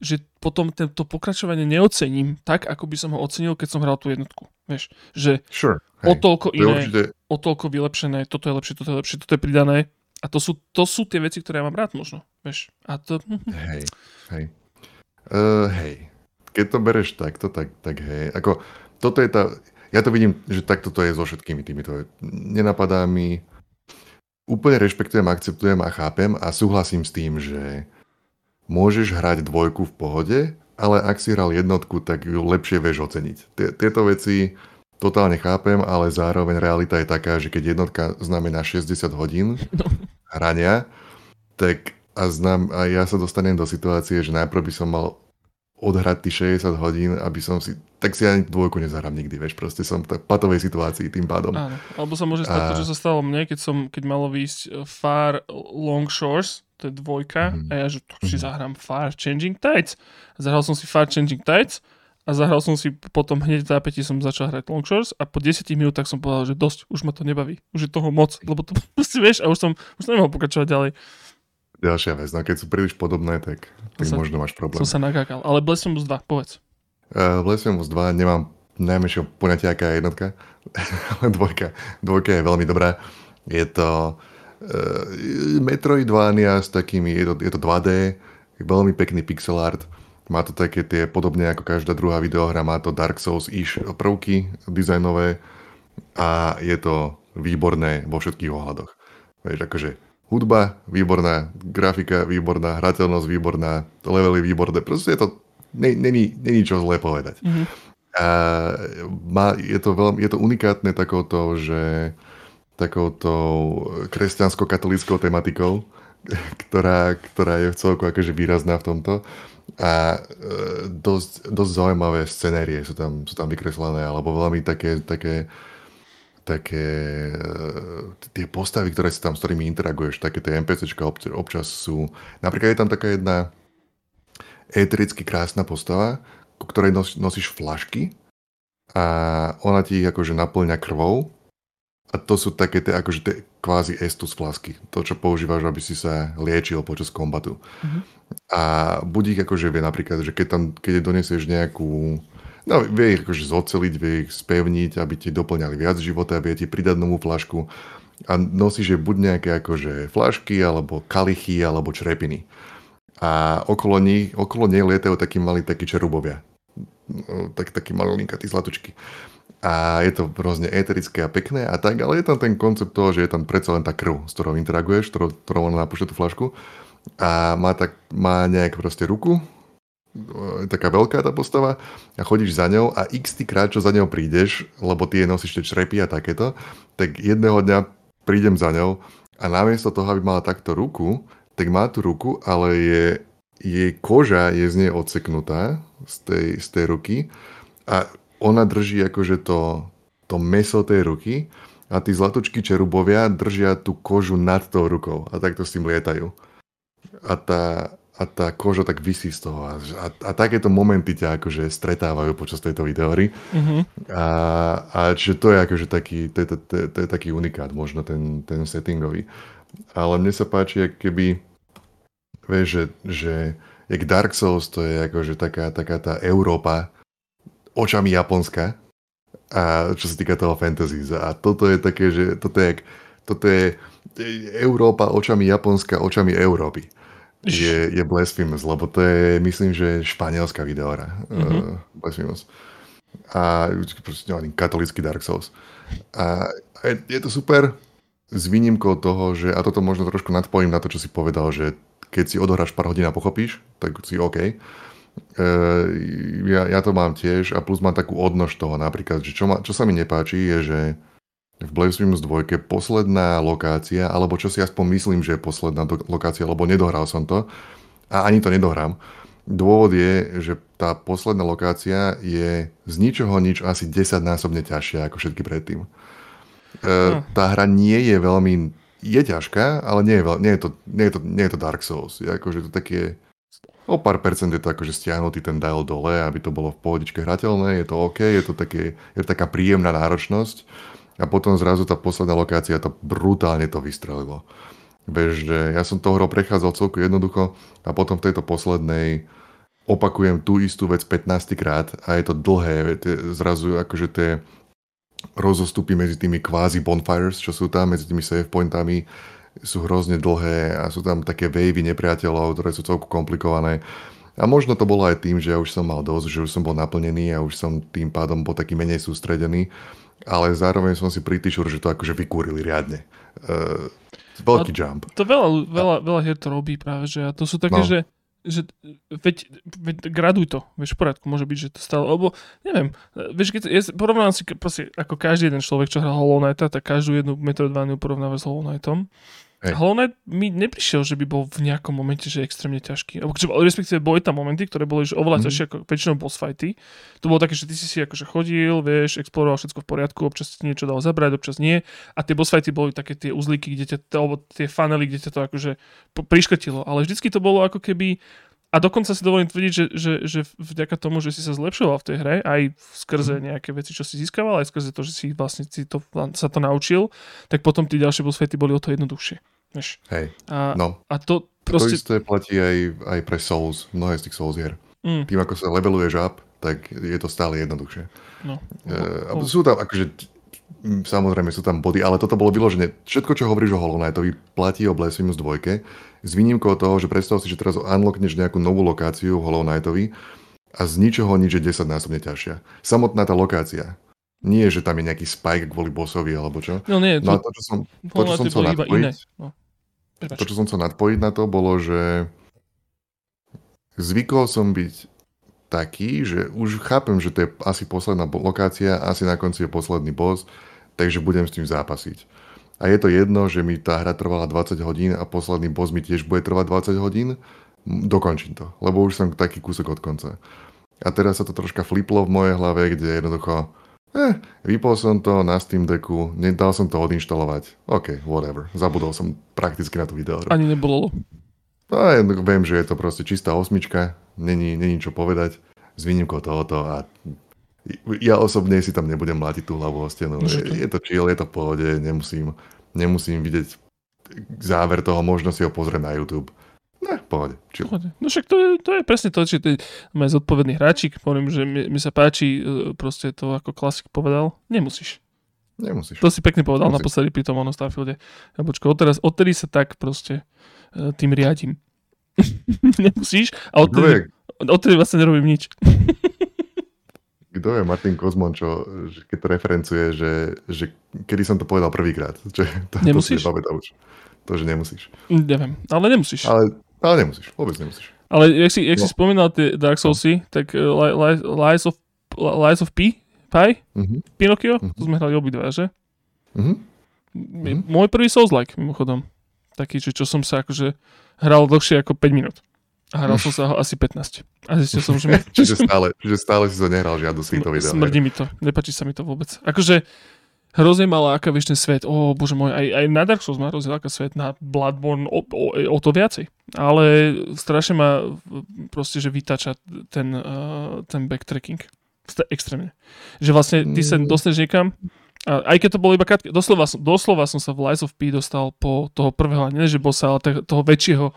že potom tento pokračovanie neocením tak, ako by som ho ocenil, keď som hral tú jednotku. Vieš, že sure. Hej. o toľko iné, určite... o toľko vylepšené, toto je lepšie, toto je lepšie, toto je pridané. A to sú, to sú tie veci, ktoré ja mám rád možno. Vieš, a to... Hej, hej. Uh, hej. Keď to bereš takto, tak, tak hej. Ako, toto je tá... Ja to vidím, že takto to je so všetkými týmito. Nenapadá mi... Úplne rešpektujem, akceptujem a chápem a súhlasím s tým, že môžeš hrať dvojku v pohode, ale ak si hral jednotku, tak ju lepšie vieš oceniť. Tieto veci totálne chápem, ale zároveň realita je taká, že keď jednotka znamená 60 hodín (laughs) hrania, tak a, znam, a ja sa dostanem do situácie, že najprv by som mal odhrať tých 60 hodín, aby som si, tak si ani dvojku nezahrám nikdy, vieš, proste som v patovej situácii tým pádom. Áno, alebo sa môže stať a... to, čo sa stalo mne, keď som, keď malo výjsť eh, Far Long Shores, to je dvojka, mm-hmm. a ja, že to si mhm. zahrám Far Changing Tides. Zahral som si Far Changing Tides a zahral som si potom hneď v zápäti som začal hrať Long Shores a po 10 minútach som povedal, že dosť, už ma to nebaví, už je toho moc, lebo to (laughs) proste vieš a už som, už som nemohol pokračovať ďalej. Ďalšia vec, no keď sú príliš podobné, tak, tak sa, možno máš problém. Som sa nakákal, ale Blasphemous 2, povedz. Uh, Blasphemous 2 nemám najmenšieho poňatia, aká je jednotka, (laughs) ale dvojka, dvojka je veľmi dobrá. Je to uh, Metroidvania s takými, je to, je to 2D, veľmi pekný pixel art, má to také tie podobne ako každá druhá videohra, má to Dark Souls-ish prvky dizajnové a je to výborné vo všetkých ohľadoch. Vieš, akože Hudba výborná, grafika výborná, hrateľnosť výborná, levely výborné. Proste je to, není, není čo zlé povedať. Mm-hmm. A má, je, to veľmi, je to unikátne takouto, že takouto kresťansko-katolíckou tematikou, (laughs) ktorá, ktorá je v celku akože výrazná v tomto. A e, dosť, dosť zaujímavé scenérie sú tam, sú tam vykreslené, alebo veľmi také, také také uh, tie postavy, ktoré si tam, s ktorými interaguješ, také tie NPCčka občas sú... Napríklad je tam taká jedna etericky krásna postava, ku ktorej nos, nosíš flašky a ona ti akože naplňa krvou a to sú také tie akože tie kvázi estus flasky. To, čo používaš, aby si sa liečil počas kombatu. Mm-hmm. A budík akože vie napríklad, že keď tam, keď donesieš nejakú No, vie ich akože zoceliť, vie ich spevniť, aby ti doplňali viac života, vie ti pridať novú flašku a nosíš je buď nejaké akože flašky, alebo kalichy, alebo črepiny. A okolo, ní, okolo nej lietajú takí malí takí čerubovia. No, tak, takí malinkatí zlatučky. A je to hrozne eterické a pekné a tak, ale je tam ten koncept toho, že je tam predsa len tá krv, s ktorou interaguješ, ktorou, ktorou on napúšťa tú flašku a má, tak, má nejak proste ruku, je taká veľká tá postava a chodíš za ňou a x krát, čo za ňou prídeš, lebo ty je nosíš tie črepy a takéto, tak jedného dňa prídem za ňou a namiesto toho, aby mala takto ruku, tak má tú ruku, ale je, jej koža je z nej odseknutá z tej, z tej ruky a ona drží akože to, to meso tej ruky a tí zlatočky čerubovia držia tú kožu nad tou rukou a takto s tým lietajú. A tá, a tá koža tak vysí z toho. A, a, a takéto momenty ťa akože stretávajú počas tejto videohry. Mm-hmm. A, a čiže to je akože taký, to, to, to, to je taký unikát možno ten, ten settingový. Ale mne sa páči, keby vieš, že, že jak Dark Souls to je akože taká, taká tá Európa očami Japonska a čo sa týka toho fantasy. A toto je také, že toto je, toto je Európa očami Japonska, očami Európy je, je Blasphemous, lebo to je, myslím, že španielská videohra. Mm-hmm. Uh, Blasphemous. A proste neviem, katolický Dark Souls. A, a je, je to super s výnimkou toho, že, a toto možno trošku nadpojím na to, čo si povedal, že keď si odohráš pár hodín a pochopíš, tak si OK. Uh, ja, ja to mám tiež a plus mám takú odnož toho napríklad, že čo, ma, čo sa mi nepáči je, že v Blasphemous 2 posledná lokácia, alebo čo si aspoň myslím, že je posledná do- lokácia, lebo nedohral som to a ani to nedohrám, Dôvod je, že tá posledná lokácia je z ničoho nič asi 10 násobne ťažšia ako všetky predtým. E, tá hra nie je veľmi... Je ťažká, ale nie je, nie je, to, nie je, to, nie je to Dark Souls. Je akože to také... O pár percent je to akože stiahnutý ten dial dole, aby to bolo v pohodičke hrateľné, je to OK, je to, také, je to taká príjemná náročnosť a potom zrazu tá posledná lokácia to brutálne to vystrelilo. Vieš, že ja som to hrou prechádzal celku jednoducho a potom v tejto poslednej opakujem tú istú vec 15 krát a je to dlhé, zrazu akože tie rozostupy medzi tými kvázi bonfires, čo sú tam, medzi tými save pointami, sú hrozne dlhé a sú tam také wavy nepriateľov, ktoré sú celku komplikované. A možno to bolo aj tým, že ja už som mal dosť, že už som bol naplnený a už som tým pádom bol taký menej sústredený, ale zároveň som si pretty sure, že to akože vykúrili riadne. Uh, veľký a jump. To veľa, veľa, veľa hier to robí práve, že a to sú také, no. že že veď, veď graduj to, vieš, v poriadku, môže byť, že to stalo, alebo neviem, vieš, keď ja porovnám si proste, ako každý jeden človek, čo hral Hollow Knighta, tak každú jednu metroidvániu porovnáva s Hollow Knightom Hey. Hollow mi neprišiel, že by bol v nejakom momente že extrémne ťažký. Respektíve boli tam momenty, ktoré boli že oveľa mm. ťažšie ako väčšinou boss fighty. To bolo také, že ty si si akože chodil, vieš, exploroval všetko v poriadku, občas ti niečo dalo zabrať, občas nie. A tie boss fighty boli také tie uzlíky, kde ťa, alebo tie fanely, kde ťa to akože priškrtilo. Ale vždycky to bolo ako keby a dokonca si dovolím tvrdiť, že, že, že vďaka tomu, že si sa zlepšoval v tej hre, aj skrze mhm. nejaké veci, čo si získaval, aj skrze to, že si vlastne si to, sa to naučil, tak potom tí ďalšie boss boli o to jednoduchšie. Vieš. Hej, a, no. A to proste... To isté platí aj, aj pre Souls, mnohé z tých Souls hier. Mm. Tým, ako sa leveluješ up, tak je to stále jednoduchšie. No. Uh. Sú tam akože samozrejme sú tam body, ale toto bolo vyložené. Všetko, čo hovoríš o Hollow Knightovi, platí o Blasphemous 2 s výnimkou toho, že predstav si, že teraz unlockneš nejakú novú lokáciu Hollow Knightovi a z ničoho nič je 10 násobne ťažšia. Samotná tá lokácia. Nie, že tam je nejaký spike kvôli bossovi alebo čo. No nie, to, no to, čo som, to, čo som chcel nadpojiť, no. to, čo som chcel nadpojiť na to, bolo, že zvykol som byť taký, že už chápem, že to je asi posledná lokácia, asi na konci je posledný boss, takže budem s tým zápasiť. A je to jedno, že mi tá hra trvala 20 hodín a posledný boss mi tiež bude trvať 20 hodín, dokončím to, lebo už som taký kúsok od konca. A teraz sa to troška fliplo v mojej hlave, kde jednoducho, eh, vypol som to na Steam Decku, nedal som to odinštalovať. OK, whatever. Zabudol som prakticky na tú videohru. Ani nebolo. No, ja viem, že je to proste čistá osmička, není, není čo povedať, s výnimkou tohoto a ja osobne si tam nebudem mlátiť tú hlavu o stenu. Je, je to chill, je to v pohode, nemusím, nemusím vidieť záver toho, možno si ho pozrieť na YouTube. Ne, pohode, chill. No však to je, to je presne to, že máš zodpovedný hráčik, poviem, že mi, mi sa páči e, proste to, ako klasik povedal, nemusíš. Nemusíš. To si pekne povedal Nemusíš. naposledy pri tom ono Starfielde. Jabočko, odteraz, odtedy sa tak proste e, tým riadím. (laughs) nemusíš a odtedy, odtedy vlastne nerobím nič. Kto je Martin Kozmon, čo, keď to referencuje, že, že kedy som to povedal prvýkrát. Čo, to, nemusíš? To, to, už. to, že nemusíš. Neviem, ale nemusíš. Ale, ale nemusíš, vôbec nemusíš. Ale jak si, jak no. si spomínal tie Dark Soulsy, no. tak uh, Lies of, Lies of P, Pi, uh-huh. Pinocchio, uh-huh. to sme hrali obidva, že? Uh-huh. M- môj prvý Souls-like, mimochodom. Taký, že čo som sa akože hral dlhšie ako 5 minút. A hral som sa ho asi 15. A zistil som, že... Mi... (laughs) čiže, stále, čiže stále si to nehral žiadnu svito video. Smrdí mi to. Nepačí sa mi to vôbec. Akože hrozne malá aká vieš ten svet. Ó, bože môj, aj, aj na Dark Souls má hrozne aká svet, na Bloodborne o, o, o, to viacej. Ale strašne ma proste, že vytača ten, uh, ten backtracking. Extrémne. Že vlastne ty sa mm. dostaneš niekam a aj keď to bolo iba krátke, doslova, doslova som sa v Lies of P dostal po toho prvého, nie že bossa, ale toho väčšieho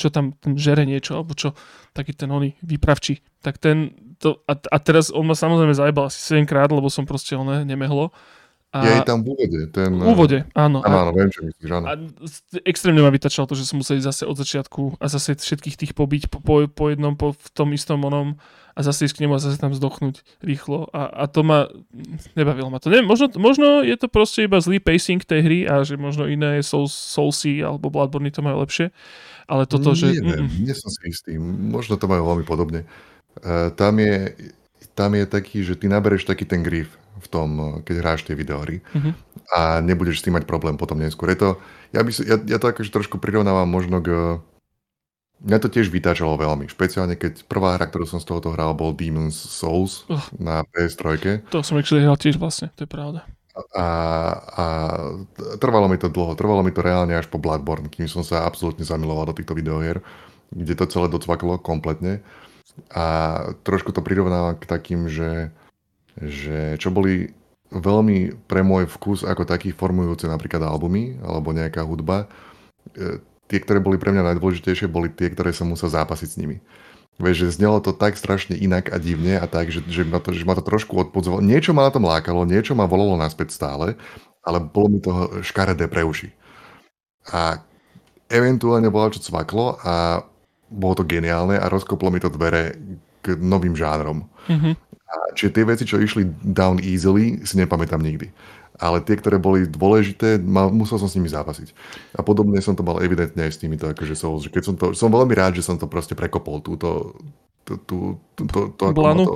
čo tam ten žere niečo, alebo čo, taký ten oný výpravčí. Tak ten, to, a, a teraz on ma samozrejme zajebal asi 7 krát, lebo som proste oné nemehlo. A... Je aj tam v úvode. Ten, v úvode, áno. Áno, áno, viem, čo myslíš, áno. A extrémne ma vytačalo to, že som musel ísť zase od začiatku a zase všetkých tých pobiť po, po, po jednom, po, v tom istom onom a zase ísť k nemu a zase tam zdochnúť rýchlo. A, a to ma, nebavilo ma to. Neviem, možno, možno je to proste iba zlý pacing tej hry a že možno iné Souls, Soulsy alebo Bloodborne to majú lepšie. Ale toto, že... Neviem, nie som si istý. Možno to majú veľmi podobne. Uh, tam, je, tam je taký, že ty nabereš taký ten grif v tom, keď hráš tie videohry uh-huh. a nebudeš s tým mať problém potom neskôr. Je to, ja, by, ja, ja to akože trošku prirovnávam možno k Mňa to tiež vytáčalo veľmi, špeciálne keď prvá hra, ktorú som z tohoto hral, bol Demon's Souls Ugh. na PS3. To som actually hral tiež vlastne, to je pravda. A, a trvalo mi to dlho, trvalo mi to reálne až po Bloodborne, kým som sa absolútne zamiloval do týchto videohier, kde to celé docvaklo kompletne. A trošku to prirovnávam k takým, že, že čo boli veľmi pre môj vkus ako taký formujúce napríklad albumy alebo nejaká hudba, e, tie, ktoré boli pre mňa najdôležitejšie, boli tie, ktoré som musel zápasiť s nimi. Vieš, že znelo to tak strašne inak a divne a tak, že, že, ma, to, že ma to trošku odpudzovalo. Niečo ma na tom lákalo, niečo ma volalo naspäť stále, ale bolo mi to škaredé pre uši. A eventuálne bolo čo cvaklo a bolo to geniálne a rozkoplo mi to dvere k novým žánrom. Mm-hmm. A čiže tie veci, čo išli down easily, si nepamätám nikdy ale tie, ktoré boli dôležité, mal, musel som s nimi zápasiť. A podobne som to mal evidentne aj s týmito akože Souls, keď som to, som veľmi rád, že som to proste prekopol, túto, tú, tú, tú, to, to, Blanu? To,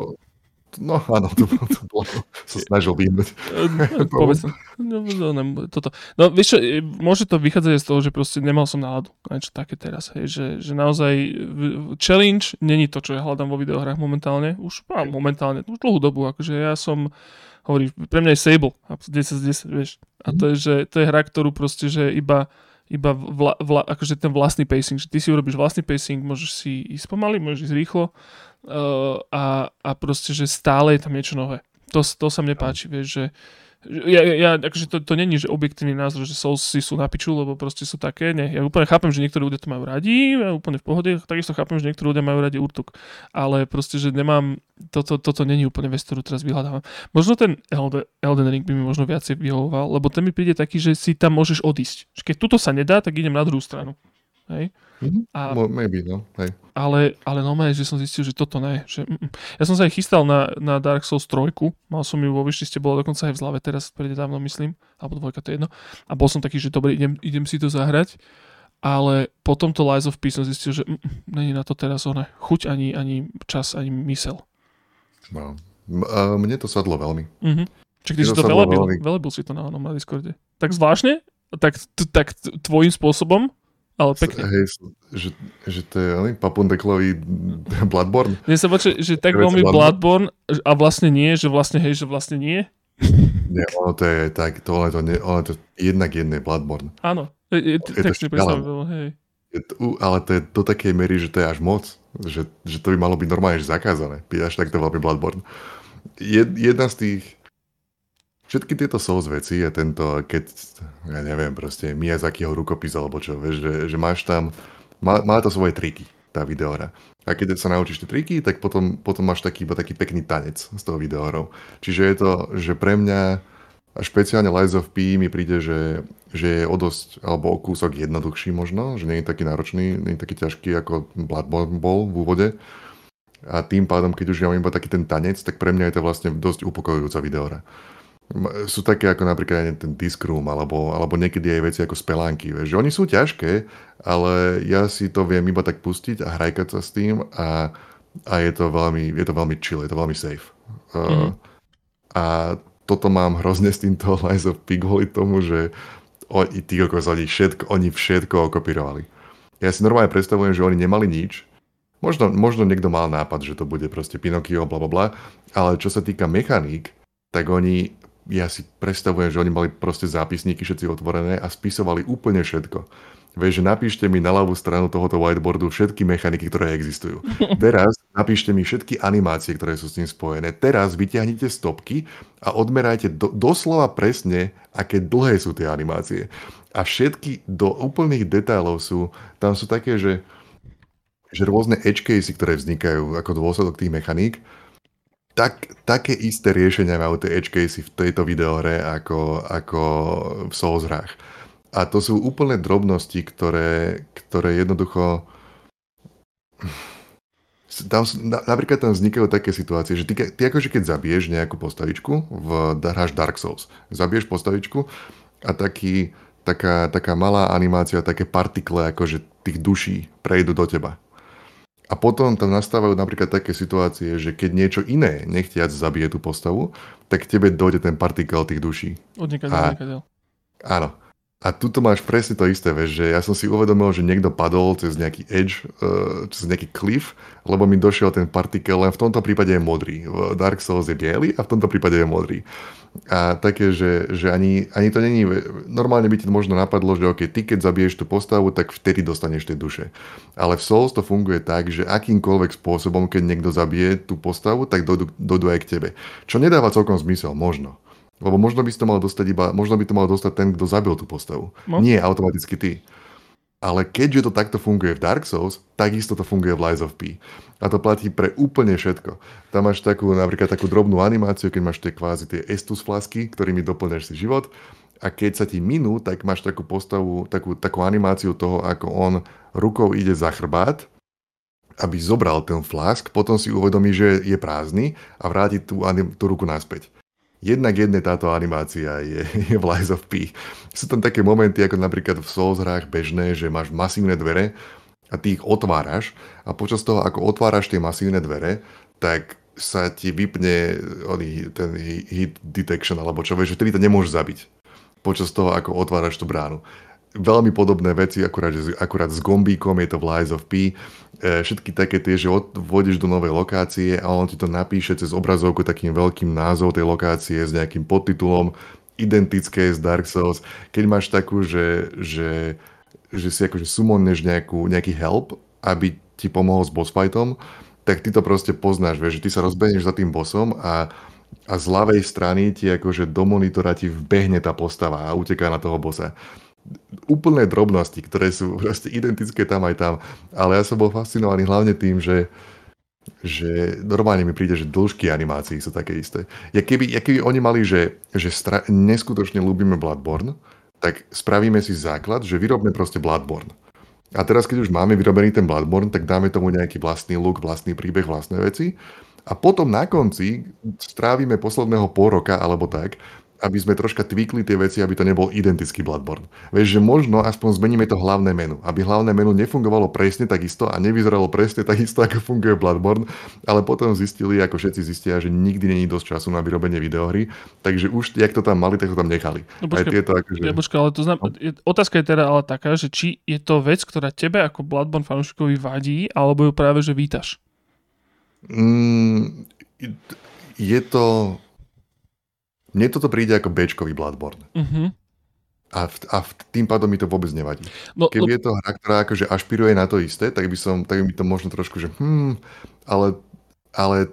No áno, to, to, to bolo, sa snažil vyhnúť. (laughs) Povedz, no, no, no, toto. No vieš čo, môže to vychádzať z toho, že proste nemal som náladu na niečo také teraz, hej, že, že naozaj challenge není to, čo ja hľadám vo videohrách momentálne, už á, momentálne, už dlhú dobu, akože ja som hovorí, pre mňa je Sable, 10 z 10, vieš. A to je, že to je hra, ktorú proste, že iba, iba vla, vla, akože ten vlastný pacing, že ty si urobíš vlastný pacing, môžeš si ísť pomaly, môžeš ísť rýchlo a, a proste, že stále je tam niečo nové. To, to sa mne páči, vieš, že ja, ja akože to, to není, že objektívny názor, že Soulsy sú na piču, lebo proste sú také. Nie, ja úplne chápem, že niektorí ľudia to majú radi, ja úplne v pohode, takisto chápem, že niektorí ľudia majú radi Urtuk. Ale proste, že nemám, toto, toto není úplne vec, ktorú teraz vyhľadávam. Možno ten Elden, Elden Ring by mi možno viacej vyhovoval, lebo ten mi príde taký, že si tam môžeš odísť. Keď tuto sa nedá, tak idem na druhú stranu. Hej? Mm-hmm. A, Maybe, no. Hej. Ale, ale normálne, že som zistil, že toto ne. Že, mm, mm. ja som sa aj chystal na, na Dark Souls 3, mal som ju vo vyšliste, bola dokonca aj v zlave teraz, prededávno myslím, alebo dvojka, to je jedno. A bol som taký, že dobre, idem, idem si to zahrať, ale potom to Lies of Peace som zistil, že mm, mm není na to teraz one chuť, ani, ani čas, ani mysel. No. Mne to sadlo veľmi. Mm-hmm. Čiže ty si to velebil, veľmi... velebil si to na, na Discorde. Tak zvláštne? Tak, tak tvojim spôsobom? Ale pekne. Hej, že, že to je ale, papundeklový (laughs) Bloodborne. Mne sa páči, že tak veľmi Bloodborne a vlastne nie, že vlastne hej, že vlastne nie. Nie, ono to je tak, to, ono to, nie, ono to jednak jedné Bloodborne. Áno, je, tak si hej. Je to, ale to je do takej mery, že to je až moc, že, že to by malo byť normálne že zakázané, byť až takto veľmi Bloodborne. Jed, jedna z tých všetky tieto Souls veci a tento, keď, ja neviem, proste Miyazakiho rukopis alebo čo, vieš, že, že máš tam, má, má to svoje triky, tá videohra. A keď sa naučíš tie triky, tak potom, potom máš taký, iba taký pekný tanec z toho videohrou. Čiže je to, že pre mňa, a špeciálne Lies of P mi príde, že, že je o dosť, alebo o kúsok jednoduchší možno, že nie je taký náročný, nie je taký ťažký ako Bloodborne bol v úvode. A tým pádom, keď už ja mám iba taký ten tanec, tak pre mňa je to vlastne dosť upokojujúca videohra sú také ako napríklad ten Disc Room, alebo, alebo niekedy aj veci ako spelánky. Vieš. Oni sú ťažké, ale ja si to viem iba tak pustiť a hrajkať sa s tým a, a je, to veľmi, je to veľmi chill, je to veľmi safe. Mm-hmm. Uh, a toto mám hrozne s týmto (laughs) Lies of P kvôli tomu, že oni, tí oni všetko, oni všetko okopírovali. Ja si normálne predstavujem, že oni nemali nič, Možno, možno niekto mal nápad, že to bude proste Pinokio, bla bla bla, ale čo sa týka mechaník, tak oni ja si predstavujem, že oni mali proste zápisníky všetci otvorené a spisovali úplne všetko. Vieš, že napíšte mi na ľavú stranu tohoto whiteboardu všetky mechaniky, ktoré existujú. (laughs) Teraz napíšte mi všetky animácie, ktoré sú s tým spojené. Teraz vyťahnite stopky a odmerajte do, doslova presne, aké dlhé sú tie animácie. A všetky do úplných detailov sú, tam sú také, že, že rôzne edge casey, ktoré vznikajú ako dôsledok tých mechaník, tak, také isté riešenia majú tie edge casey v tejto videohre ako, ako v Souls hrách. A to sú úplne drobnosti, ktoré, ktoré jednoducho... Tam, napríklad tam vznikajú také situácie, že ty, ty akože keď zabiješ nejakú postavičku, v, hráš Dark Souls, zabiješ postavičku a taký, taká, taká malá animácia, také partikle akože tých duší prejdú do teba. A potom tam nastávajú napríklad také situácie, že keď niečo iné nechtiac zabije tú postavu, tak tebe dojde ten partikel tých duší. Odniekaď, a, Áno. A tuto máš presne to isté, vieš, že ja som si uvedomil, že niekto padol cez nejaký edge, uh, cez nejaký cliff, lebo mi došiel ten partikel, len v tomto prípade je modrý. V Dark Souls je biely a v tomto prípade je modrý. A také, že, že ani, ani to není, normálne by ti možno napadlo, že OK, ty keď zabiješ tú postavu, tak vtedy dostaneš tie duše. Ale v Souls to funguje tak, že akýmkoľvek spôsobom, keď niekto zabije tú postavu, tak dojdu, dojdu aj k tebe. Čo nedáva celkom zmysel, možno. Lebo možno by to mal dostať iba, možno by to mal dostať ten, kto zabil tú postavu. No. Nie automaticky ty. Ale keďže to takto funguje v Dark Souls, takisto to funguje v Lies of P. A to platí pre úplne všetko. Tam máš takú, napríklad takú drobnú animáciu, keď máš tie kvázi tie Estus flasky, ktorými doplňaš si život. A keď sa ti minú, tak máš takú postavu, takú, takú animáciu toho, ako on rukou ide za chrbát, aby zobral ten flask, potom si uvedomí, že je prázdny a vráti tú, tú ruku naspäť jednak jedne táto animácia je, (laughs) je v Lies of P. Sú tam také momenty, ako napríklad v Souls hrách bežné, že máš masívne dvere a ty ich otváraš a počas toho, ako otváraš tie masívne dvere, tak sa ti vypne ten hit detection, alebo čo vieš, že ty to nemôžeš zabiť počas toho, ako otváraš tú bránu veľmi podobné veci, akurát, akurát s gombíkom, je to v Lies of P. E, všetky také tie, že vôjdeš do novej lokácie a on ti to napíše cez obrazovku takým veľkým názov tej lokácie s nejakým podtitulom identické z Dark Souls. Keď máš takú, že, že, že si akože sumoneš nejakú, nejaký help, aby ti pomohol s boss fightom, tak ty to proste poznáš, vieš, že ty sa rozbehneš za tým bossom a, a z ľavej strany ti akože do monitora ti vbehne tá postava a uteká na toho bossa úplné drobnosti, ktoré sú proste identické tam aj tam. Ale ja som bol fascinovaný hlavne tým, že že normálne mi príde, že dĺžky animácií sú také isté. Ja keby, ja keby oni mali, že, že stra- neskutočne ľúbime Bloodborne, tak spravíme si základ, že vyrobme proste Bloodborne. A teraz, keď už máme vyrobený ten Bloodborne, tak dáme tomu nejaký vlastný look, vlastný príbeh, vlastné veci. A potom na konci strávime posledného pol roka alebo tak aby sme troška tvykli tie veci, aby to nebol identický Bloodborne. Vieš, že možno aspoň zmeníme to hlavné menu, aby hlavné menu nefungovalo presne takisto a nevyzeralo presne takisto, ako funguje Bloodborne, ale potom zistili, ako všetci zistia, že nikdy není dosť času na vyrobenie videohry, takže už, jak to tam mali, tak to tam nechali. No, počkej, Aj tieto, akože... ja, počkej, ale to znam... No. otázka je teda ale taká, že či je to vec, ktorá tebe ako Bloodborne fanúšikovi vadí, alebo ju práve, že vítaš? Mm, je to mne toto príde ako Bčkový Bloodborne. Uh-huh. A, v, a v, tým pádom mi to vôbec nevadí. No, Keby no... je to hra, ktorá akože ašpiruje na to isté, tak by som, tak by to možno trošku, že hmm, ale, ale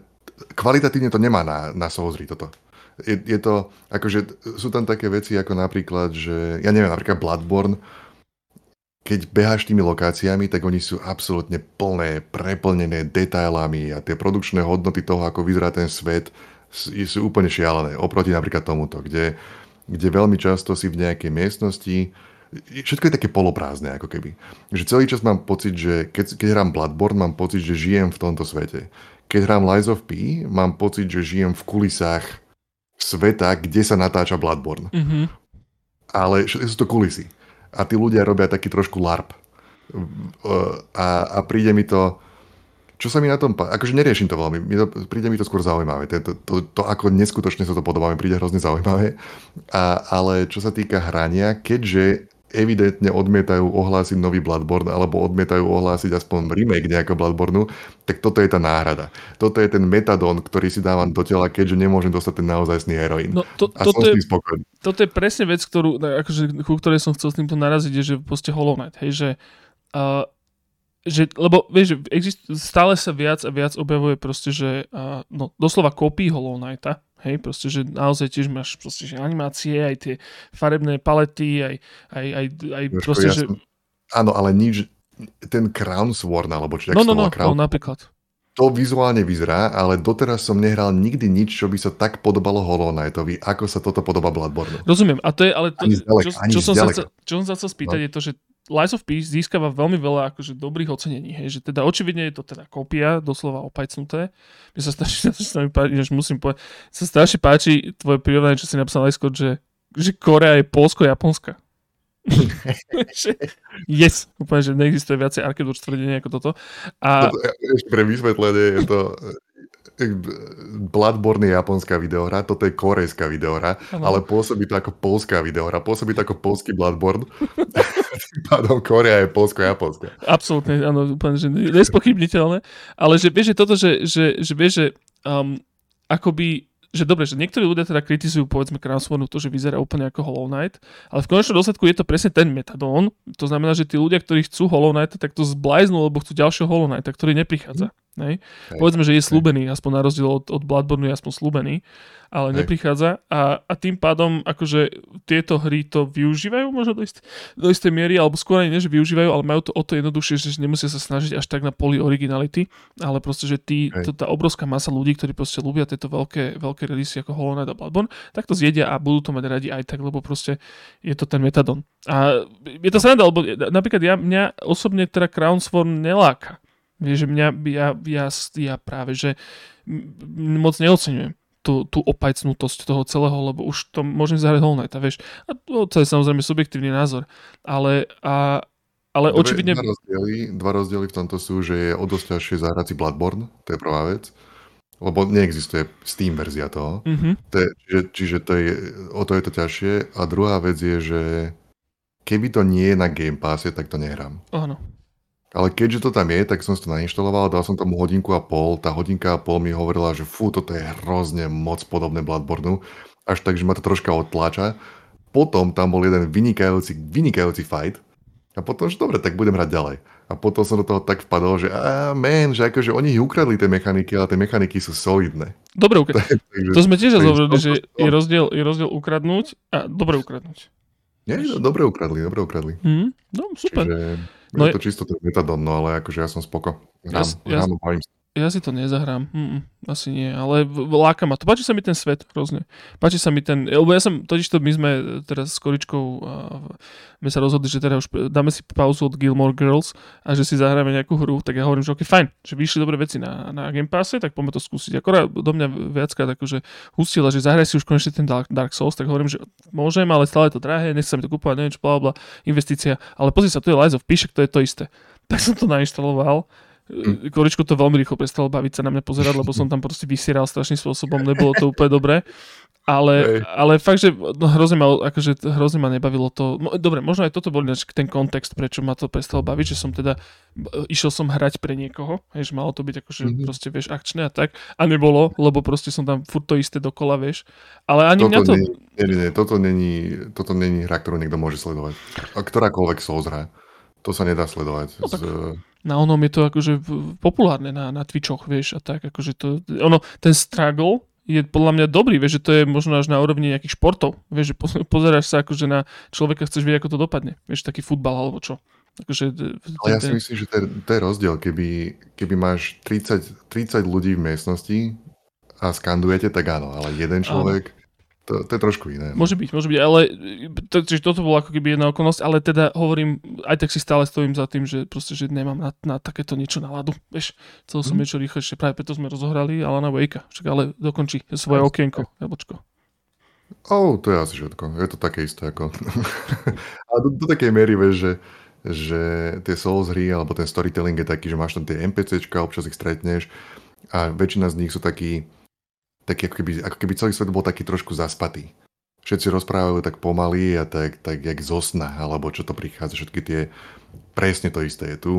kvalitatívne to nemá na, na Soulsry toto. Je, je to, akože sú tam také veci ako napríklad, že, ja neviem, napríklad Bloodborne, keď beháš tými lokáciami, tak oni sú absolútne plné, preplnené detailami a tie produkčné hodnoty toho, ako vyzerá ten svet, sú úplne šialené, oproti napríklad tomuto, kde, kde veľmi často si v nejakej miestnosti všetko je také poloprázdne, ako keby. Že celý čas mám pocit, že keď, keď hrám Bloodborne, mám pocit, že žijem v tomto svete. Keď hrám Lies of P, mám pocit, že žijem v kulisách sveta, kde sa natáča Bloodborne. Mm-hmm. Ale sú to kulisy. A tí ľudia robia taký trošku LARP. A, a príde mi to čo sa mi na tom páči, akože neriešim to veľmi, mi to, príde mi to skôr zaujímavé, to, to, to, to ako neskutočne sa to podobá, mi príde hrozne zaujímavé, a, ale čo sa týka hrania, keďže evidentne odmietajú ohlásiť nový Bloodborne alebo odmietajú ohlásiť aspoň remake nejakého Bloodborneu, tak toto je tá náhrada. Toto je ten metadón, ktorý si dávam do tela, keďže nemôžem dostať ten naozajstný heroín. No, to, a toto, som je, spokojný. toto je presne vec, ktorú, akože, ku ktorej som chcel s týmto naraziť, je, že proste Hollow Knight, hej, že uh, že, lebo vieš, exist, stále sa viac a viac objavuje proste, že uh, no, doslova kopí Hollow Knighta, hej, proste, že naozaj tiež máš proste, že animácie, aj tie farebné palety, aj, aj, aj, aj Víš, proste, ja že... Áno, ale nič, ten Crown Sworn, alebo či no, no, no, Crown, no, napríklad. To vizuálne vyzerá, ale doteraz som nehral nikdy nič, čo by sa tak podobalo Hollow Knightovi, ako sa toto podobá Bloodborne. Rozumiem, a to je, ale to, zďalek, čo, čo, som sa, čo som sa chcel spýtať no. je to, že Lies of Peace získava veľmi veľa akože dobrých ocenení, hej, že teda očividne je to teda kópia, doslova opajcnuté. Mne sa strašne, (laughs) sa mi páči, že musím povedať, sa strašne páči tvoje prirovnanie, čo si napísal najskôr, že, že Korea je Polsko-Japonska. (laughs) yes, úplne, že neexistuje viacej arcade tvrdenie ako toto. A... Toto, ešte pre vysvetlenie je to, Bloodborne je japonská videohra, toto je korejská videohra, ano. ale pôsobí to ako polská videohra, pôsobí to ako polský Bloodborne. Tým (laughs) pádom Korea je polsko-japonská. Absolútne, áno, úplne, že nespochybniteľné. Ale že vieš, že toto, že, že, že vieš, že um, akoby že dobre, že niektorí ľudia teda kritizujú povedzme Transformu to, že vyzerá úplne ako Hollow Knight, ale v konečnom dôsledku je to presne ten metadón. To znamená, že tí ľudia, ktorí chcú Hollow Knight, tak to zblajznú, lebo chcú ďalšieho Hollow Knighta, ktorý neprichádza. Hej. Hej. Povedzme, že je slúbený, aspoň na rozdiel od, od Bloodborne je aspoň slúbený, ale Hej. neprichádza a, a tým pádom akože tieto hry to využívajú možno do, ist, do istej miery, alebo skôr ani nie, že využívajú, ale majú to o to jednoduchšie, že nemusia sa snažiť až tak na poli originality, ale proste, že tí, to, tá obrovská masa ľudí, ktorí proste ľúbia tieto veľké, veľké releasy ako Hollow Knight a Bloodborne, tak to zjedia a budú to mať radi aj tak, lebo proste je to ten metadon. A je to sranda, lebo napríklad ja, mňa osobne teda Crown Sworn neláka Vieš, že mňa, ja, ja, ja práve, že moc neocenujem tú, tú opajcnutosť toho celého, lebo už to môžem zahrať Hollow Knight, vieš. A to, to je samozrejme subjektívny názor. Ale, a, ale Dobre, očividne... Dva rozdiely, dva rozdiely v tomto sú, že je o dosť ťažšie zahrať si Bloodborne, to je prvá vec, lebo neexistuje Steam verzia toho. Mm-hmm. To je, čiže, čiže to je, o to je to ťažšie. A druhá vec je, že keby to nie je na Game Passe, tak to nehrám. Áno. Ale keďže to tam je, tak som si to nainštaloval, dal som tomu hodinku a pol. Tá hodinka a pol mi hovorila, že fú, toto je hrozne moc podobné Bloodborne. Až tak, že ma to troška odtláča. Potom tam bol jeden vynikajúci, vynikajúci fight. A potom, že dobre, tak budem hrať ďalej. A potom som do toho tak vpadol, že a man, že akože oni ukradli tie mechaniky, ale tie mechaniky sú solidné. Dobre ukradnúť. (laughs) to sme tiež hovorili, že je rozdiel, je rozdiel ukradnúť a dobre ukradnúť. Nie, dobre ukradli, dobre ukradli. Mm, no, super. Čiže No je to čisto ten metadon, no ale akože ja som spoko. Hrám, ja, hrám, ja, ja si to nezahrám, Mm-mm, asi nie, ale láka ma to. Páči sa mi ten svet hrozne. Páči sa mi ten, lebo ja som, totiž to my sme teraz s Koričkou, sme sa rozhodli, že teda už dáme si pauzu od Gilmore Girls a že si zahráme nejakú hru, tak ja hovorím, že ok, fajn, že vyšli dobré veci na, na Game Passe, tak poďme to skúsiť. Akorát do mňa viackrát akože hustila, že zahraj si už konečne ten Dark, Souls, tak hovorím, že môžem, ale stále je to drahé, nechcem mi to kúpovať, neviem čo, bla, bla, investícia, ale pozri sa, tu je Lies of Píšek, to je to isté. Tak som to nainštaloval. Koričko to veľmi rýchlo prestalo baviť sa na mňa pozerať, lebo som tam proste vysieral strašným spôsobom, nebolo to úplne dobré. Ale, ale fakt, že no, hrozne, ma, akože, hrozne ma nebavilo to. Dobre, možno aj toto bol ten kontext, prečo ma to prestalo baviť, že som teda išiel som hrať pre niekoho, hej, že malo to byť akože mm-hmm. proste, vieš, akčné a tak. A nebolo, lebo proste som tam furt to isté dokola, vieš. Ale ani toto mňa to... Nie, nie, nie, toto není, toto není hra, ktorú niekto môže sledovať. A ktorákoľvek Souls hra. To sa nedá sledovať. No, tak... z na onom je to akože populárne na, na Twitchoch, vieš, a tak, akože to, ono, ten struggle je podľa mňa dobrý, vieš, že to je možno až na úrovni nejakých športov, vieš, že pozeráš sa akože na človeka, chceš vedieť, ako to dopadne, vieš, taký futbal alebo čo. Akože, Ale ja si myslím, že to je, to je rozdiel, keby, keby máš 30, 30 ľudí v miestnosti a skandujete, tak áno, ale jeden človek... To, to je trošku iné. No. Môže byť, môže byť, ale to, čiže toto bolo ako keby jedna okolnosť, ale teda hovorím, aj tak si stále stojím za tým, že proste, že nemám na, na takéto niečo náladu, vieš, chcel som mm. niečo rýchlejšie, práve preto sme rozohrali Alana Wakea, však ale dokončí svoje okienko, jablčko. Oh, to je asi všetko. Je to také isté ako... (laughs) a do, do takej miery, vieš, že, že tie Souls hry alebo ten storytelling je taký, že máš tam tie NPCčka, občas ich stretneš a väčšina z nich sú takí taký ako keby, ako keby celý svet bol taký trošku zaspatý. Všetci rozprávajú tak pomaly a tak, tak jak zo sna, alebo čo to prichádza, všetky tie, presne to isté je tu.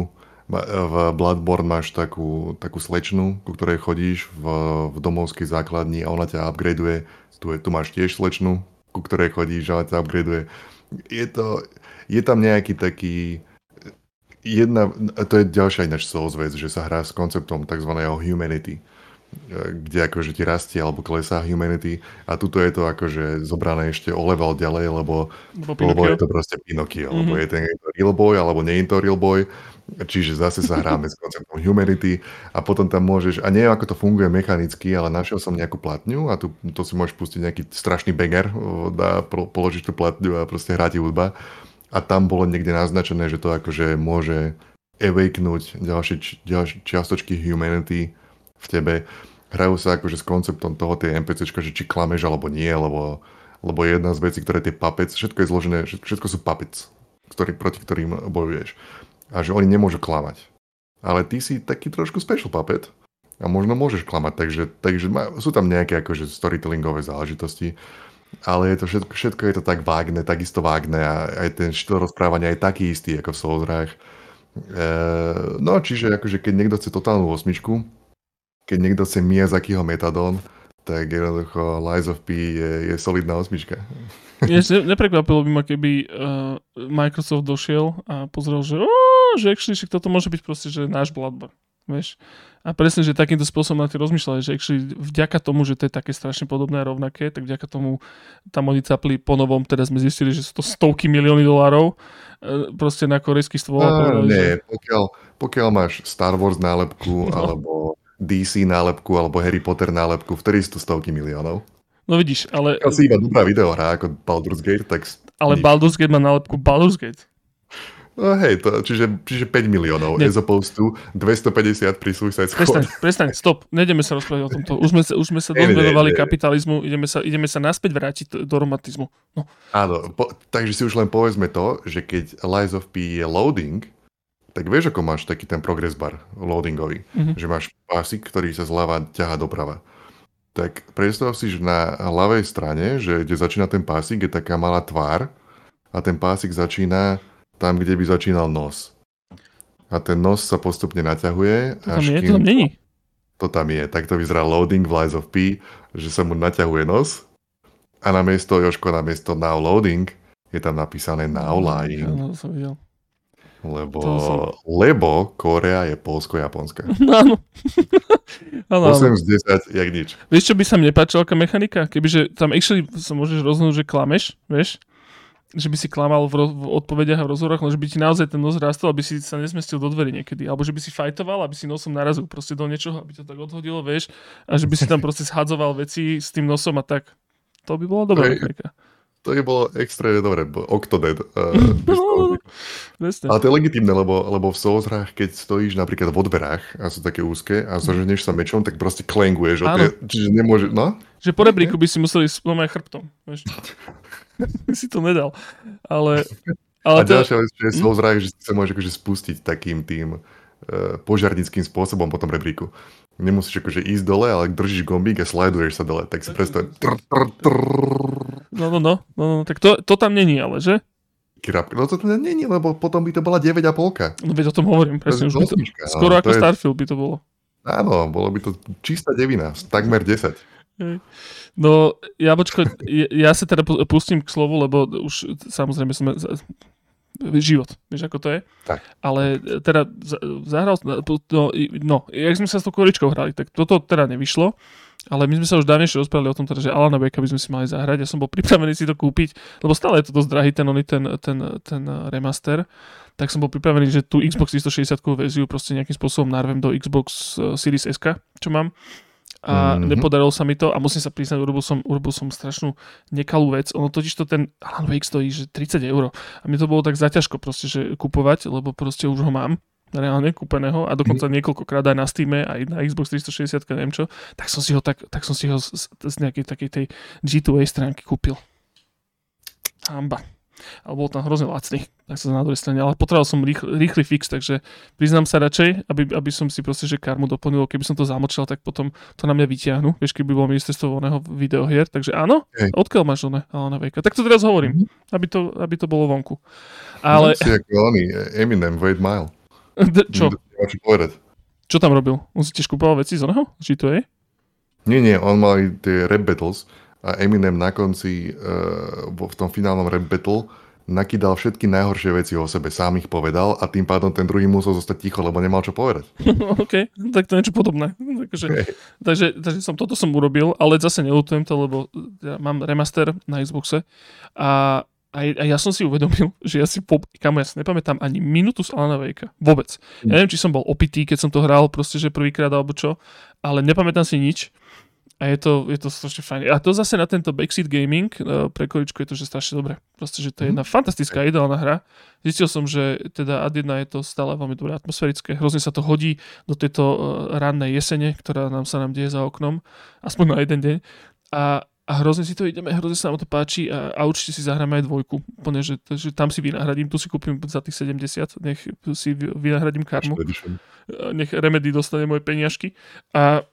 V Bloodborne máš takú, takú slečnu, ku ktorej chodíš v, v domovskej základni a ona ťa upgradeuje. Tu, tu máš tiež slečnu, ku ktorej chodíš a ona ťa upgradeuje. Je, to, je tam nejaký taký... Jedna, to je ďalšia ináč Souls vec, že sa hrá s konceptom tzv. humanity kde akože ti rastie alebo klesá humanity. A tuto je to akože zobrané ešte o level ďalej, lebo, lebo je to proste Pinocchio, mm-hmm. lebo je ten real boy alebo nie je to real boy, čiže zase sa hráme s konceptom humanity. A potom tam môžeš, a neviem ako to funguje mechanicky, ale našiel som nejakú platňu a tu to si môžeš pustiť nejaký strašný banger, dá, položiť tú platňu a proste hrať hudba. A tam bolo niekde naznačené, že to akože môže awakenúť ďalšie, ďalšie čiastočky humanity v tebe hrajú sa akože s konceptom toho tie NPCčka, že či klameš alebo nie, lebo, lebo jedna z vecí, ktoré tie papec, všetko je zložené, všetko sú papec, ktorý, proti ktorým bojuješ. A že oni nemôžu klamať. Ale ty si taký trošku special puppet a možno môžeš klamať, takže, takže sú tam nejaké akože storytellingové záležitosti, ale je to všetko, všetko je to tak vágne, takisto vágne a aj ten štýl rozprávania je taký istý ako v Soulsrách. E, no, čiže akože keď niekto chce totálnu osmičku, keď niekto chce Miyazakiho Metadon, tak jednoducho Lies of P je, je solidná osmička. Jež, ne, neprekvapilo by ma, keby uh, Microsoft došiel a pozrel, že, oh, že actually, že toto môže byť proste, že náš Bloodborne. Vieš? A presne, že takýmto spôsobom na to rozmýšľali, že actually, vďaka tomu, že to je také strašne podobné a rovnaké, tak vďaka tomu tam oni capli po novom, teda sme zistili, že sú to stovky milióny dolárov e, proste na korejský stôl. No, nie, že... pokiaľ, pokiaľ máš Star Wars nálepku, (laughs) no. alebo DC nálepku, alebo Harry Potter nálepku, sú to stovky miliónov. No vidíš, ale... Si iba dobrá videohra ako Baldur's Gate, tak... Ale Baldur's Gate má nálepku Baldur's Gate. No hej, to, čiže, čiže 5 miliónov, Nie. as opposed to 250 pri Suicide Squad. Prestaň, prestaň, stop, nejdeme sa rozprávať o tomto. Už sme sa, už sme sa dozvedovali kapitalizmu, ideme sa, ideme sa naspäť vrátiť do romantizmu. No. Áno, po, takže si už len povedzme to, že keď Lies of P je loading, tak vieš, ako máš taký ten progress bar loadingový, mm-hmm. že máš pásik, ktorý sa zľava ťaha doprava. Tak predstav si, že na ľavej strane, že kde začína ten pásik, je taká malá tvár a ten pásik začína tam, kde by začínal nos. A ten nos sa postupne naťahuje. To tam je, to tam není. To tam je. Tak to vyzerá loading v Lies of P, že sa mu naťahuje nos a na miesto Joško, na miesto now loading je tam napísané now lying. Áno, som videl. Lebo, som... lebo Korea je polsko-japonská. (laughs) Áno. 8 z 10, jak nič. Vieš, čo by sa mne páčila aká mechanika? Kebyže tam actually sa môžeš rozhodnúť, že klameš, vieš? že by si klamal v, ro- v odpovediach a v rozhovoroch, ale že by ti naozaj ten nos rastol, aby si sa nezmestil do dverí niekedy. Alebo že by si fajtoval, aby si nosom narazil proste do niečoho, aby to tak odhodilo, vieš. A že by si tam proste schádzoval veci s tým nosom a tak. To by bolo dobré. To by bolo extrémne dobré, Octodad. (laughs) Uh, no, Ale to je legitimné, lebo, lebo v Soulsrách, keď stojíš napríklad v dverách a sú také úzke a zaženeš sa mečom, tak proste klenguješ. Čiže nemôže, no? Že po rebríku by si museli spomať chrbtom. Vieš. (laughs) si to nedal. Ale, ale a to... ďalšia vec, že som hm? že sa môže akože spustiť takým tým uh, požiarnickým spôsobom po tom rebríku. Nemusíš akože ísť dole, ale držíš gombík a slajduješ sa dole. Tak si predstav. No, no, no, no, no, tak to, to tam není ale, že? Kirapka. No to tam není, lebo potom by to bola 9,5. No veď o tom hovorím, presne. Už by to, skoro ako je... Starfield by to bolo. Áno, bolo by to čistá devina, takmer 10. No, Jabočko, ja sa teda pustím k slovu, lebo už samozrejme sme život, vieš ako to je? Tak. Ale teda zahral, no, no, jak sme sa s tou koričkou hrali, tak toto teda nevyšlo, ale my sme sa už dávnejšie rozprávali o tom, teda, že Alana Wake by sme si mali zahrať. Ja som bol pripravený si to kúpiť, lebo stále je to dosť drahý ten, ten, ten, ten remaster. Tak som bol pripravený, že tú Xbox 360 verziu proste nejakým spôsobom narvem do Xbox Series SK, čo mám a mm-hmm. nepodarilo sa mi to a musím sa priznať, urobil som, urobil som strašnú nekalú vec. Ono totiž to ten Alan Wake stojí, že 30 eur a mi to bolo tak zaťažko proste, že kupovať, lebo proste už ho mám reálne kúpeného a dokonca mm-hmm. niekoľkokrát aj na Steam aj na Xbox 360, neviem čo, tak som si ho, tak, tak som si ho z, z nejakej takej tej G2A stránky kúpil. Hamba ale bol tam hrozne lacný, tak sa na druhej strane, ale potreboval som rýchly, rýchly fix, takže priznám sa radšej, aby, aby som si proste, že karmu doplnil, keby som to zamočil, tak potom to na mňa vyťahnú, vieš, keby bolo ministerstvo voľného videohier, takže áno, hey. odkiaľ máš one, Alana Vejka. Tak to teraz hovorím, mm-hmm. aby, to, aby to bolo vonku. Ale... Si ako oný, Eminem, Wade Mile. (laughs) čo? Čo. Čo tam robil? On si tiež kúpoval veci z oného? Či to je? Nie, nie, on mal tie rap battles a Eminem na konci uh, v tom finálnom rap battle nakydal všetky najhoršie veci o sebe, sám ich povedal a tým pádom ten druhý musel zostať ticho, lebo nemal čo povedať. (laughs) OK, tak to je niečo podobné. Takže, okay. takže, takže som, toto som urobil, ale zase nelutujem to, lebo ja mám remaster na Xboxe a a, a ja som si uvedomil, (laughs) že ja si po, kam ja si nepamätám ani minútu z Alana Wakea. Vôbec. Ja neviem, či som bol opitý, keď som to hral, proste, že prvýkrát alebo čo, ale nepamätám si nič. A je to, je to strašne fajn. A to zase na tento Backseat Gaming, uh, pre količku je to že strašne dobré. Proste, že to je mhm. jedna fantastická, ideálna hra. Zistil som, že teda ad 1 je to stále veľmi dobré atmosférické. Hrozne sa to hodí do tejto uh, rannej jesene, ktorá nám sa nám deje za oknom. Aspoň na jeden deň. A, a hrozne si to ideme, hrozne sa nám to páči a, a určite si zahráme aj dvojku. Úplne, že, že tam si vynahradím, tu si kúpim za tých 70, nech si vynahradím karmu. Nech Remedy dostane moje peniažky. A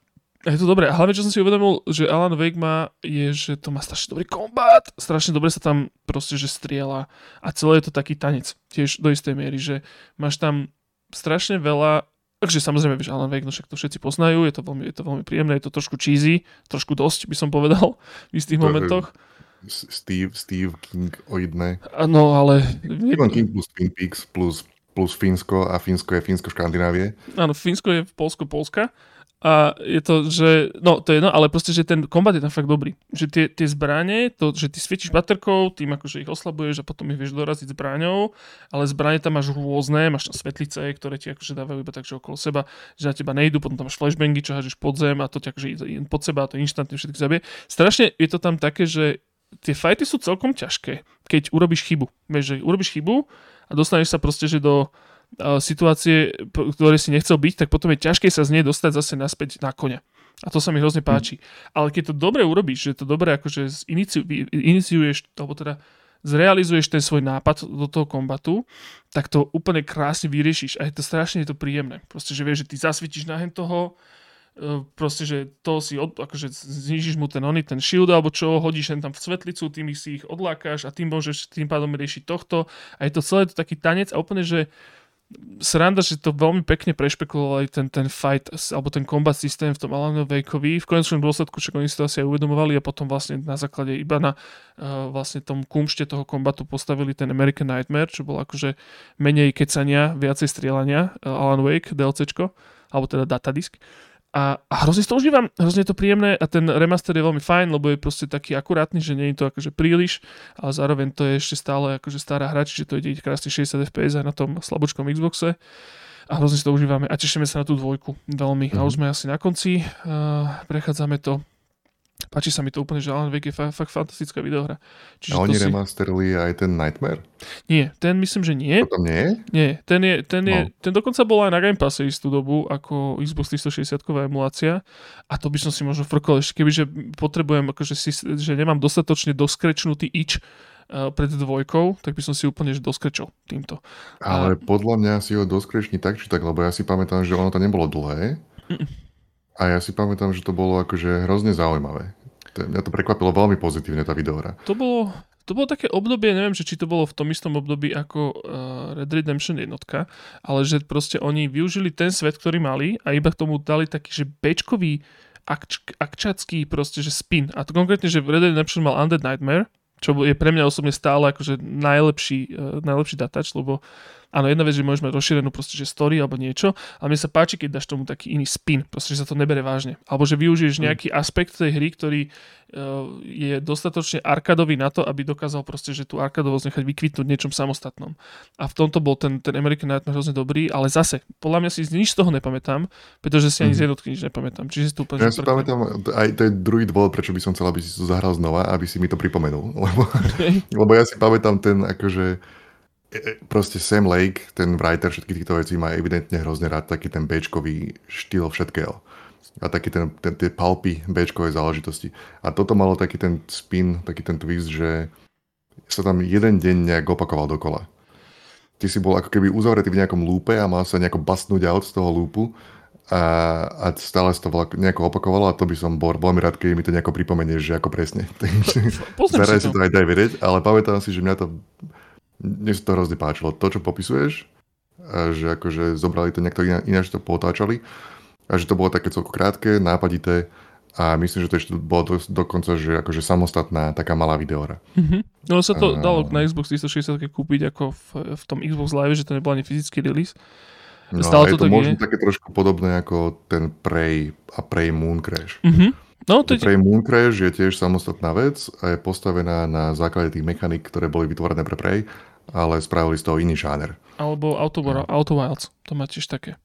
je to dobré. A hlavne, čo som si uvedomil, že Alan Wake má, je, že to má strašne dobrý kombat. Strašne dobre sa tam proste, že strieľa. A celé je to taký tanec. Tiež do istej miery, že máš tam strašne veľa Takže samozrejme, vieš, Alan Wake, no však to všetci poznajú, je to veľmi, je to veľmi príjemné, je to trošku cheesy, trošku dosť, by som povedal, v istých to momentoch. Steve, Steve King oidné. No, ale... Stephen King plus Twin Peaks plus, plus Fínsko a Fínsko je Fínsko Škandinávie. Áno, Fínsko je Polsko Polska a je to, že, no to je no, ale proste, že ten kombat je tam fakt dobrý. Že tie, tie zbranie, to, že ty svietiš baterkou, tým akože ich oslabuješ a potom ich vieš doraziť zbraňou, ale zbranie tam máš rôzne, máš tam svetlice, ktoré ti akože dávajú iba takže okolo seba, že na teba nejdu, potom tam máš flashbangy, čo hážeš pod zem a to ťa akože pod seba a to instantne všetko zabije. Strašne je to tam také, že tie fajty sú celkom ťažké, keď urobíš chybu. Vieš, že urobíš chybu a dostaneš sa proste, že do situácie, ktoré si nechcel byť, tak potom je ťažké sa z nej dostať zase naspäť na konia. A to sa mi hrozne páči. Mm. Ale keď to dobre urobíš, že to dobre akože iniciu, iniciuješ, alebo teda zrealizuješ ten svoj nápad do toho kombatu, tak to úplne krásne vyriešiš. A je to strašne je to príjemné. Proste, že vieš, že ty zasvítiš na hen toho, e, proste, že to si od, akože znižíš mu ten ony, ten shield alebo čo, hodíš ten tam v svetlicu, tým si ich odlákaš a tým môžeš tým pádom riešiť tohto. A je to celé to taký tanec a úplne, že sranda, že to veľmi pekne prešpekulovali ten, ten fight, alebo ten combat systém v tom Alanu Wakeovi. V konečnom dôsledku však oni si to asi aj uvedomovali a potom vlastne na základe iba na uh, vlastne tom kumšte toho kombatu postavili ten American Nightmare, čo bolo akože menej kecania, viacej strieľania, uh, Alan Wake, DLCčko, alebo teda datadisk. A, a hrozne to užívam, hrozne je to príjemné a ten remaster je veľmi fajn, lebo je proste taký akurátny, že nie je to akože príliš, ale zároveň to je ešte stále akože stará hra, čiže to ide krásne 60 fps aj na tom slabočkom Xboxe a hrozne si to užívame a tešíme sa na tú dvojku veľmi. Mm-hmm. A už sme asi na konci, uh, prechádzame to Páči sa mi to úplne, že Alan Wake je fa- fakt fantastická videohra. Čiže a oni si... remasterili aj ten Nightmare? Nie, ten myslím, že nie. To tam nie? Nie, ten, je, ten, je, no. ten dokonca bol aj na Game Passe istú dobu, ako Xbox 360 emulácia. A to by som si možno frkol ešte, kebyže potrebujem, akože si, že nemám dostatočne doskrečnutý ič uh, pred dvojkou, tak by som si úplne že doskrečol týmto. Ale a... podľa mňa si ho doskreční tak, či tak, lebo ja si pamätám, že ono to nebolo dlhé. Mm. A ja si pamätám, že to bolo akože hrozne zaujímavé. Mňa to prekvapilo veľmi pozitívne, tá videohra. To bolo, to bolo také obdobie, neviem, že či to bolo v tom istom období ako uh, Red Redemption jednotka, ale že proste oni využili ten svet, ktorý mali a iba k tomu dali taký, že bečkový akč, akčacký proste, že spin. A to konkrétne, že Red Redemption mal Undead Nightmare, čo je pre mňa osobne stále akože najlepší, uh, najlepší datač, lebo Áno, jedna vec, že môžeme rozšírenú proste, že story alebo niečo, ale mne sa páči, keď dáš tomu taký iný spin, proste, že sa to nebere vážne. Alebo že využiješ mm. nejaký aspekt tej hry, ktorý uh, je dostatočne arkadový na to, aby dokázal proste, že tú arkadovosť nechať vykvitnúť niečom samostatnom. A v tomto bol ten, ten American Nightmare hrozne dobrý, ale zase, podľa mňa si nič z toho nepamätám, pretože si ani mm. z jednotky nič nepamätám. Čiže to úplne ja si pamätám, aj to je druhý dôvod, prečo by som chcel, aby si to zahral znova, aby si mi to pripomenul. Lebo, (laughs) lebo ja si pamätám ten akože proste Sam Lake, ten writer všetkých týchto vecí má evidentne hrozne rád taký ten bečkový štýl všetkého. A taký ten, ten tie palpy bečkové záležitosti. A toto malo taký ten spin, taký ten twist, že sa tam jeden deň nejak opakoval dokola. Ty si bol ako keby uzavretý v nejakom lúpe a mal sa nejako bastnúť out z toho lúpu a, a stále sa to nejako opakovalo a to by som bol veľmi rád, keď mi to nejako pripomenieš, že ako presne. Zaraj si to aj daj vedieť, ale pamätám si, že mňa to mne sa to hrozne páčilo. To, čo popisuješ, že akože zobrali to niekto ináč to potáčali a že to bolo také celko krátke, nápadité a myslím, že to ešte bolo do, dokonca, že akože samostatná taká malá videohra. Mm-hmm. No sa to a... dalo na Xbox 360 kúpiť ako v, v tom Xbox Live, že to nebol ani fyzický release. No, Stále je to, to možno je. také trošku podobné ako ten Prey a Prey Moon Crash. Mm-hmm. No, to je... Prey Moon Crash je tiež samostatná vec a je postavená na základe tých mechanik, ktoré boli vytvorené pre Prey ale spravili z toho iný žáner. Alebo Auto. Auto Wilds, to má tiež také.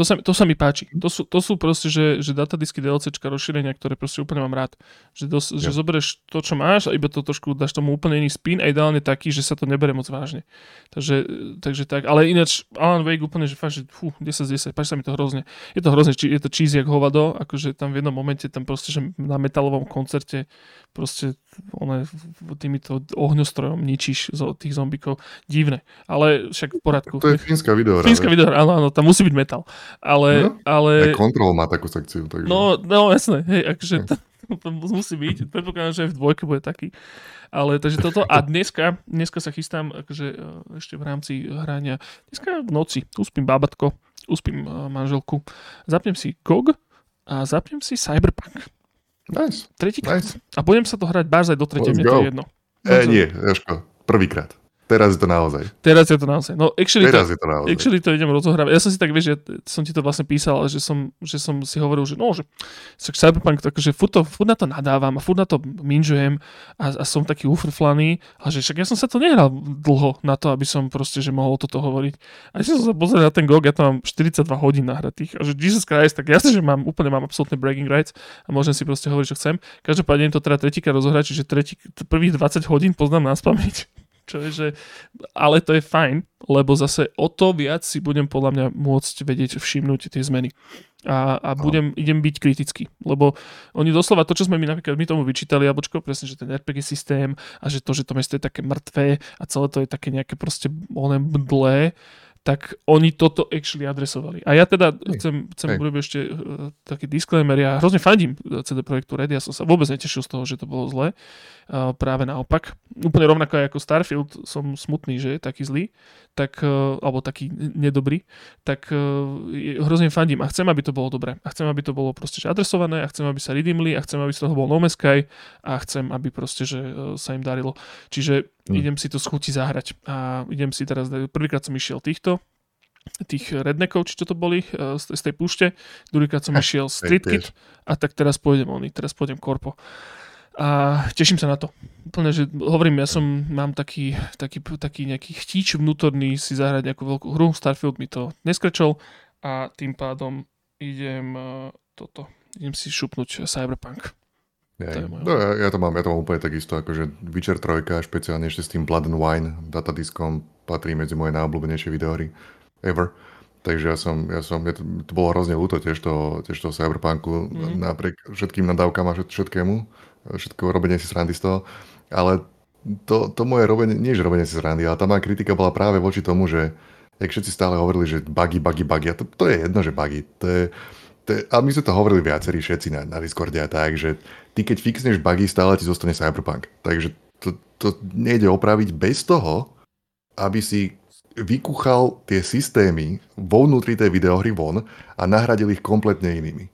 To sa, to sa mi páči. To sú, to sú proste, že, že datadisky DLCčka rozšírenia, ktoré proste úplne mám rád. Že, dos, ja. že zoberieš to, čo máš a iba to trošku dáš tomu úplne iný spin a ideálne taký, že sa to nebere moc vážne. Takže, takže tak. Ale ináč Alan Wake úplne, že fakt, že fú, 10 z 10, páči sa mi to hrozne. Je to hrozne, je to cheesy jak hovado, akože tam v jednom momente tam proste, že na metalovom koncerte proste one, týmito ohňostrojom ničíš zo tých zombikov. Divné, ale však v poradku. To je fínska videohra. Fínska videohra, áno, áno, tam musí byť metal. Ale... No, ale... Control má takú sekciu. Takže... No, no jasné, hej, akože to, to musí byť. Predpokladám, že aj v dvojke bude taký. Ale takže toto. A dneska, dneska sa chystám akože, ešte v rámci hrania. Dneska v noci uspím bábatko, uspím e, manželku, zapnem si GOG a zapnem si Cyberpunk. Nice. Tretíkrát. Nice. A budem sa to hrať bárzaj do tretej, mne to je jedno. E, nie, Jožko, prvýkrát. Teraz je to naozaj. Teraz je to naozaj. No, actually, Teraz to, je to naozaj. actually to idem rozohrávať. Ja som si tak, vieš, že som ti to vlastne písal, ale že som, že som si hovoril, že no, že Cyberpunk, takže furt, to, furt na to nadávam a furt na to minžujem a, a som taký ufrflaný, a že však ja som sa to nehral dlho na to, aby som proste, že mohol toto hovoriť. A ja som sa pozrel na ten GOG, ja tam mám 42 hodín nahratých. A že Jesus Christ, tak jasne, že mám úplne mám absolútne bragging rights a môžem si proste hovoriť, čo chcem. Každopádne to teda tretíkrát rozohrať, čiže tretí, prvých 20 hodín poznám na spameť čo je, že, ale to je fajn, lebo zase o to viac si budem podľa mňa môcť vedieť všimnúť tie zmeny. A, a budem, idem byť kritický, lebo oni doslova to, čo sme my napríklad my tomu vyčítali, Jabočko, presne, že ten RPG systém a že to, že to mesto je také mŕtvé a celé to je také nejaké proste oné bdlé, tak oni toto actually adresovali. A ja teda chcem, chcem urobiť ešte uh, taký disclaimer, ja hrozne fandím CD Projektu Red, ja som sa vôbec netešil z toho, že to bolo zle. Práve naopak. Úplne rovnako ako Starfield som smutný, že je taký zlý, tak, uh, alebo taký nedobrý, tak uh, hrozne fandím a chcem, aby to bolo dobré. A chcem, aby to bolo proste že adresované a chcem, aby sa redeemli a chcem, aby z toho bol No Man's Sky a chcem, aby proste, že uh, sa im darilo. Čiže hmm. idem si to schúti zahrať a idem si teraz, prvýkrát som išiel týchto, tých rednekov, či čo to boli, e, z, z tej púšte. Druhýkrát som išiel Street Kid a tak teraz pôjdem oni, teraz pôjdem Korpo. A teším sa na to. Úplne, že hovorím, ja som, mám taký, taký, taký nejaký chtíč vnútorný si zahrať nejakú veľkú hru. Starfield mi to neskrečol a tým pádom idem uh, toto, idem si šupnúť Cyberpunk. Ja, to no, ja, ja, to mám, ja to mám úplne takisto, akože Witcher 3, špeciálne ešte s tým Blood and Wine datadiskom patrí medzi moje najobľúbenejšie videohry ever. Takže ja som, ja som, to, to bolo hrozne ľúto tiež toho, tiež toho cyberpunku, mm. napriek všetkým nadávkam a všetkému, všetko robenie si srandy z toho, ale to, to moje robenie, nie že robenie si srandy, ale tá moja kritika bola práve voči tomu, že jak všetci stále hovorili, že buggy, buggy, buggy, a to, to je jedno, že buggy, to je, to je, a my sme to hovorili viacerí všetci na, na Discorde a tak, že ty keď fixneš buggy, stále ti zostane cyberpunk. Takže to, to nejde opraviť bez toho, aby si vykúchal tie systémy vo vnútri tej videohry von a nahradil ich kompletne inými.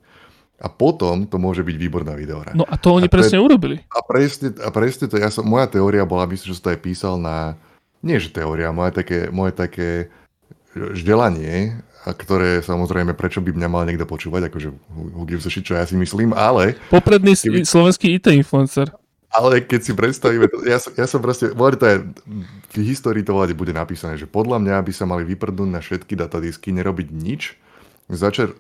A potom to môže byť výborná videohra. No a to oni a presne urobili. A presne, a presne to, ja som, moja teória bola, myslím, že som to aj písal na, nie že teória, moje také, moje také ždelanie, a ktoré samozrejme, prečo by mňa mal niekto počúvať, akože who gives a shit, čo ja si myslím, ale... Popredný keby... slovenský IT influencer. Ale keď si predstavíme, ja, som, ja som proste, to je, v histórii to bude napísané, že podľa mňa by sa mali vyprdnúť na všetky datadisky, nerobiť nič, začať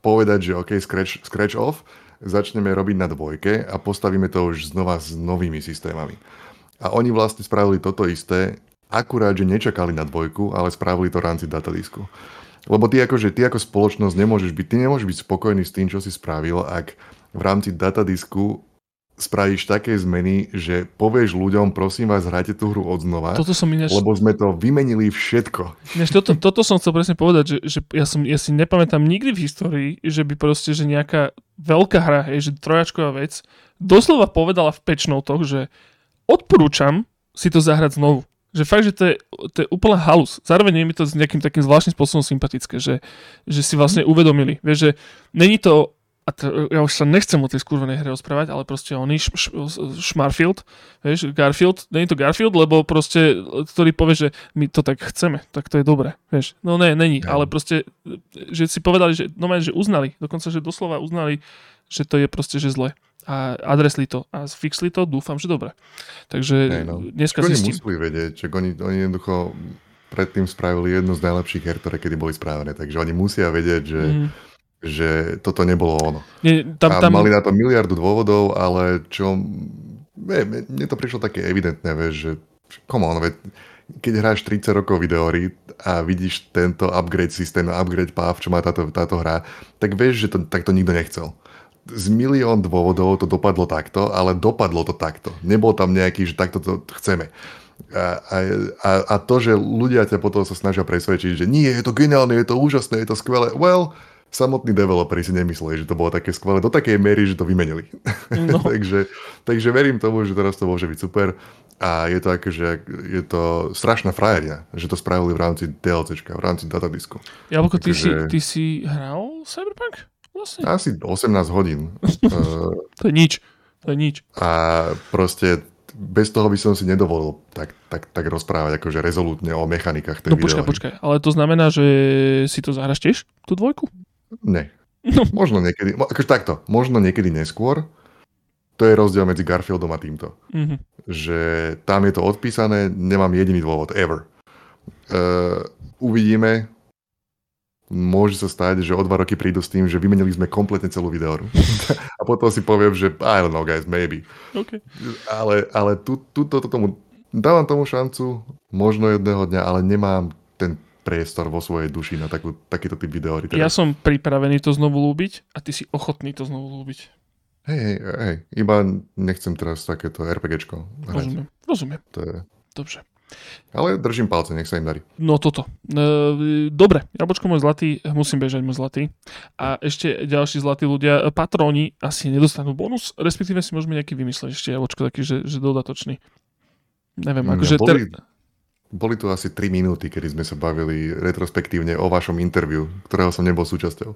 povedať, že OK, scratch, scratch off, začneme robiť na dvojke a postavíme to už znova s novými systémami. A oni vlastne spravili toto isté, akurát, že nečakali na dvojku, ale spravili to v rámci datadisku. Lebo ty, akože, ty ako spoločnosť nemôžeš byť, ty nemôžeš byť spokojný s tým, čo si spravil, ak v rámci datadisku spravíš také zmeny, že povieš ľuďom, prosím vás, hrajte tú hru od znova, toto som ináč... lebo sme to vymenili všetko. Ináč, toto, toto som chcel presne povedať, že, že ja, som, ja si nepamätám nikdy v histórii, že by proste, že nejaká veľká hra, hej, že trojačková vec, doslova povedala v pečnotoch, že odporúčam si to zahrať znovu. Že fakt, že to je, to je úplná halus. Zároveň je mi to s nejakým takým zvláštnym spôsobom sympatické, že, že si vlastne uvedomili. Vieš, že není to a to, ja už sa nechcem o tej skurvenej hre rozprávať, ale proste on š, š, Schmarfield, vieš, Garfield, nie je to Garfield, lebo proste, ktorý povie, že my to tak chceme, tak to je dobré, vieš. No ne, není, ja. ale proste, že si povedali, že, no že uznali, dokonca, že doslova uznali, že to je proste, že zle. A adresli to a fixli to, dúfam, že dobre. Takže hey, no. dneska Čo zistím. Oni museli vedieť, že oni, oni jednoducho predtým spravili jednu z najlepších her, ktoré kedy boli spravené, takže oni musia vedieť, že, mm. Že toto nebolo ono. Nie, tam, tam... A mali na to miliardu dôvodov, ale čo... Nie, mne to prišlo také evidentné, vieš, že come on, veď, keď hráš 30 rokov videohry a vidíš tento upgrade systém, upgrade path, čo má táto, táto hra, tak vieš, že to takto nikto nechcel z milión dôvodov to dopadlo takto, ale dopadlo to takto. Nebol tam nejaký, že takto to chceme. A, a, a to, že ľudia ťa potom sa snažia presvedčiť, že nie, je to geniálne, je to úžasné, je to skvelé. Well, samotní developeri si nemysleli, že to bolo také skvelé do takej miery, že to vymenili. No. (laughs) takže, takže verím tomu, že teraz to môže byť super a je to ako, že je to strašná frajeria, že to spravili v rámci DLCčka, v rámci datadisku. Jablko, ty, si, ty si hral Cyberpunk? Vlastne. Asi 18 hodín. (laughs) to je nič. To je nič. A proste bez toho by som si nedovolil tak, tak, tak rozprávať akože rezolútne o mechanikách tej No počkaj, počkaj, ale to znamená, že si to zahraš tiež, tú dvojku? Ne. No. Možno niekedy, akože takto, možno niekedy neskôr, to je rozdiel medzi Garfieldom a týmto. Mm-hmm. Že tam je to odpísané, nemám jediný dôvod, ever. Uh, uvidíme, môže sa stať, že o dva roky prídu s tým, že vymenili sme kompletne celú videoru. (laughs) a potom si poviem, že I don't know guys, maybe. Okay. Ale, ale tu, tu, to, to, tomu, dávam tomu šancu, možno jedného dňa, ale nemám ten priestor vo svojej duši na takú, takýto typ videóry. Teda. Ja som pripravený to znovu lúbiť a ty si ochotný to znovu lúbiť. Hej, hej, hej, iba nechcem teraz takéto RPGčko hrať. Rozumiem, rozumiem. To je... Dobre. Ale držím palce, nech sa im darí. No toto. E, dobre, jablčko môj zlatý, musím bežať môj zlatý. A ešte ďalší zlatí ľudia, patróni asi nedostanú bonus, respektíve si môžeme nejaký vymysleť ešte jablčko taký, že, že dodatočný. Neviem, akože... Boli, ter... boli tu asi 3 minúty, kedy sme sa bavili retrospektívne o vašom interviu, ktorého som nebol súčasťou.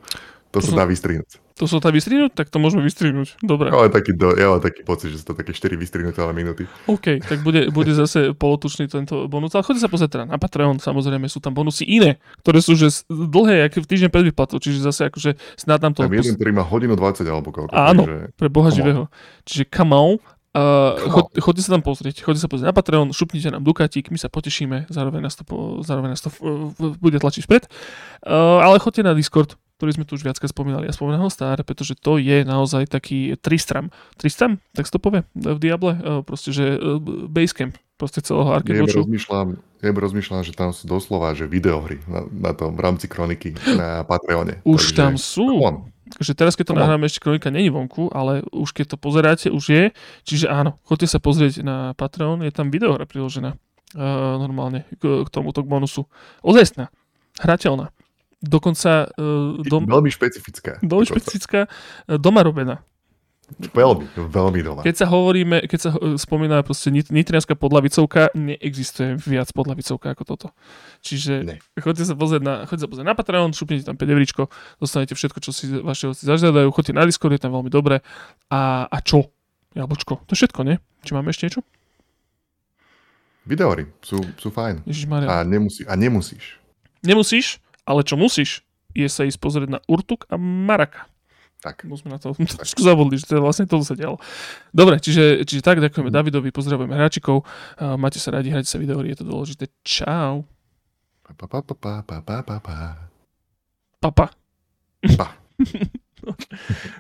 To, to sa dá vystrihnúť. To sa dá vystrihnúť? Tak to môžeme vystrihnúť. Dobre. Ja mám taký, do, ja mám taký pocit, že sú to také 4 vystrihnutelné minúty. OK, tak bude, bude zase polotučný tento bonus. Ale chodite sa pozrieť teda na Patreon, samozrejme sú tam bonusy iné, ktoré sú že dlhé, ako v týždeň pred výplatou, čiže zase akože snad nám to... Tam jeden, ktorý má hodinu 20 alebo koľko. Áno, takže... pre Boha živého. Čiže come on, Uh, chod, chodte sa tam pozrieť, chodte sa pozrieť na Patreon, šupnite nám Dukatík, my sa potešíme, zároveň nás to, po, zároveň nás to uh, bude tlačiť vpred. Uh, ale chodte na Discord, ktorý sme tu už viackrát spomínali. Ja spomínam ho Star, pretože to je naozaj taký Tristram. Tristram? Tak to povie v Diable? E, proste, že e, Basecamp proste celého ja rozmýšľam, ja rozmýšľam, že tam sú doslova, že videohry na, na tom v rámci kroniky na Patreone. Už Takže, tam sú. Takže teraz, keď to nahráme, ešte kronika není vonku, ale už keď to pozeráte, už je. Čiže áno, chodte sa pozrieť na Patreon, je tam videohra priložená uh, normálne k, k tomuto k bonusu. Ozajstná, hrateľná dokonca... Uh, dom, veľmi špecifická. Veľmi špecifická, uh, doma robená. Veľmi, veľmi doma. Keď sa hovoríme, keď sa uh, spomína proste nit, nitrianská podlavicovka, neexistuje viac podlavicovka ako toto. Čiže ne. chodte sa pozrieť na, chodte sa pozrieť na Patreon, šupnite tam 5 euríčko, dostanete všetko, čo si vaše hosti zažiadajú, chodte na Discord, je tam veľmi dobre. A, a čo? Jablčko. To je všetko, nie? Či máme ešte niečo? Videory sú, sú fajn. A, nemusí, a nemusíš. Nemusíš? Ale čo musíš, je sa ísť pozrieť na Urtuk a Maraka. Tak. Musíme na to (laughs) trošku zabudli, že to je vlastne to sa dialo. Dobre, čiže, čiže tak, ďakujeme mm. Davidovi, pozdravujeme hráčikov, uh, máte sa radi, hrajte sa videohry, je to dôležité. Čau. Pa, pa, pa, pa, pa, pa, pa, pa. Papa. Pa. (laughs)